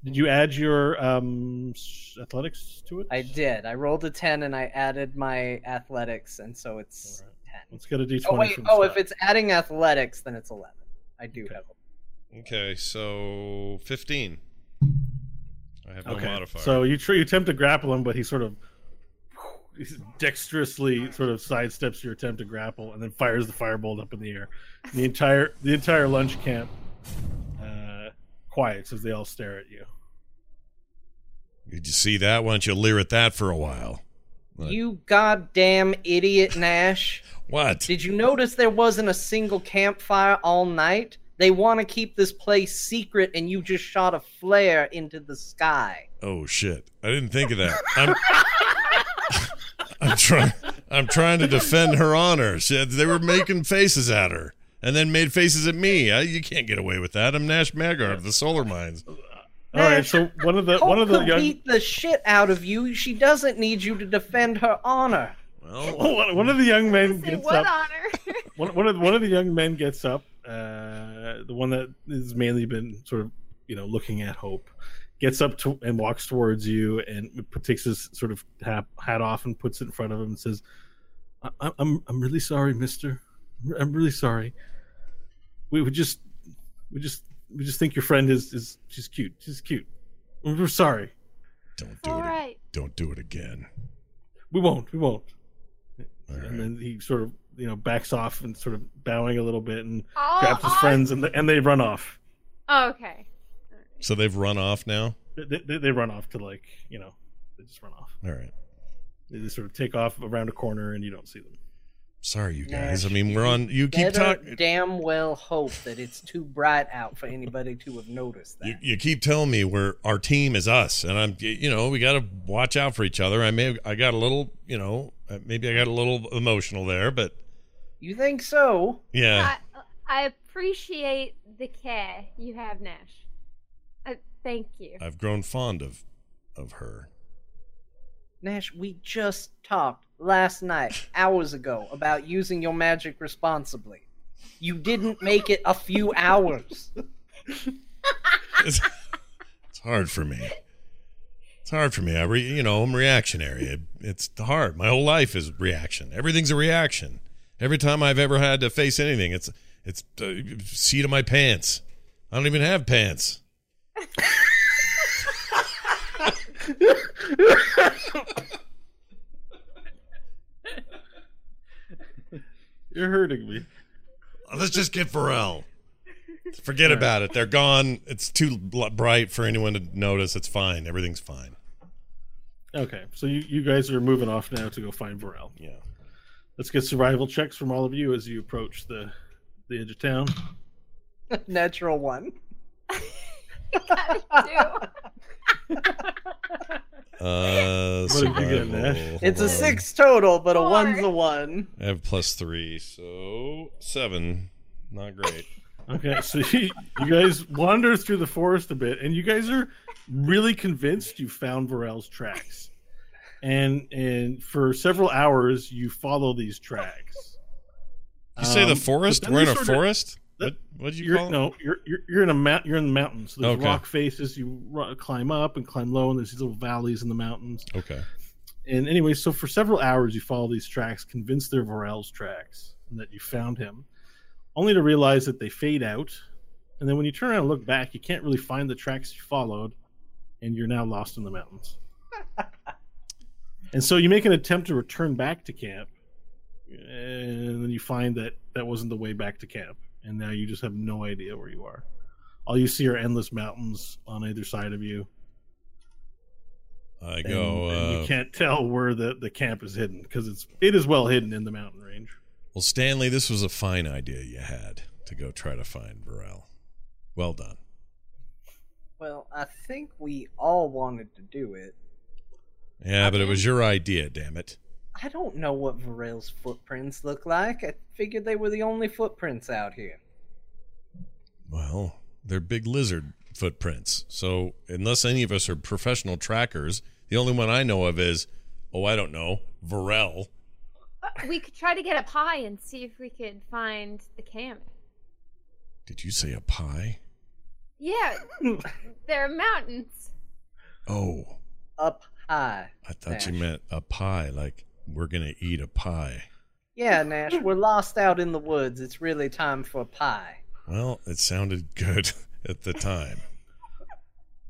Did you add your um athletics to it? I did. I rolled a ten and I added my athletics, and so it's Alright. ten. Let's get a d20. Oh wait. from Oh, if it's adding athletics, then it's eleven. I do Okay. have. A... Okay, so fifteen. I have no okay. modifier. So you tr- you attempt to grapple him, but he sort of he dexterously sort of sidesteps your attempt to grapple and then fires the firebolt up in the air. The entire the entire lunch camp uh, quiets as they all stare at you. Did you see that? Why don't you leer at that for a while? What? You goddamn idiot, Nash! What? Did you notice there wasn't a single campfire all night? They want to keep this place secret, and you just shot a flare into the sky. Oh shit! I didn't think of that. I'm, I'm trying. I'm trying to defend her honor. She, they were making faces at her, and then made faces at me. I, you can't get away with that. I'm Nash Magar of the Solar Mines. All right, so one of the Hope one of the could young beat the shit out of you. She doesn't need you to defend her honor. Well, one one of the young men Say gets what up. honor? One, one of one of the young men gets up. Uh, the one that has mainly been sort of you know looking at Hope gets up to and walks towards you and takes his sort of hat, hat off and puts it in front of him and says, I, I- "I'm I'm really sorry, Mister. I'm really sorry. We would just we just we just think your friend is is she's cute. She's cute. We're sorry. don't do All it. right. Don't do it again. We won't. We won't." All right. And then he sort of you know backs off and sort of bowing a little bit and Oh, grabs his oh, friends and and they run off. oh, okay. So they've run off now. They, they, they run off to like you know they just run off. All right. They just sort of take off around a corner and you don't see them. Sorry, you guys. I mean, we're on. You keep talking. damn well hope that it's too bright out for anybody to have noticed that. You, you keep telling me we're our team is us, and I'm you know we got to watch out for each other. I may have, I got a little you know Uh, Maybe I got a little emotional there, but You think so? yeah. I, I appreciate the care you have, Nash. Uh, thank you. I've grown fond of of her. Nash, we just talked last night, hours ago, about using your magic responsibly. You didn't make it a few hours. It's, it's hard for me. It's hard for me. I re, you know, I'm reactionary. It, it's hard. My whole life is reaction. Everything's a reaction. Every time I've ever had to face anything, it's it's uh, seat of my pants. I don't even have pants. You're hurting me. Let's just get Varel. Forget about it. They're gone. It's too bright for anyone to notice. It's fine. Everything's fine. Okay, so you, you guys are moving off now to go find Varel. Yeah. Let's get survival checks from all of you as you approach the the edge of town. Natural one. Uh, What did you get, Nash? survival. It's a six total, but a one's a one. I have plus three, so seven. Not great. Okay, so you, you guys wander through the forest a bit, and you guys are really convinced you found Varel's tracks. And and for several hours, you follow these tracks. You say the Um, forest? but We're in a sorta- forest. What? What did you You're, call it? no, you're, you're you're in a mount. You're in the mountains. So there's Okay. rock faces. You ro- climb up and climb low, and there's these little valleys in the mountains. Okay. And anyway, so for several hours, you follow these tracks, convinced they're Varel's tracks, and that you found him, only to realize that they fade out. And then when you turn around and look back, you can't really find the tracks you followed, and you're now lost in the mountains. and so you make an attempt to return back to camp, and then you find that that wasn't the way back to camp, and now you just have no idea where you are. All you see are endless mountains on either side of you I and, go. and Uh, you can't tell where the, the camp is hidden because it's it is well hidden in the mountain range. well, Stanley, this was a fine idea you had to go try to find Varel. Well done. Well, I think we all wanted to do it. Yeah, but it was your idea. Damn it. I don't know what Varel's footprints look like. I figured they were the only footprints out here. Well, they're big lizard footprints. So unless any of us are professional trackers, the only one I know of is, oh, I don't know, Varel. Uh, we could try to get up high and see if we could find the camp. Did you say a pie? Yeah, there are mountains. Oh, Up high. I thought you meant a pie, like we're gonna eat a pie. Yeah, Nash, we're lost out in the woods. It's really time for a pie. Well, it sounded good at the time.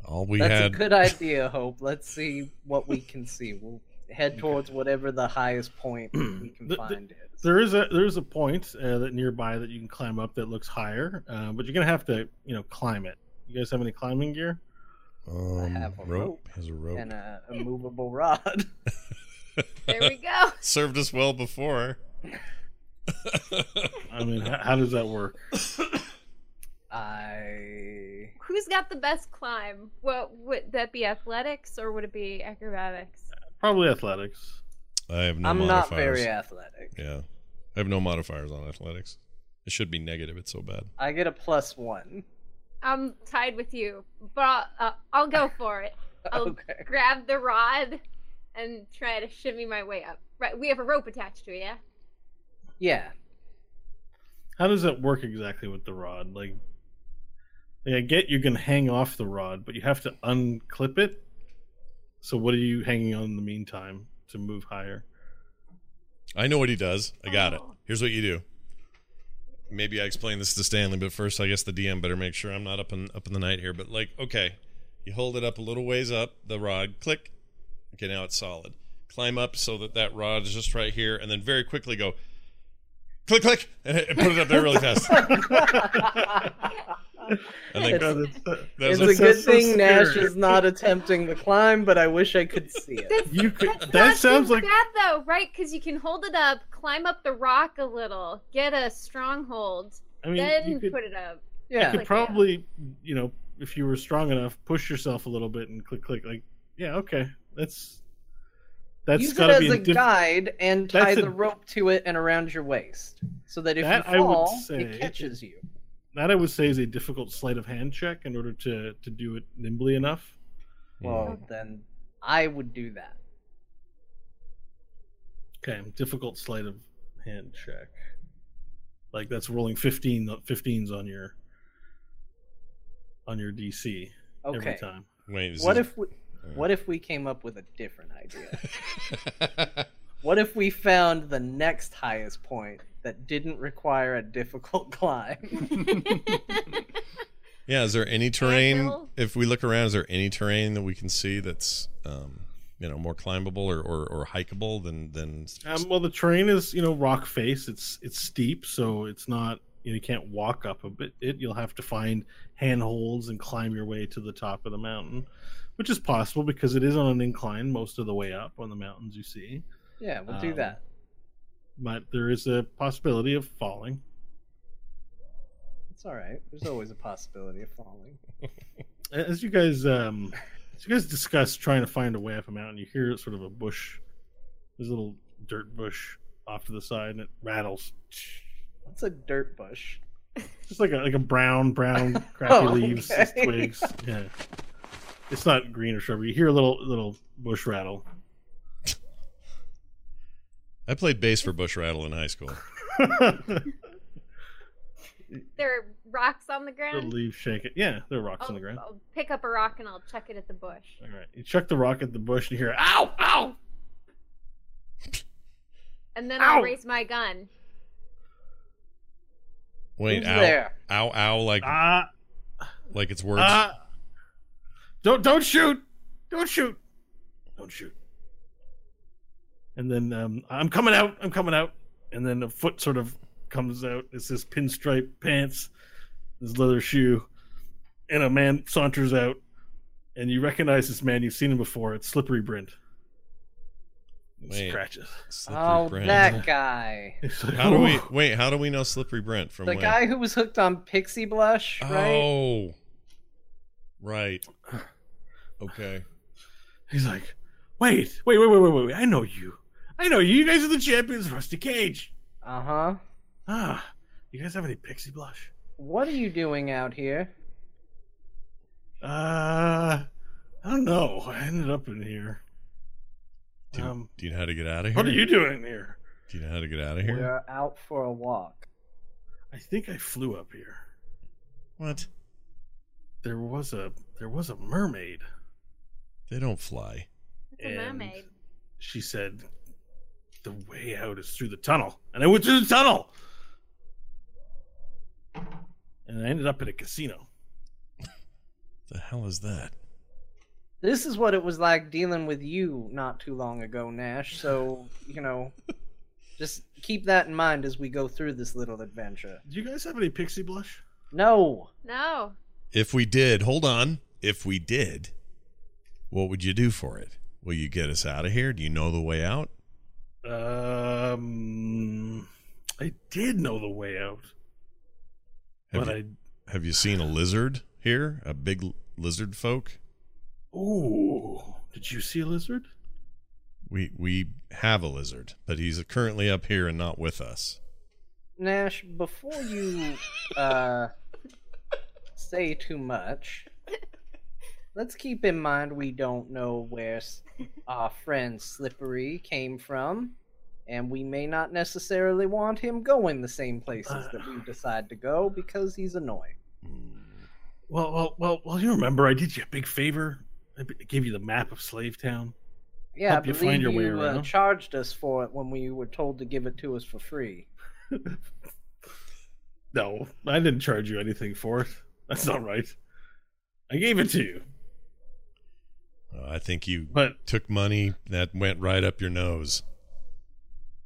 All we That's had. a good idea, Hope. Let's see what we can see. We'll head towards whatever the highest point we can The- the- find is. There is a there is a point uh, that nearby that you can climb up that looks higher, uh, but you're gonna have to you know climb it. You guys have any climbing gear? Um, have a rope. rope Has a rope. And a, a movable rod. There we go. Served us well before. I mean, how, how does that work? I Who's got the best climb? What would that be? Athletics or would it be acrobatics? Probably athletics. I have no I'm not very athletic. Yeah, I have no modifiers on athletics. It should be negative. It's so bad. I get a plus one. I'm tied with you, but I'll, uh, I'll go for it. I'll Okay. grab the rod and try to shimmy my way up. Right, we have a rope attached to it, yeah. Yeah. How does that work exactly with the rod? Like, like I get you can hang off the rod, but you have to unclip it. So what are you hanging on in the meantime to move higher? I know what he does. I got it. Oh. Here's what you do. Maybe I explain this to Stanley, but first I guess the DM better make sure I'm not up in up in the night here. But like, okay, you hold it up a little ways up the rod, click. Okay, now it's solid. Climb up so that that rod is just right here, and then very quickly go, click, click, and hit- put it up there really fast. I think It's- that It's was a good so thing Nash is not attempting the climb, but I wish I could see it. That's, You could- that's that sounds like- bad though, right? Because you can hold it up, climb up the rock a little, get a stronghold, I mean, then you could, put it up. Yeah, you Yeah. could Click it. probably, you know, if you were strong enough, push yourself a little bit and click, click. Like, yeah, okay, that's That's Use it as be a diff- guide and tie a- the rope to it and around your waist, so that if That you I would fall, say- it catches you. That I would say is a difficult sleight of hand check in order to to do it nimbly enough. Well, Hmm. then I would do that. Okay, difficult sleight of hand check. Like that's rolling 15 15s on your on your DC every time. Wait, is What this- if we, what if we came up with a different idea? What if we found the next highest point that didn't require a difficult climb? yeah, is there any terrain? If we look around, is there any terrain that we can see that's um, you know more climbable or or, or hikeable than than? Um, well, the terrain is you know rock face. It's it's steep, so it's not you, know, you can't walk up a bit. It you'll have to find handholds and climb your way to the top of the mountain, which is possible because it is on an incline most of the way up on the mountains you see. yeah, we'll do Um, that. But there is a possibility of falling. It's all right. There's always a possibility of falling. As you guys um, as you guys discuss trying to find a way up a mountain, you hear sort of a bush. There's a little dirt bush off to the side, and it rattles. What's a dirt bush? Just like a like a brown, brown, crappy Oh, leaves, okay. twigs. Yeah, it's not green or shrubbery. You hear a little little bush rattle. I played bass for Bush Rattle in high school. there are rocks on the ground. the ground. leaves shake it. Yeah, there are rocks I'll, on the ground. I'll pick up a rock and I'll chuck it at the bush. All right, you chuck the rock at the bush, and you hear "ow, ow." And then Ow! I'll raise my gun. Wait, Who's ow, there? ow, ow, like Ah, like it's words. ah. Don't don't shoot! Don't shoot! Don't shoot! And then um, I'm coming out. I'm coming out. And then a foot sort of comes out. It's this pinstripe pants, this leather shoe, and a man saunters out. And you recognize this man. You've seen him before. It's Slippery Brent. Wait. Scratches. Slippery Oh, Brent. that guy. Like, How do we wait? How do we know Slippery Brent from The when? guy who was hooked on pixie blush, right? Oh, right. Okay. He's like, wait, wait, wait, wait, wait, wait, wait. I know you. I know you. You guys are the champions, of Rusty Cage. Uh huh. Ah, you guys have any pixie blush? What are you doing out here? Uh, I don't know. I ended up in here. Do you, Um, do you know how to get out of here? what are you doing here? Do you know how to get out of here? We're out for a walk. I think I flew up here. What? There was a there was a mermaid. They don't fly. It's a And- mermaid. She said, "The way out is through the tunnel," and I went through the tunnel, and I ended up at a casino. The hell is that? This is what it was like dealing with you not too long ago, Nash. So, you know, just keep that in mind as we go through this little adventure. Do you guys have any pixie blush? No. No. If we did, hold on. If we did, what would you do for it? Will you get us out of here? Do you know the way out? Um, I did know the way out, Have but you, have you seen a lizard here? A big lizard folk? I. Ooh, did you see a lizard? We we have a lizard, but he's currently up here and not with us. Nash, before you uh say too much, let's keep in mind we don't know where our friend Slippery came from, and we may not necessarily want him going the same places that we decide to go because he's annoying. Well, well, well, well. You remember I did you a big favor. I gave you the map of Slave Town. Yeah, Help I you believe find your way you uh, charged us for it when we were told to give it to us for free. No, I didn't charge you anything for it. That's not right. I gave it to you, Uh, I think you but took money that went right up your nose,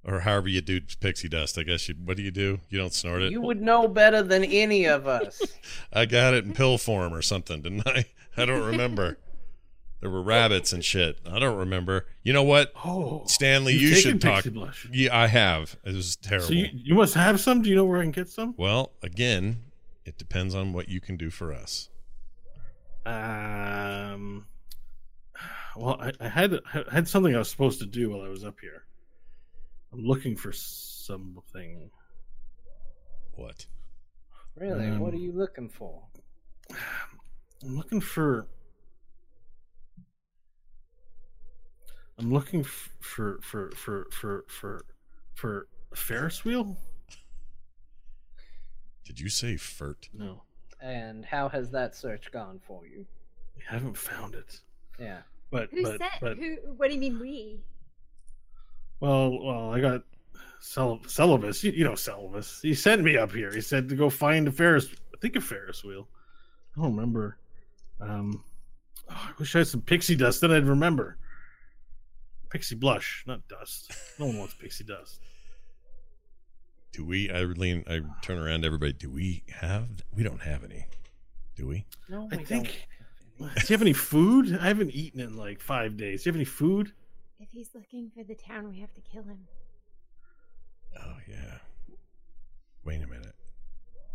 or however you do pixie dust. I guess you. What do you do? You don't snort it. You would know better than any of us. I got it in pill form or something, didn't I? I don't remember. there were rabbits and shit. I don't remember. You know what? oh, Stanley, you should talk. Blush. Yeah, I have. It was terrible. So you, you must have some. Do you know where I can get some? well, again, it depends on what you can do for us. Um, Well, I, I had I had something I was supposed to do while I was up here. I'm looking for something. What? Really? what are Um, you looking for? I'm looking for. I'm looking f- for for for for for for Ferris wheel. Did you say furt? No, And how has that search gone for you? I haven't found it. Yeah. But Who but said? but Who? What do you mean we? well well I got Cel- Celovus. You, you know Celovus. He sent me up here. He said to go find a Ferris. I think a Ferris wheel. I don't remember. Um, oh, I wish I had some pixie dust. Then I'd remember. Pixie blush, not dust. No one wants pixie dust. Do we? I lean. I turn around to everybody. Do we have? We don't have any. Do we? No, I we think. don't. Do you have any food? I haven't eaten in like five days. Do you have any food? If he's looking for the town, we have to kill him. Oh yeah. Wait a minute.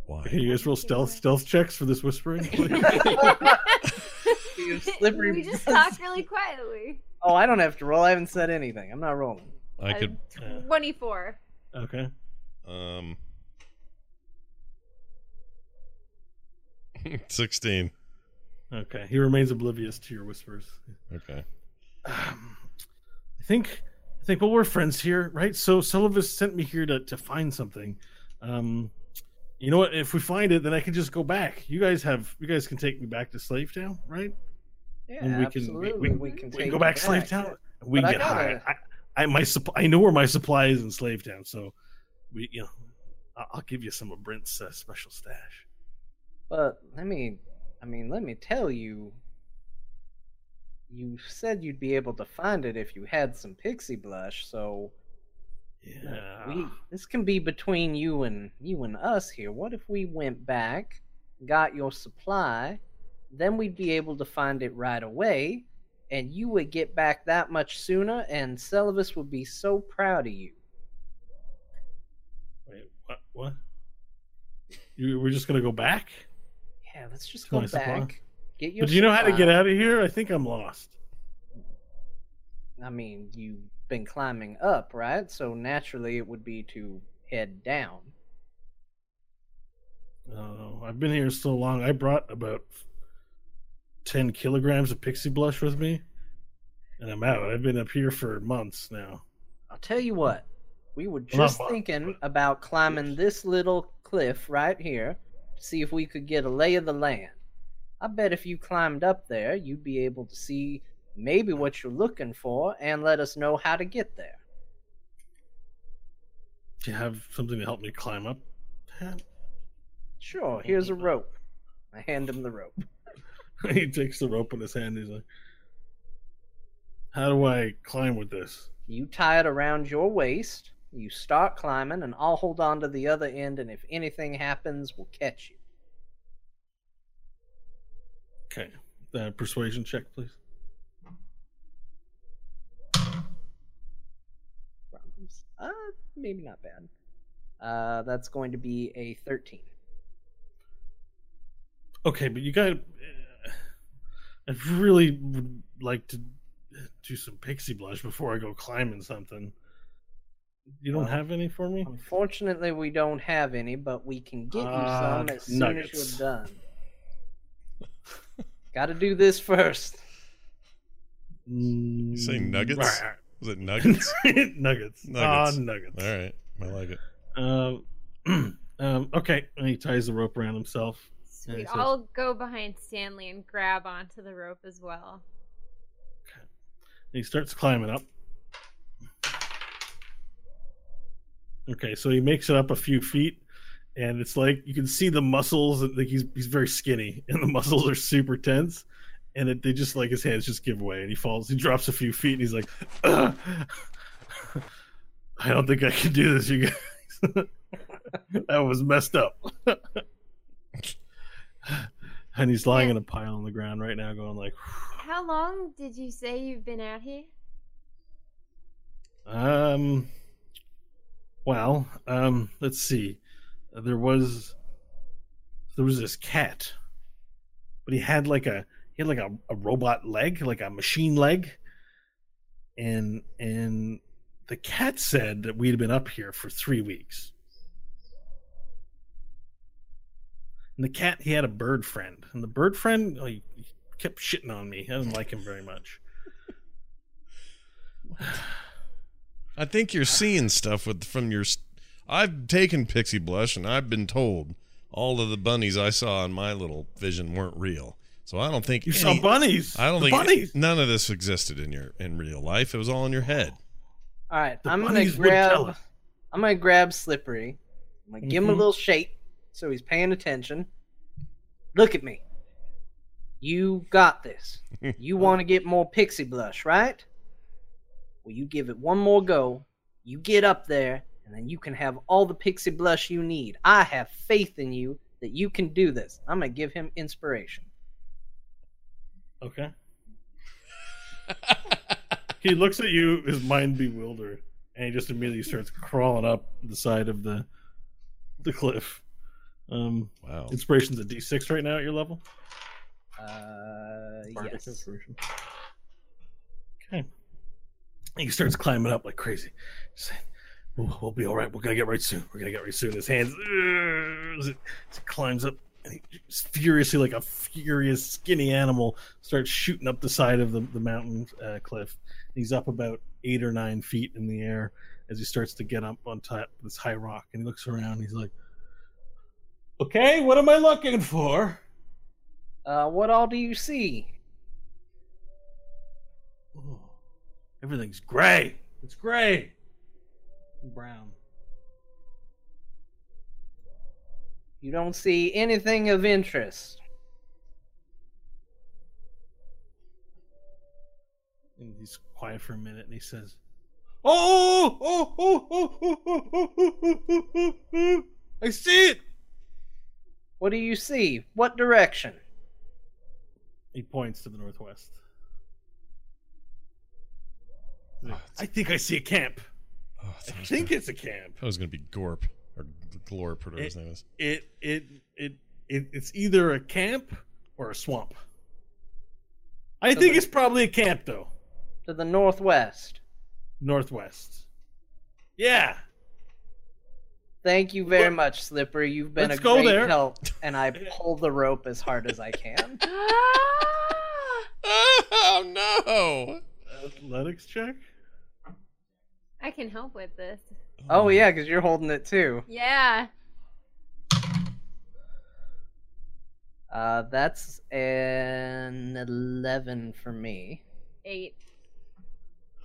Why? Can you guys roll stealth stealth checks for this whispering? You slippery we just buzz. talked really quietly. Oh, I don't have to roll. I haven't said anything. I'm not rolling. I could. Twenty-four. okay. Um. Sixteen. Okay. He remains oblivious to your whispers. Okay. Um, I think I think well we're friends here, right? So Sullivan sent me here to, to find something. Um you know what? If we find it, then I can just go back. You guys have you guys can take me back to Slave Town, right? Yeah, And we can- we- absolutely. we- We, can We take can go you back, to Slave Town. We But I get high. gotta- I, I my supply. I know where my supply is in Slave Town, so we you know I- I'll give you some of Brent's uh, special stash. But let me, I mean, let me tell you. You said you'd be able to find it if you had some pixie blush, so Yeah. we this can be between you and you and us here. What if we went back, got your supply, then we'd be able to find it right away, and you would get back that much sooner, and Celovus would be so proud of you. Wait, what? What? You, we're just gonna go back? Yeah, let's just go supply? back. Get your But do you know how to get out of here? I think I'm lost. I mean, you've been climbing up, right? So naturally it would be to head down. Oh, I've been here so long. I brought about ten kilograms of pixie blush with me, and I'm out. I've been up here for months now. I'll tell you what. We were just much, thinking about climbing this little cliff right here see if we could get a lay of the land. I bet if you climbed up there, you'd be able to see maybe what you're looking for and let us know how to get there. Do you have something to help me climb up? Pat? Sure, here's a rope. I hand him the rope. he takes the rope in his hand. He's like, "How do I climb with this?" You tie it around your waist, you start climbing, and I'll hold on to the other end, and if anything happens, we'll catch you. Okay, uh, persuasion check, please. Problems? Uh, maybe not bad. Uh, that's going to be a 13. Okay, but you got. I really would like to do some pixie blush before I go climbing something. You don't Well, have any for me? Unfortunately, we don't have any, but we can get you Ah, some as soon nuggets. as you're done. Gotta do this first. You say nuggets? Was it nuggets? nuggets. Nuggets. Ah, nuggets. All right. I like it. Um, um, okay. And he ties the rope around himself. And he Sweet. says, I'll go behind Stanley and grab onto the rope as well. Okay, He starts climbing up. Okay, so he makes it up a few feet, and it's like you can see the muscles. Like he's he's very skinny, and the muscles are super tense, and it, they just like his hands just give way, and he falls. He drops a few feet, and he's like, "Ugh. "I don't think I can do this, you guys. that was messed up." and he's lying in a pile on the ground right now, going like. How long did you say you've been out here? Um. Well, um, let's see. There was there was this cat, but he had like a he had like a, a robot leg, like a machine leg, and and the cat said that we'd been up here for three weeks. And the cat, he had a bird friend, and the bird friend oh, kept shitting on me. I didn't like him very much. I think you're seeing stuff with from your. I've taken pixie blush, and I've been told all of the bunnies I saw in my little vision weren't real. So I don't think You any- saw bunnies. I don't The think bunnies. none of this existed in your in real life. It was all in your head. All right, The I'm gonna bunnies grab. I'm gonna grab Slippery. I'm gonna give him a Mhm. little shake so he's paying attention. Look at me. You got this. You want to get more pixie blush, right? Well, you give it one more go. You get up there, and then you can have all the pixie blush you need. I have faith in you that you can do this. I'm gonna give him inspiration. Okay. he looks at you, his mind bewildered, and he just immediately starts crawling up the side of the the cliff. Um, Wow. inspiration's a D6 right now at your level. Uh, Bardic yes. inspiration. Okay. He starts climbing up like crazy. He's saying, we'll, we'll be all right. We're gonna get right soon. We're gonna get right soon. His hands as it, it climbs up, and he furiously, like a furious, skinny animal, starts shooting up the side of the, the mountain uh, cliff. He's up about eight or nine feet in the air as he starts to get up on top of this high rock. And he looks around. He's like, "Okay, what am I looking for?" Uh, what all do you see? Oh, everything's gray. It's gray. Brown. You don't see anything of interest. And he's quiet for a minute and he says, Oh, oh, oh, oh, oh, oh, oh, oh, oh, oh, oh. I see it. What do you see? What direction? He points to the northwest. Oh, I think I see a camp. oh, I I thought it was think gonna- it's a camp. that was going to be Gorp or Glorp, whatever his name is. It, it, it, it, it's either a camp or a swamp. I So think the- it's probably a camp though. To the northwest. Northwest. Yeah. Thank you very Look- much, Slipper. You've been Let's a go great there. help, and I pull the rope as hard as I can. Ah! Oh no! Athletics check. I can help with this. Oh yeah, because you're holding it too. Yeah. Uh, that's an eleven for me. Eight.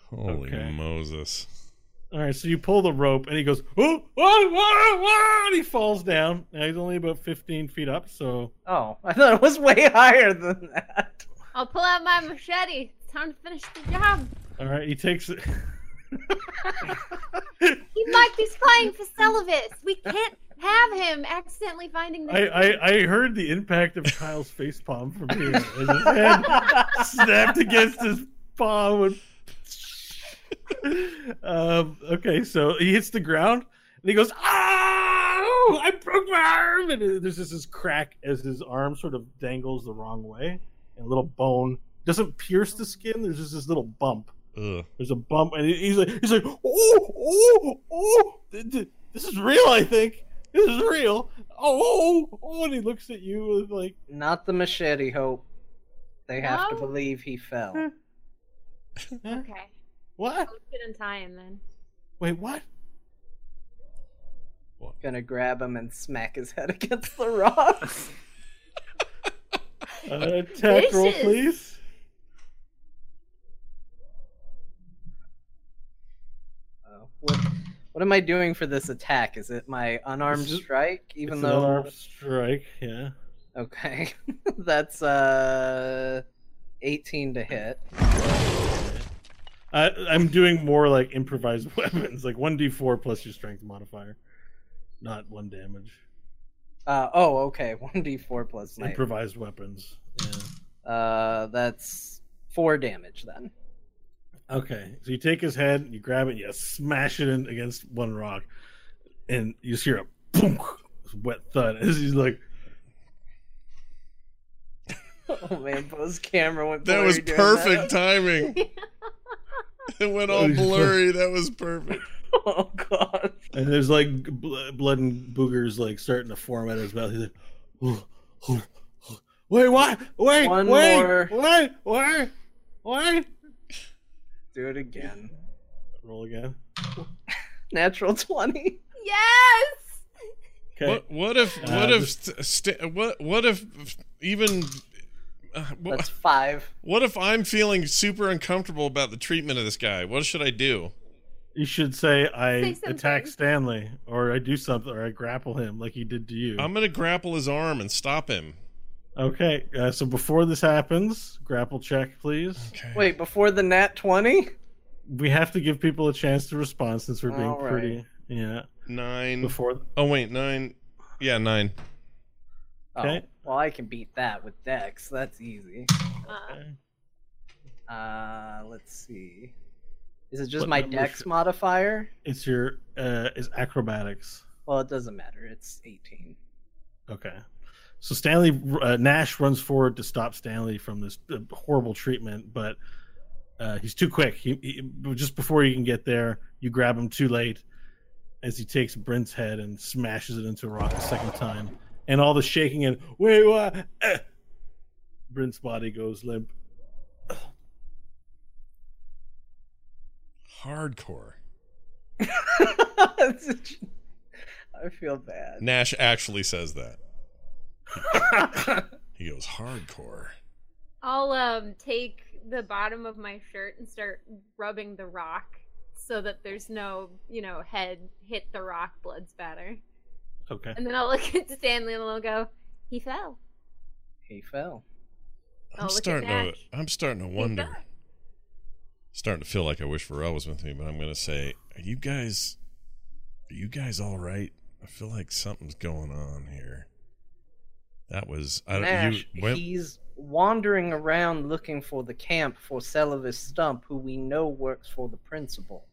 Holy Okay. Moses! All right, so you pull the rope, and he goes, "Oh, whoa, whoa, whoa!" And he falls down. Now he's only about fifteen feet up, so Oh, I thought it was way higher than that. I'll pull out my machete. It's time to finish the job. all right, he takes it. He might be spying for Celivis. We can't have him accidentally finding the. I, I I heard the impact of Kyle's face palm from here as his hand snapped against his palm. And... um, okay, so he hits the ground and he goes, "Oh, I broke my arm!" And there's just this crack as his arm sort of dangles the wrong way, and a little bone doesn't pierce the skin. There's just this little bump. Ugh. There's a bump, and he's like, he's like, oh, oh, oh, th- th- this is real. I think this is real. Oh, oh, oh, and he looks at you with like, Not the machete, Hope. They have to believe he fell. Okay. what? I'll get tie him then. Wait, what? what? Gonna grab him and smack his head against the rocks. Uh, attack roll, please. Uh, what, what am I doing for this attack? Is it my unarmed strike? Even It's though unarmed strike, yeah. Okay. That's uh 18 to hit. I, I'm doing more like improvised weapons, like one d4 plus your strength modifier, not one damage. Uh oh, okay. 1d4 plus my Improvised weapons. Yeah. Uh that's 4 damage then. Okay, so you take his head, you grab it, you smash it in against one rock, and you just hear a boom, wet thud as he's like, Oh man, Bo's camera went. That was perfect that. timing. It went all blurry. That was perfect. Oh god. And there's like bl- blood and boogers like starting to form out of his mouth. He's like, "Oh, oh, oh. wait, what? Wait, One wait, more. wait, wait, wait. Do it again. Roll again. Natural twenty. Yes! Okay. What what if Uh, what if st- st- what what if even uh, what, That's five. what if I'm feeling super uncomfortable about the treatment of this guy? What should I do? You should say I Say attack Stanley, or I do something, or I grapple him like he did to you. I'm gonna grapple his arm and stop him. Okay. Uh, so before this happens, grapple check, please. Okay. Wait, before the nat twenty? We have to give people a chance to respond since we're being All right. pretty. Yeah. nine. Before. Oh wait, nine. Yeah, nine. Okay. Oh, well, I can beat that with Dex. That's easy. Uh, Uh, let's see. Is it just What my Dex should- modifier? It's your uh is acrobatics. Well, it doesn't matter. It's eighteen. Okay. So Stanley uh, Nash runs forward to stop Stanley from this uh, horrible treatment, but uh, he's too quick. He, he just before you can get there, you grab him too late as he takes Brent's head and smashes it into a rock a second time, and all the shaking and wait what? Eh. Brent's body goes limp. Hardcore. I feel bad. Nash actually says that. He goes hardcore. I'll um take the bottom of my shirt and start rubbing the rock so that there's no, you know, head hit the rock, blood spatter. Okay. And then I'll look at Stanley and I'll go, he fell. he fell. I'm look at starting to. I'm starting to wonder. Starting to feel like I wish Varel was with me, but I'm gonna say, are you guys, are you guys all right? I feel like something's going on here. That was I don't. Nash, You went, he's wandering around looking for the camp for Celavis Stump, who we know works for the principal.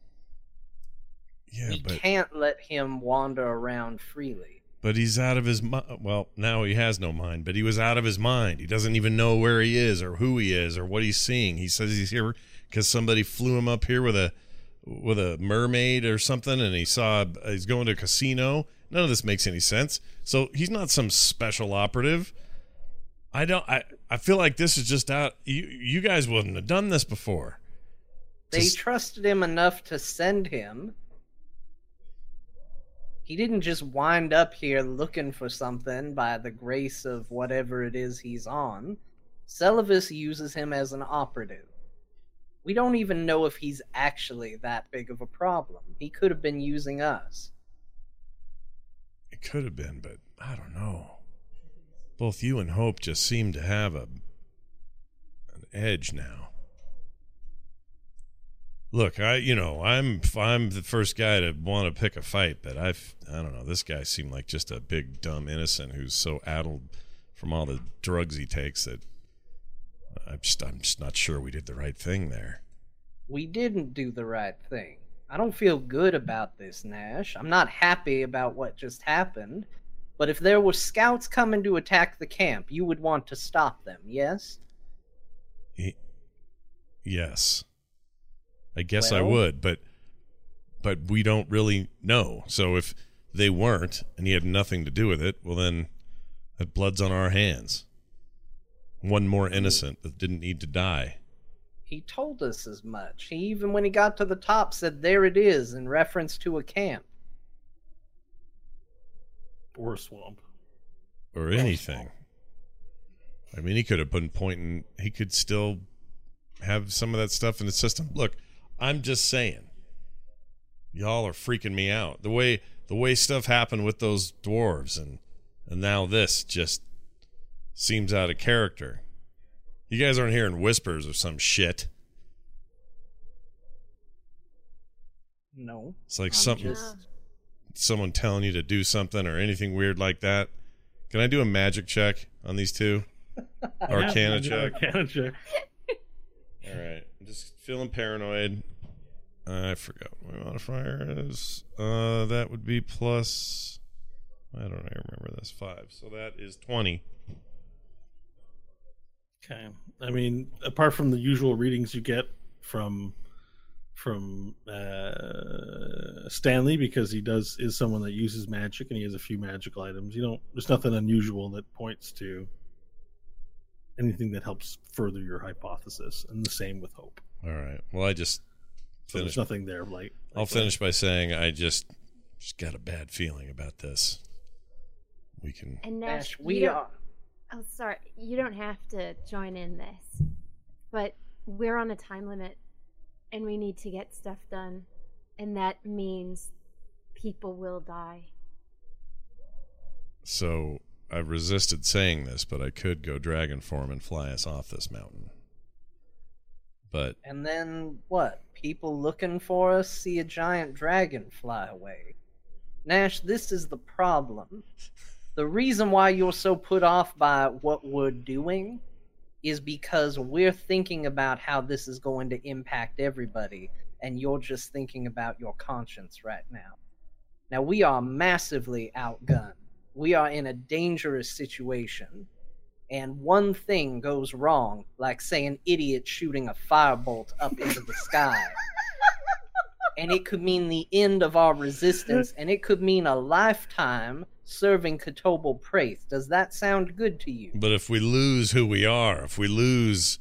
yeah, we but can't let him wander around freely. but he's out of his mind. Well, now he has no mind, but he was out of his mind. He doesn't even know where he is or who he is or what he's seeing. He says he's here because somebody flew him up here with a with a mermaid or something, and he saw he's going to a casino. None of this makes any sense. So he's not some special operative. I don't. I I feel like this is just out. You you guys wouldn't have done this before. They Just- trusted him enough to send him. He didn't just wind up here looking for something by the grace of whatever it is he's on. Celavis uses him as an operative. We don't even know if he's actually that big of a problem. He could have been using us. Could have been, but I don't know. Both you and Hope just seem to have a an edge now. Look, I you know I'm I'm the first guy to want to pick a fight, but I've I don't know. This guy seemed like just a big dumb innocent who's so addled from all the drugs he takes that I'm just I'm just not sure we did the right thing there. We didn't do the right thing. I don't feel good about this, Nash. I'm not happy about what just happened. But if there were scouts coming to attack the camp, you would want to stop them, yes? He, yes. I guess I would, but but we don't really know. So if they weren't and he had nothing to do with it, well then that blood's on our hands. One more hmm. innocent that didn't need to die. He told us as much. He even, when he got to the top, said, There it is, in reference to a camp. Or a swamp. Or anything. I mean he could have been pointing he could still have some of that stuff in the system. Look, I'm just saying. Y'all are freaking me out. The way the way stuff happened with those dwarves and and now this just seems out of character. You guys aren't hearing whispers or some shit. No. It's like I'm something just- someone telling you to do something or anything weird like that. Can I do a magic check on these two? Arcana check. Arcana check. All right. I'm just feeling paranoid. I forgot what my modifier is. Uh, that would be plus. I don't remember this. Five. So that is 20. Okay. I mean, apart from the usual readings you get from from uh, Stanley, because he does is someone that uses magic and he has a few magical items. You don't. There's nothing unusual that points to anything that helps further your hypothesis, and the same with hope. All right. Well, I just So finish. there's nothing there. Like I'll finish by saying I just just got a bad feeling about this. We can. And Nash, Nash, we are. Oh, sorry. You don't have to join in this. But we're on a time limit and we need to get stuff done. And that means people will die. So I've resisted saying this, but I could go dragon form and fly us off this mountain. But And then what? People looking for us see a giant dragon fly away. Nash, this is the problem. The reason why you're so put off by what we're doing is because we're thinking about how this is going to impact everybody, and you're just thinking about your conscience right now. Now, we are massively outgunned. We are in a dangerous situation and one thing goes wrong, like say an idiot shooting a firebolt up into the sky, and it could mean the end of our resistance, and it could mean a lifetime serving Kotobal Praith. Does that sound good to you? but if we lose who we are, if we lose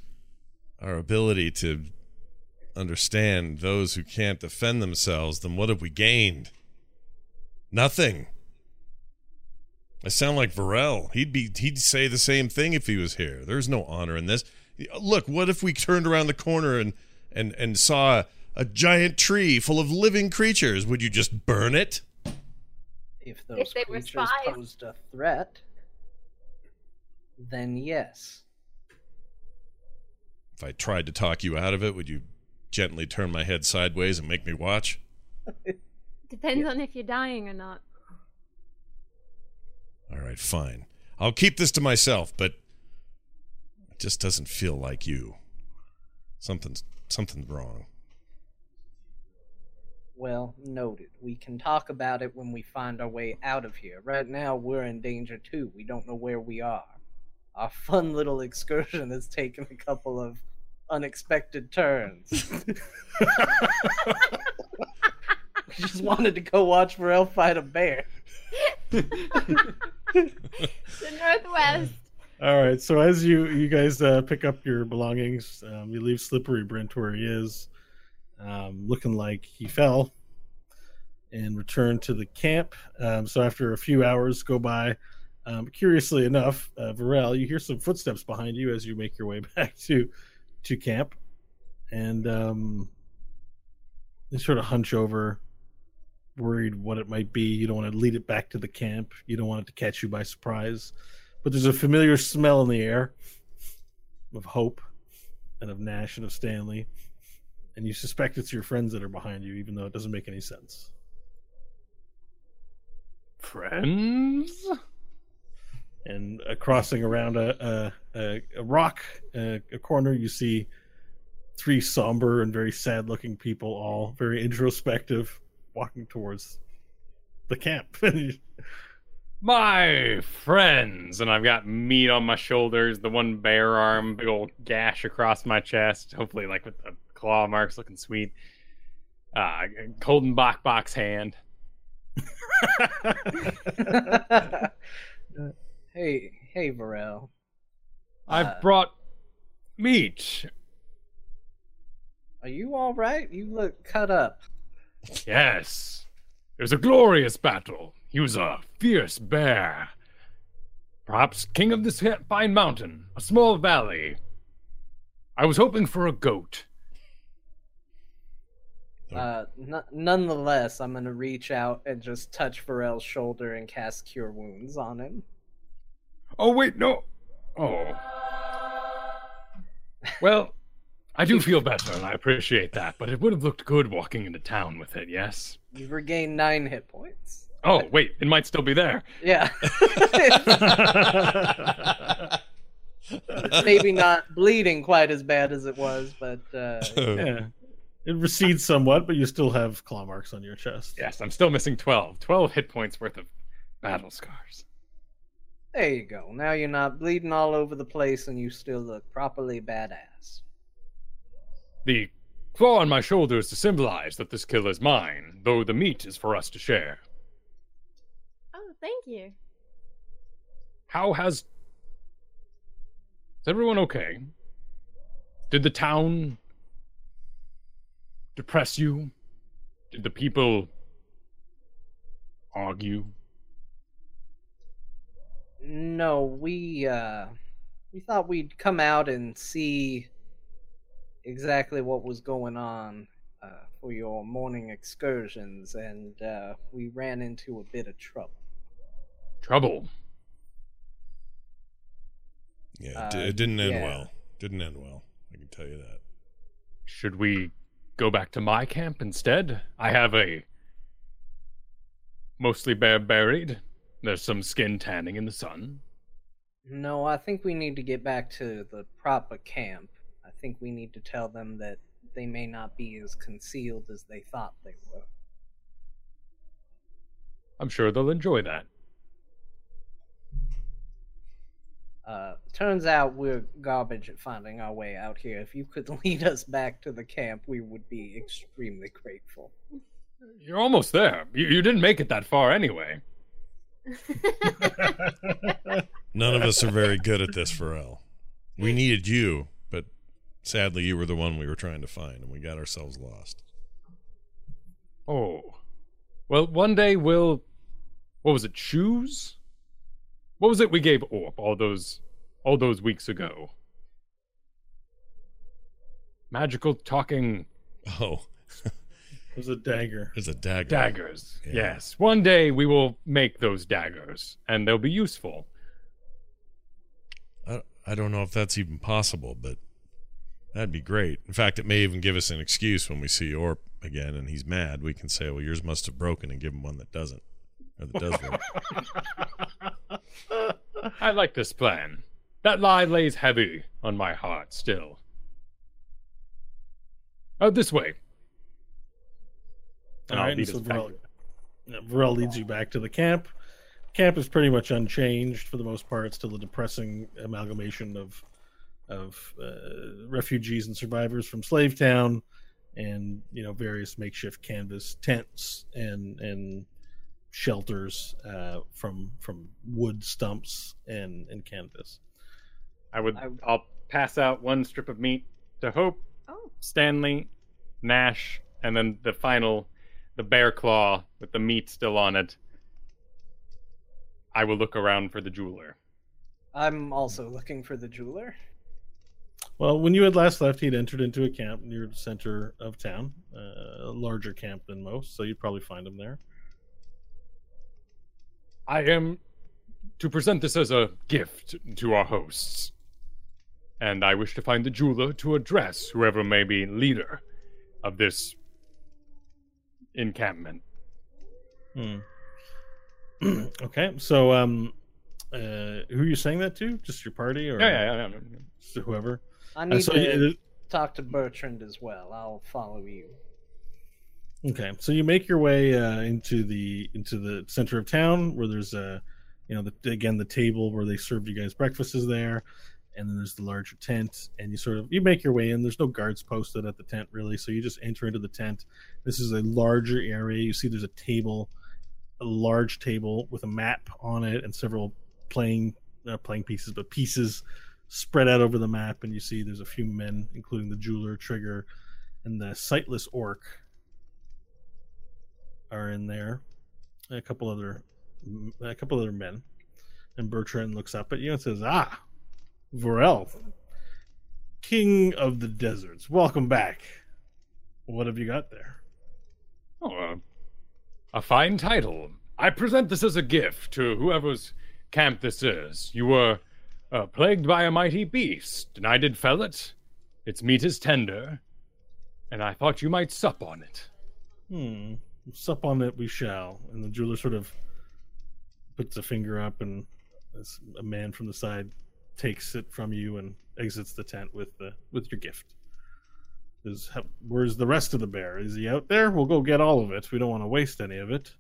our ability to understand those who can't defend themselves, then what have we gained? Nothing. I sound like Varel. He'd be he'd say the same thing if he was here. There's no honor in this. Look, what if we turned around the corner and and and saw a giant tree full of living creatures? Would you just burn it? If those they creatures posed a threat, then yes. If I tried to talk you out of it, would you gently turn my head sideways and make me watch? Depends on if you're dying or not. All right, fine. I'll keep this to myself, but it just doesn't feel like you. Something's something's wrong. Well, noted. We can talk about it when we find our way out of here. Right now, we're in danger too. We don't know where we are. Our fun little excursion has taken a couple of unexpected turns. we just wanted to go watch Varel fight a bear. The Northwest. All right. So as you you guys uh, pick up your belongings, um, you leave Slippery Brent where he is, um, looking like he fell, and returned to the camp. Um, so after a few hours go by, um, curiously enough, uh, Varel, you hear some footsteps behind you as you make your way back to to camp, and um, you sort of hunch over, worried what it might be. You don't want to lead it back to the camp. You don't want it to catch you by surprise but there's a familiar smell in the air of hope and of Nash and of Stanley. And you suspect it's your friends that are behind you, even though it doesn't make any sense. Friends? And uh, crossing around a, a, a, a rock, uh, a corner, you see three somber and very sad looking people, all very introspective, walking towards the camp. My friends, and I've got meat on my shoulders, the one bare arm, big old gash across my chest, hopefully like with the claw marks looking sweet. Uh golden Bach box hand. hey, hey, Varel. I've Uh, brought meat. Are you all right? You look cut up. Yes. It was a glorious battle. He was a fierce bear. Perhaps king of this fine mountain, a small valley. I was hoping for a goat. Uh, n- nonetheless, I'm gonna reach out and just touch Varel's shoulder and cast Cure Wounds on him. Oh, wait, no. Oh. Well, I do feel better, and I appreciate that, but it would have looked good walking into town with it, yes? You've regained nine hit points. Oh, wait, it might still be there. Yeah. maybe not bleeding quite as bad as it was, but uh, yeah. It recedes somewhat, but you still have claw marks on your chest. Yes, I'm still missing 12. 12 hit points worth of battle scars. There you go. Now you're not bleeding all over the place and you still look properly badass. The claw on my shoulder is to symbolize that this kill is mine, though the meat is for us to share. Oh, thank you. How has. Is everyone okay? Did the town depress you? Did the people argue? No, we uh we thought we'd come out and see exactly what was going on uh, for your morning excursions, and uh, we ran into a bit of trouble. Trouble. Yeah, it, Uh, it didn't end yeah. well. Didn't end well. I can tell you that. Should we go back to my camp instead? I have a mostly bear buried. There's some skin tanning in the sun. No, I think we need to get back to the proper camp. I think we need to tell them that they may not be as concealed as they thought they were. I'm sure they'll enjoy that. Uh, turns out we're garbage at finding our way out here. If you could lead us back to the camp, we would be extremely grateful. You're almost there. You, you didn't make it that far anyway. None of us are very good at this, Varel. We needed you, but sadly, you were the one we were trying to find, and we got ourselves lost. Oh. Well, one day we'll. What was it? Choose? What was it we gave Orp all those all those weeks ago? Magical talking Oh, It was a dagger. there's a dagger. daggers. Yeah. Yes. One day we will make those daggers, and they'll be useful. I, I don't know if that's even possible, but that'd be great. In fact, it may even give us an excuse when we see Orp again and he's mad. We can say, well, yours must have broken and give him one that doesn't. Or that does work. I like this plan. That lie lays heavy on my heart still. Oh, this way. And All right, so. Varel, Varel leads you back to the camp. Camp is pretty much unchanged for the most part. It's still a depressing amalgamation of of uh, refugees and survivors from Slave Town, and you know various makeshift canvas tents and and shelters uh, from from wood stumps and and canvas. I would. I- I'll pass out one strip of meat to Hope, Oh, Stanley, Nash, and then the final, the bear claw with the meat still on it. I will look around for the jeweler. I'm also looking for the jeweler. Well, when you had last left, he'd entered into a camp near the center of town, uh, a larger camp than most, so you'd probably find him there. I am to present this as a gift to our hosts. And I wish to find the jeweler to address whoever may be leader of this encampment. Hmm. okay, so um, uh, who are you saying that to? Just your party, or Yeah, yeah, yeah, yeah. just whoever? I Uh, need so to you- talk to Bertrand as well. I'll follow you. Okay, so you make your way uh, into the into the center of town, where there's a, you know, the, again the table where they served you guys breakfast is there, and then there's the larger tent, and you sort of you make your way in. There's no guards posted at the tent really, so you just enter into the tent. This is a larger area. You see, there's a table, a large table with a map on it and several playing not playing pieces, but pieces spread out over the map. And you see there's a few men, including the jeweler, Trigger, and the sightless orc, are in there. And a couple other, a couple other men. And Bertrand looks up at you and says, "Ah, Varel, King of the Deserts, welcome back. What have you got there?" Oh, uh, a fine title. I present this as a gift to whoever's camp this is. You were uh, plagued by a mighty beast, and I did fell it. Its meat is tender, and I thought you might sup on it. Hmm. Sup on it we shall. And the jeweler sort of puts a finger up, and a man from the side takes it from you and exits the tent with the with your gift. Is where's the rest of the bear? Is he out there? We'll go get all of it. We don't want to waste any of it.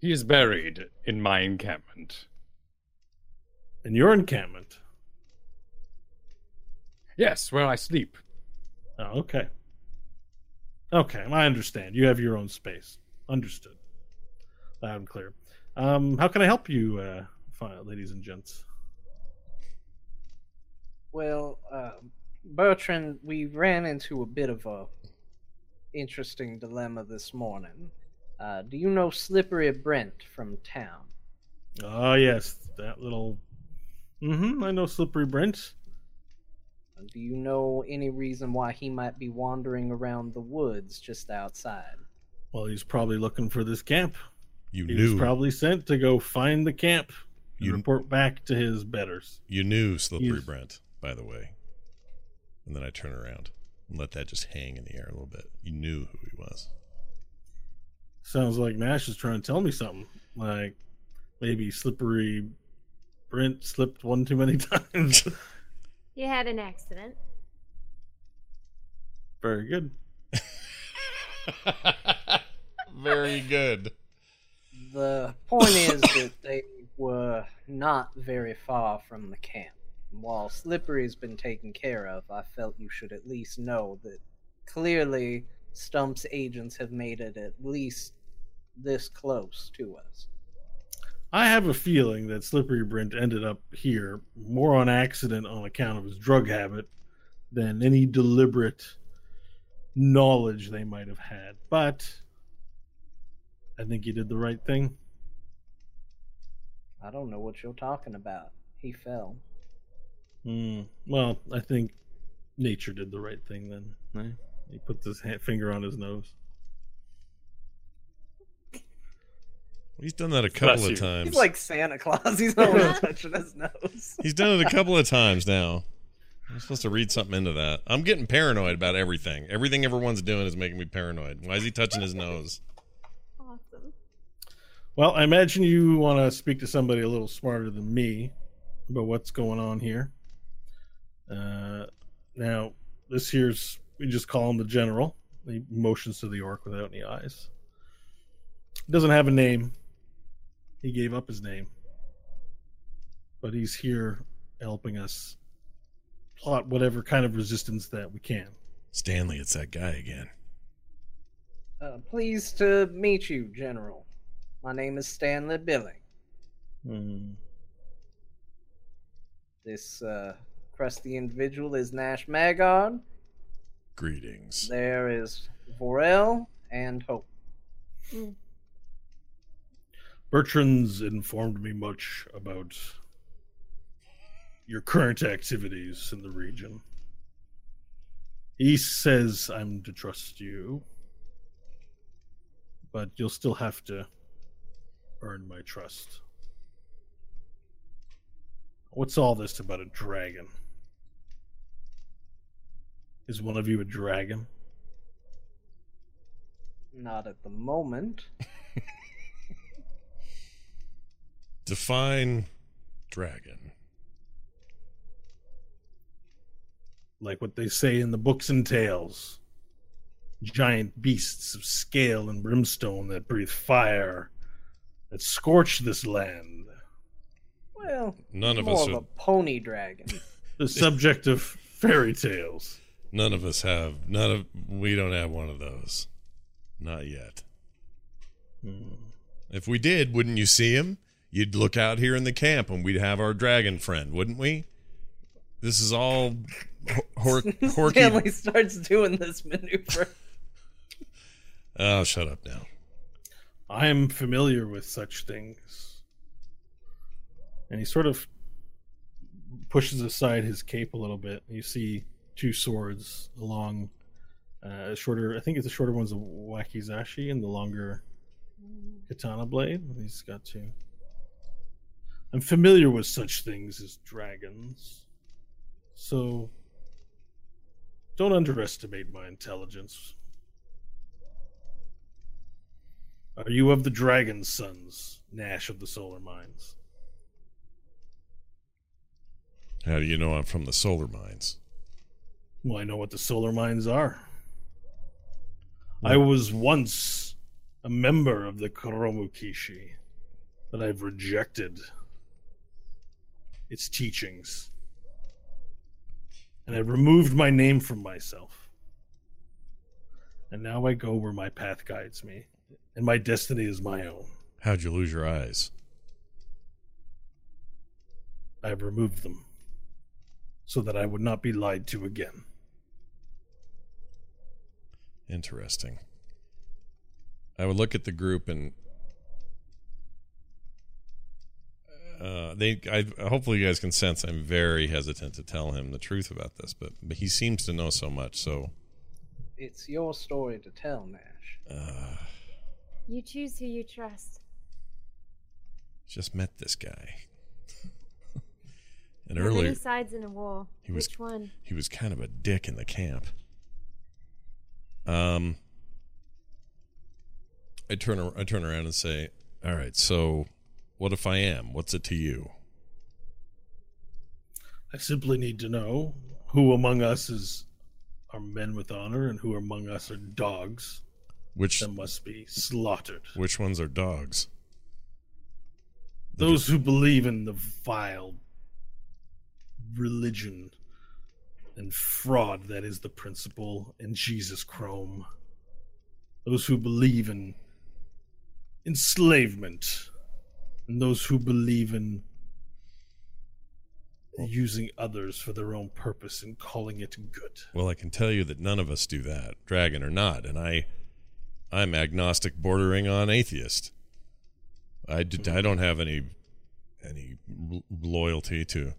He is buried in my encampment. In your encampment? Yes, where I sleep. Oh, okay. Okay, I understand. You have your own space. Understood. Loud and clear. Um, how can I help you, uh, ladies and gents? Well, uh, Bertrand, we ran into a bit of a interesting dilemma this morning. Uh, do you know Slippery Brent from town? Oh, yes, that little. Mm-hmm. I know Slippery Brent. Do you know any reason why he might be wandering around the woods just outside? Well, he's probably looking for this camp. You He knew. was probably sent to go find the camp and You- report back to his betters. You knew Slippery He's- Brent, by the way. And then I turn around and let that just hang in the air a little bit. You knew who he was. Sounds like Nash is trying to tell me something. Like maybe Slippery Brent slipped one too many times. You had an accident. Very good. Very good. The point is that they were not very far from the camp. While Slippery's been taken care of, I felt you should at least know that clearly Stump's agents have made it at least this close to us. I have a feeling that Slippery Brent ended up here more on accident on account of his drug habit than any deliberate knowledge they might have had. But I think he did the right thing. I don't know what you're talking about. He fell. Hmm. Well, I think nature did the right thing then. eh? He put his ha- finger on his nose. He's done that a couple Bless of you. times. He's like Santa Claus. He's always touching his nose. He's done it a couple of times now. I'm supposed to read something into that. I'm getting paranoid about everything. Everything everyone's doing is making me paranoid. Why is he touching his nose? Awesome. Well, I imagine you want to speak to somebody a little smarter than me about what's going on here. Uh, now, this here's we just call him the general. He motions to the orc without any eyes. He Doesn't have a name. He gave up his name, but he's here helping us plot whatever kind of resistance that we can. Stanley, it's that guy again. Uh, pleased to meet you, General. My name is Stanley Billing. Hmm. This uh, crusty individual is Nash Magard. Greetings. There is Varel and Hope. Bertrand's informed me much about your current activities in the region. He says I'm to trust you, but you'll still have to earn my trust. What's all this about a dragon? Is one of you a dragon? Not at the moment. Define dragon. like what they say in the books and tales giant beasts of scale and brimstone that breathe fire that scorch this land Well, None of more us of are, a pony dragon. the subject of fairy tales none of us have none of we don't have one of those. Not yet. Hmm. If we did, wouldn't you see him? You'd look out here in the camp and we'd have our dragon friend, wouldn't we? This is all hor- hor- horky. Stanley starts doing this maneuver. Oh, shut up now. I am familiar with such things. And he sort of pushes aside his cape a little bit. You see two swords along uh, shorter i think it's the shorter one's a wakizashi and the longer katana blade. He's got two. I'm familiar with such things as dragons. So don't underestimate my intelligence are you of the dragon sons nash of the solar mines How do you know I'm from the solar mines? well i know what the solar mines are i was once a member of the Koromukishi, but I've rejected its teachings. And I've removed my name from myself. And now I go where my path guides me, and my destiny is my own. How'd you lose your eyes? I have removed them so that I would not be lied to again. Interesting. I would look at the group and uh, they. I hopefully you guys can sense I'm very hesitant to tell him the truth about this, but, but he seems to know so much. So It's your story to tell, Nash. uh, You choose who you trust. just met this guy, and There are earlier many sides in a war. He was- Which one? he was kind of a dick in the camp. Um, I turn I turn around and say, "All right, so what if I am? What's it to you?" I simply need to know who among us is are men with honor and who among us are dogs Which that must be slaughtered. which ones are dogs? Those who believe in the vile religion and fraud that is the principal in Jesus Chrome. Those who believe in enslavement. And those who believe in using others for their own purpose and calling it good. Well, I can tell you that none of us do that, dragon or not, and I, I'm agnostic, bordering on atheist. I, I don't have any, any l- loyalty to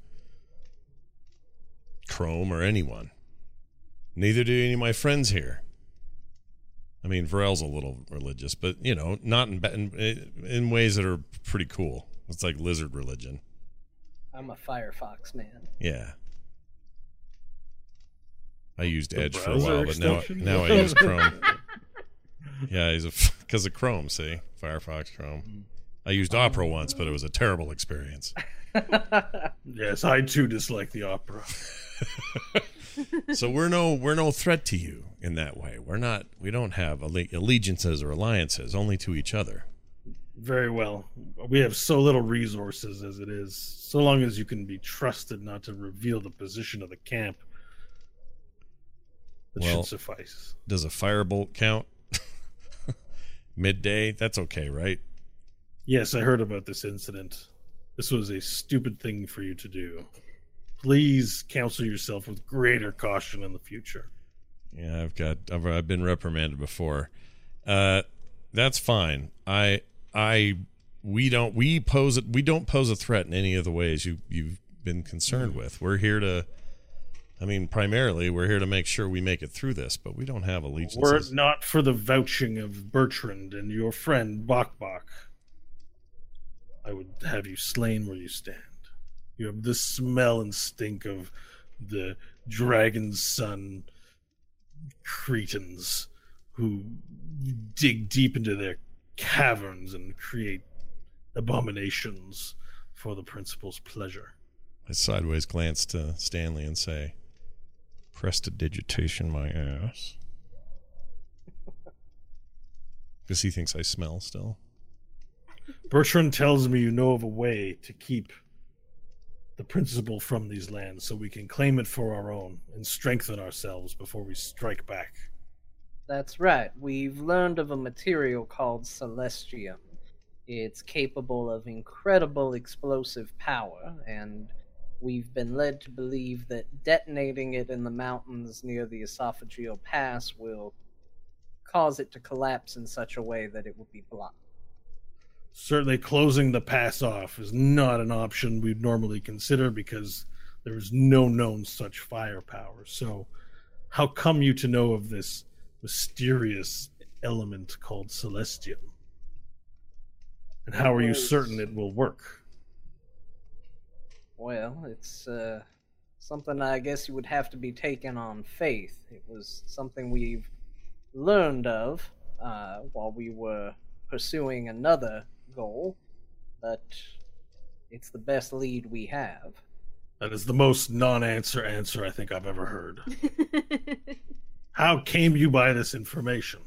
Chrome or anyone. Neither do any of my friends here. I mean, Varel's a little religious, but you know, not in, in in ways that are pretty cool. It's like lizard religion. I'm a Firefox man. Yeah. I used The Edge for a browser while, but now now I use Chrome. yeah, he's a because of Chrome. See, Firefox Chrome. I used Opera once, but it was a terrible experience. Yes, I too dislike the opera. so we're no we're no threat to you in that way. We're not. We don't have alle- allegiances or alliances, only to each other. Very well. We have so little resources as it is. So long as you can be trusted not to reveal the position of the camp, that Well- should suffice. Does a firebolt count? Midday, that's okay, right? Yes, I heard about this incident. This was a stupid thing for you to do. Please counsel yourself with greater caution in the future. Yeah, I've got I've, I've been reprimanded before. Uh, that's fine. I I we don't we pose we don't pose a threat in any of the ways you you've been concerned with. We're here to. I mean, primarily, we're here to make sure we make it through this, but we don't have allegiance. Were it not for the vouching of Bertrand and your friend Bok Bok, I would have you slain where you stand. You have the smell and stink of the dragon's son cretins who dig deep into their caverns and create abominations for the principal's pleasure. I sideways glance to Stanley and say, "Prestidigitation my ass," because he thinks I smell still. Bertrand tells me you know of a way to keep the principal from these lands so we can claim it for our own and strengthen ourselves before we strike back. That's right. We've learned of a material called Celestium. It's capable of incredible explosive power, and we've been led to believe that detonating it in the mountains near the esophageal pass will cause it to collapse in such a way that it will be blocked. Certainly, closing the pass off is not an option we'd normally consider because there is no known such firepower. So, how come you to know of this mysterious element called Celestium? And how are you certain it will work? Well, it's uh, something I guess you would have to be taken on faith. It was something we've learned of uh, while we were pursuing another goal, but it's the best lead we have. That is the most non answer answer I think I've ever heard. How came you by this information?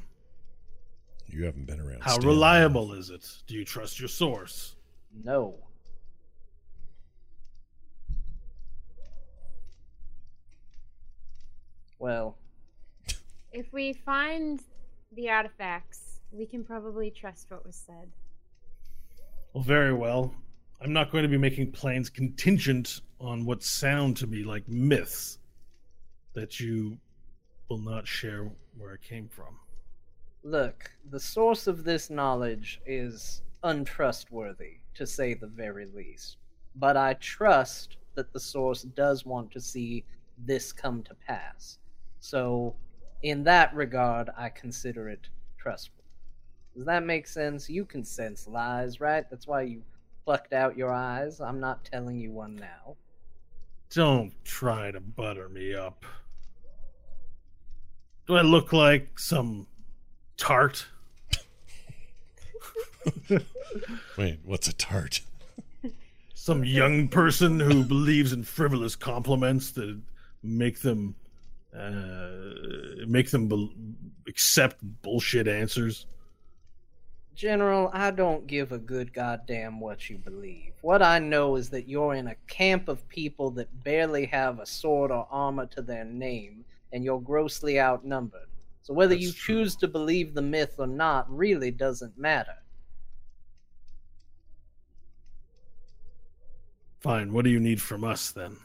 You haven't been around. How Stanley. reliable is it? Do you trust your source? No. Well, If we find the artifacts, we can probably trust what was said. Well, very well. I'm not going to be making plans contingent on what sound to me like myths that you will not share where it came from. look, the source of this knowledge is untrustworthy, to say the very least. But I trust that the source does want to see this come to pass. So, in that regard, I consider it trustworthy. Does that make sense? You can sense lies, right? That's why you plucked out your eyes. I'm not telling you one now. Don't try to butter me up. Do I look like some tart? Wait, what's a tart? Some young person who believes in frivolous compliments that make them uh, make them bel accept bullshit answers. General, I don't give a good goddamn what you believe. What I know is that you're in a camp of people that barely have a sword or armor to their name, and you're grossly outnumbered. So whether That's you true. choose to believe the myth or not really doesn't matter. Fine. What do you need from us then?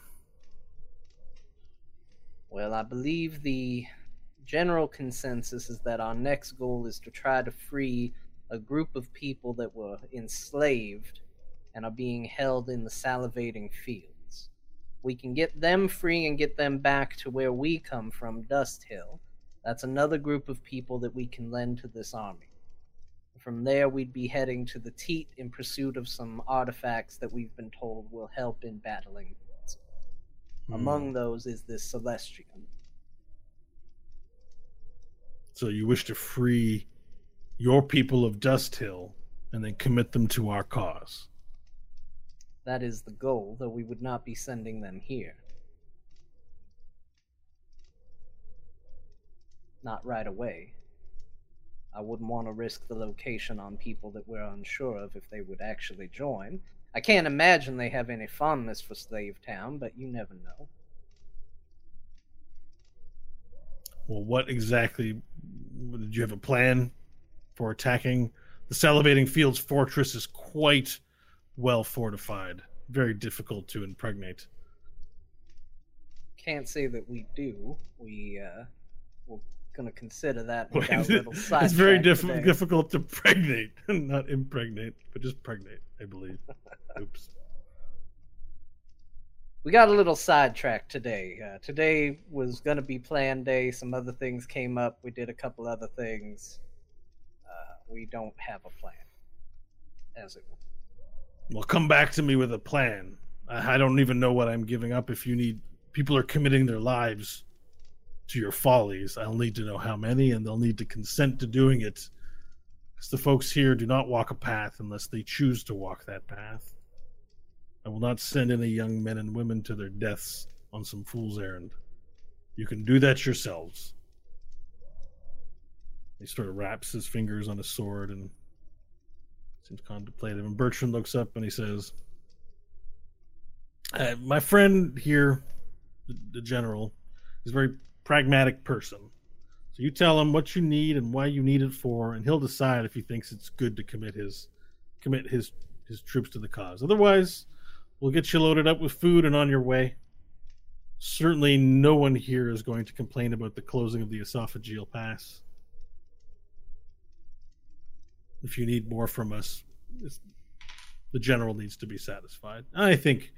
Well, I believe the general consensus is that our next goal is to try to free a group of people that were enslaved and are being held in the salivating fields. We can get them free and get them back to where we come from, Dust Hill. That's another group of people that we can lend to this army. From there, we'd be heading to the Teat in pursuit of some artifacts that we've been told will help in battling Hmm. among those is this Celestium. So you wish to free your people of Dust Hill and then commit them to our cause. That is the goal, though we would not be sending them here. Not right away. I wouldn't want to risk the location on people that we're unsure of if they would actually join. I can't imagine they have any fondness for Slave Town, but you never know. Well, what exactly did you have a plan for attacking? The Salivating Fields fortress is quite well fortified, very difficult to impregnate. Can't say that we do. We, uh, we're gonna consider that Wait, with little it's very diff- difficult to pregnate, not impregnate, but just pregnate, I believe. Oops. we got a little sidetracked today. Uh, today was going to be plan day. Some other things came up. We did a couple other things. Uh, we don't have a plan, as it were. Well, come back to me with a plan. I I don't even know what I'm giving up. If you need people are committing their lives to your follies, I'll need to know how many, and they'll need to consent to doing it. Because the folks here do not walk a path unless they choose to walk that path. I will not send any young men and women to their deaths on some fool's errand. You can do that yourselves. He sort of wraps his fingers on his sword and seems contemplative. And Bertrand looks up and he says, uh, "My friend here, the, the general, is very pragmatic person. So you tell him what you need and why you need it for, and he'll decide if he thinks it's good to commit his commit his his troops to the cause. Otherwise, we'll get you loaded up with food and on your way." Certainly, no one here is going to complain about the closing of the esophageal pass. If you need more from us, the general needs to be satisfied. I think,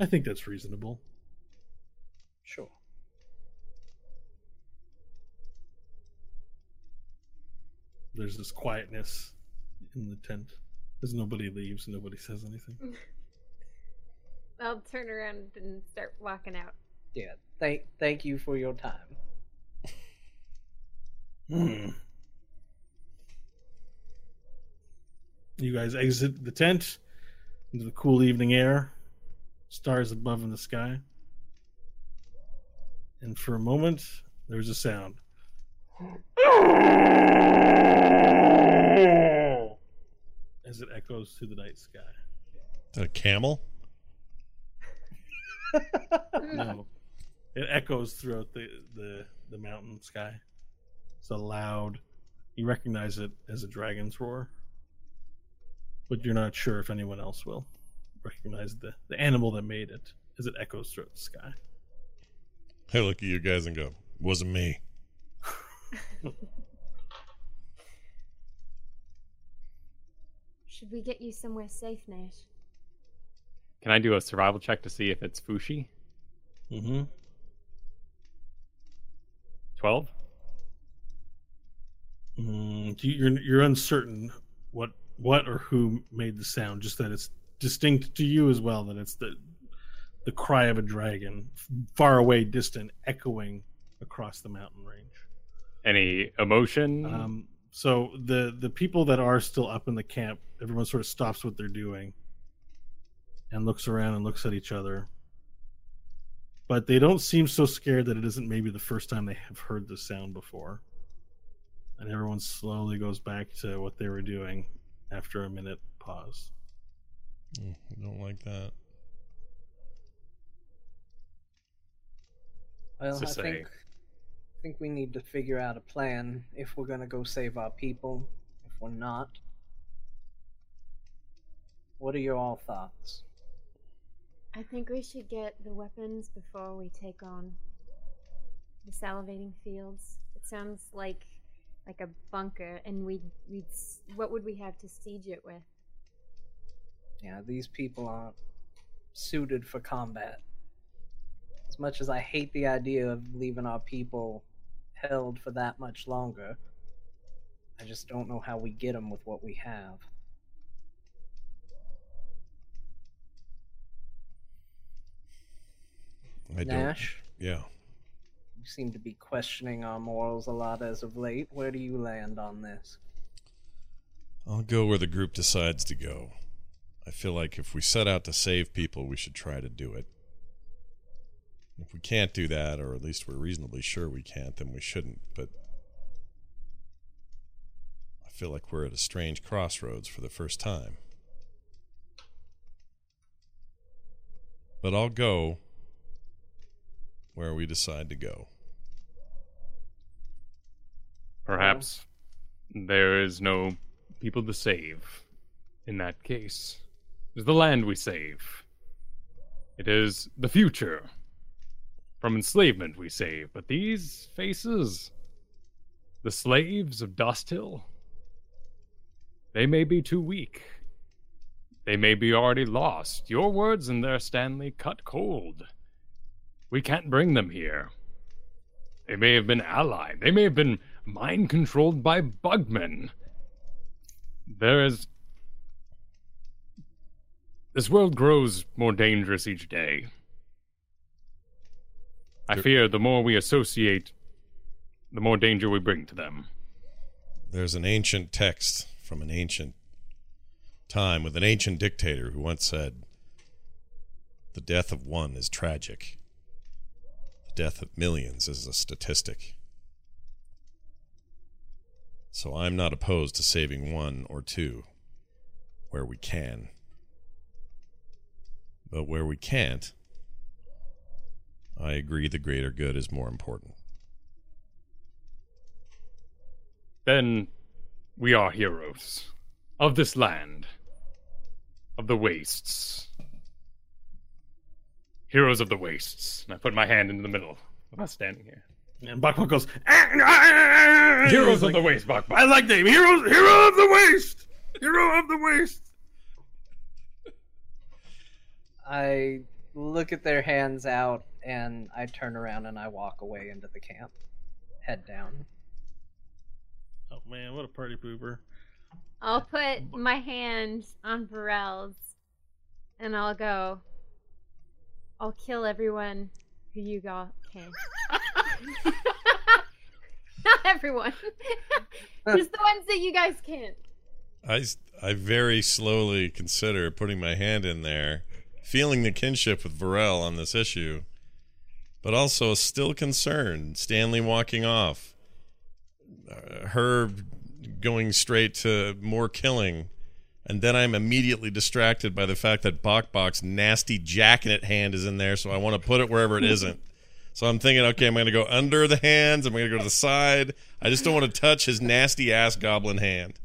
I think that's reasonable. Sure. There's this quietness in the tent as nobody leaves, nobody says anything. I'll turn around and start walking out. Yeah. Thank thank you for your time. Hmm. You guys exit the tent into the cool evening air, stars above in the sky. And for a moment, there's a sound. As it echoes through the night sky. Is that a camel? No. it echoes throughout the the the mountain sky. It's a loud. You recognize it as a dragon's roar, but you're not sure if anyone else will recognize the the animal that made it as it echoes throughout the sky. I look at you guys and go, "Wasn't me." Should we get you somewhere safe, Nash? Can I do a survival check to see if it's Fushi? Mm-hmm. 12? Mm, you- you're you're uncertain what what or who made the sound. Just that it's distinct to you as well. That it's the the cry of a dragon, far away, distant, echoing across the mountain range. Any emotion? Um, so the the people that are still up in the camp, everyone sort of stops what they're doing and looks around and looks at each other. But they don't seem so scared that it isn't maybe the first time they have heard the sound before. And everyone slowly goes back to what they were doing after a minute pause. Mm, I don't like that. Well, I to say. think I think we need to figure out a plan if we're gonna go save our people. If we're not, what are your all thoughts? I think we should get the weapons before we take on the salivating fields. It sounds like like a bunker, and we'd we'd what would we have to siege it with? Yeah, these people aren't suited for combat. As much as I hate the idea of leaving our people held for that much longer, I just don't know how we get them with what we have. I don't. Nash, Yeah. you seem to be questioning our morals a lot as of late. Where do you land on this? I'll go where the group decides to go. I feel like if we set out to save people, we should try to do it. If we can't do that, or at least we're reasonably sure we can't, then we shouldn't. But I feel like we're at a strange crossroads for the first time. But I'll go where we decide to go. Perhaps there is no people to save in that case. It is the land we save. It is the future. From enslavement we save. But these faces, the slaves of Dust Hill, they may be too weak. They may be already lost. Your words in there, Stanley, cut cold. We can't bring them here. They may have been allied. They may have been mind controlled by bugmen. There is. This world grows more dangerous each day. I fear the more we associate, the more danger we bring to them. There's an ancient text from an ancient time with an ancient dictator who once said, The death of one is tragic, the death of millions is a statistic. So I'm not opposed to saving one or two where we can. But where we can't, I agree the greater good is more important. Then we are heroes of this land, of the wastes. Heroes of the wastes. And I put my hand in the middle of us standing here. And Bok Bok goes, "Ah, ah, ah, ah." Heroes He's of the waste, Buck. I like that. Heroes, hero of the waste, hero of the waste. I look at their hands out and I turn around and I walk away into the camp. Head down. Oh man, what a party pooper! I'll put my hand on Varel's, and I'll go. I'll kill everyone who you got can. Not everyone. Just the ones that you guys can't. I I very slowly consider putting my hand in there, feeling the kinship with Varel on this issue, but also still concerned. Stanley walking off, uh, her going straight to more killing, and then I'm immediately distracted by the fact that Bok Bok's nasty jackenet hand is in there, so I want to put it wherever it isn't. So I'm thinking, okay, I'm going to go under the hands. I'm going to go to the side. I just don't want to touch his nasty ass goblin hand.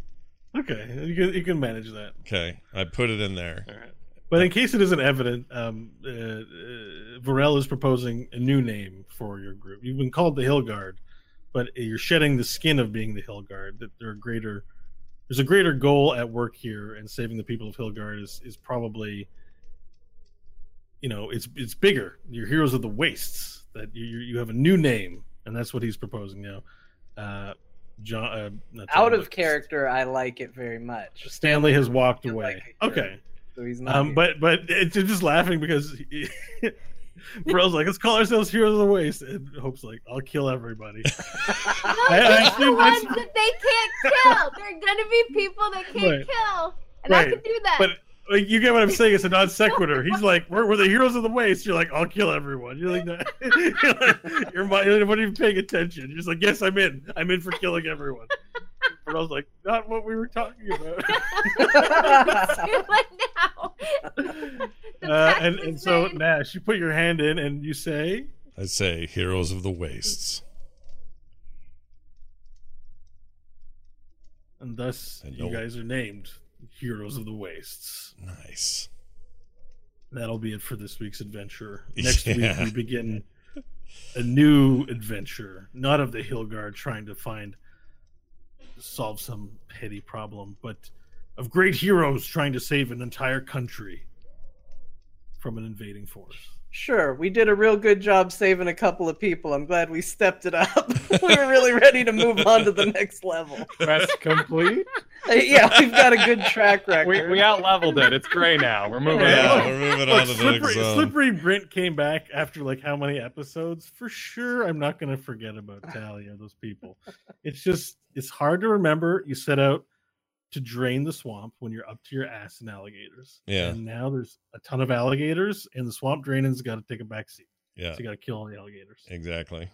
Okay, you can you can manage that. Okay, I put it in there. All right. But in case it isn't evident, um, uh, uh, Varel is proposing a new name for your group. You've been called the Hill Guard, but you're shedding the skin of being the Hill Guard. That there are greater, there's a greater goal at work here, and saving the people of Hillgard is is probably, you know, it's it's bigger. You're heroes of the wastes. That you you have a new name, and that's what he's proposing now. Uh, John, uh, Out of character, I like it very much. Stanley has walked away. like okay. So he's not. Um, here. but but it's just laughing because he, Bro's like, let's call ourselves heroes of the waste, and Hope's like, I'll kill everybody. No, I- I they're the ones that they can't kill. They're gonna be people that can't Right. kill, and I can do that. but like, you get what I'm saying? It's a non sequitur. He's like, we're, we're the heroes of the waste. You're like, I'll kill everyone. You're like, that. you're like, you're, you're not even paying attention. You're just like, yes, I'm in. I'm in for killing everyone. But I was like, not what we were talking about. do it now. The Uh, and, and so made. Nash, you put your hand in and you say, I say heroes of the wastes. and thus And you no- guys are named heroes of the wastes. Nice. That'll be it for this week's adventure. Next Yeah. week we begin a new adventure, not of the Hill Guard trying to find solve some petty problem, but of great heroes trying to save an entire country from an invading force. Sure, we did a real good job saving a couple of people. I'm glad we stepped it up. we were really ready to move on to the next level. Quest complete. Uh, yeah, we've got a good track record. We we out leveled it. It's gray now. We're moving Yeah, on. we're moving Look, on to the slippery, next zone. slippery Brent came back after like how many episodes? For sure, I'm not going to forget about Talia. Those people. It's just it's hard to remember. You set out to drain the swamp when you're up to your ass in alligators. Yeah. And now there's a ton of alligators, and the swamp draining's got to take a back seat. Yeah, So you got to kill all the alligators. exactly.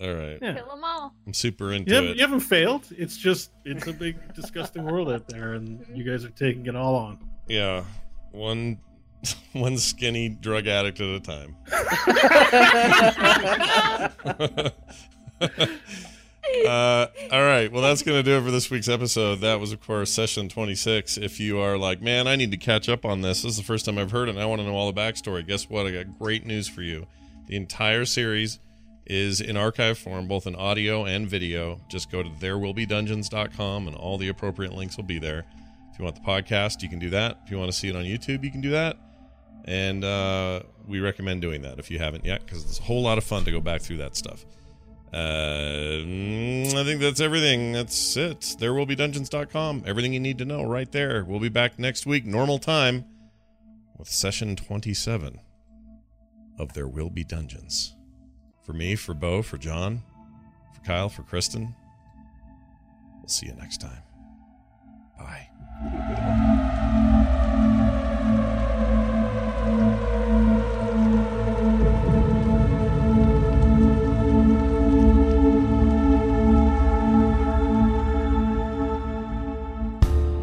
All right. Yeah. kill them all. I'm super into You haven't, it. you haven't failed. It's just it's a big disgusting world out there, and mm-hmm. you guys are taking it all on. Yeah, one one skinny drug addict at a time. uh, all right. Well, that's going to do it for this week's episode. That was, of course, session 26. If you are like, man, I need to catch up on this. This is the first time I've heard it, and I want to know all the backstory. Guess what? I got great news for you. The entire series is in archive form, both in audio and video. Just go to therewillbedungeons.com, and all the appropriate links will be there. If you want the podcast, you can do that. If you want to see it on YouTube, you can do that. And uh, we recommend doing that if you haven't yet, because it's a whole lot of fun to go back through that stuff. Uh, mm, I think that's everything. That's it. Therewillbedungeons.com. Everything you need to know right there. We'll be back next week, normal time, with session 27 of There Will Be Dungeons. For me, for Bo, for John, for Kyle, for Kristen. We'll see you next time. Bye.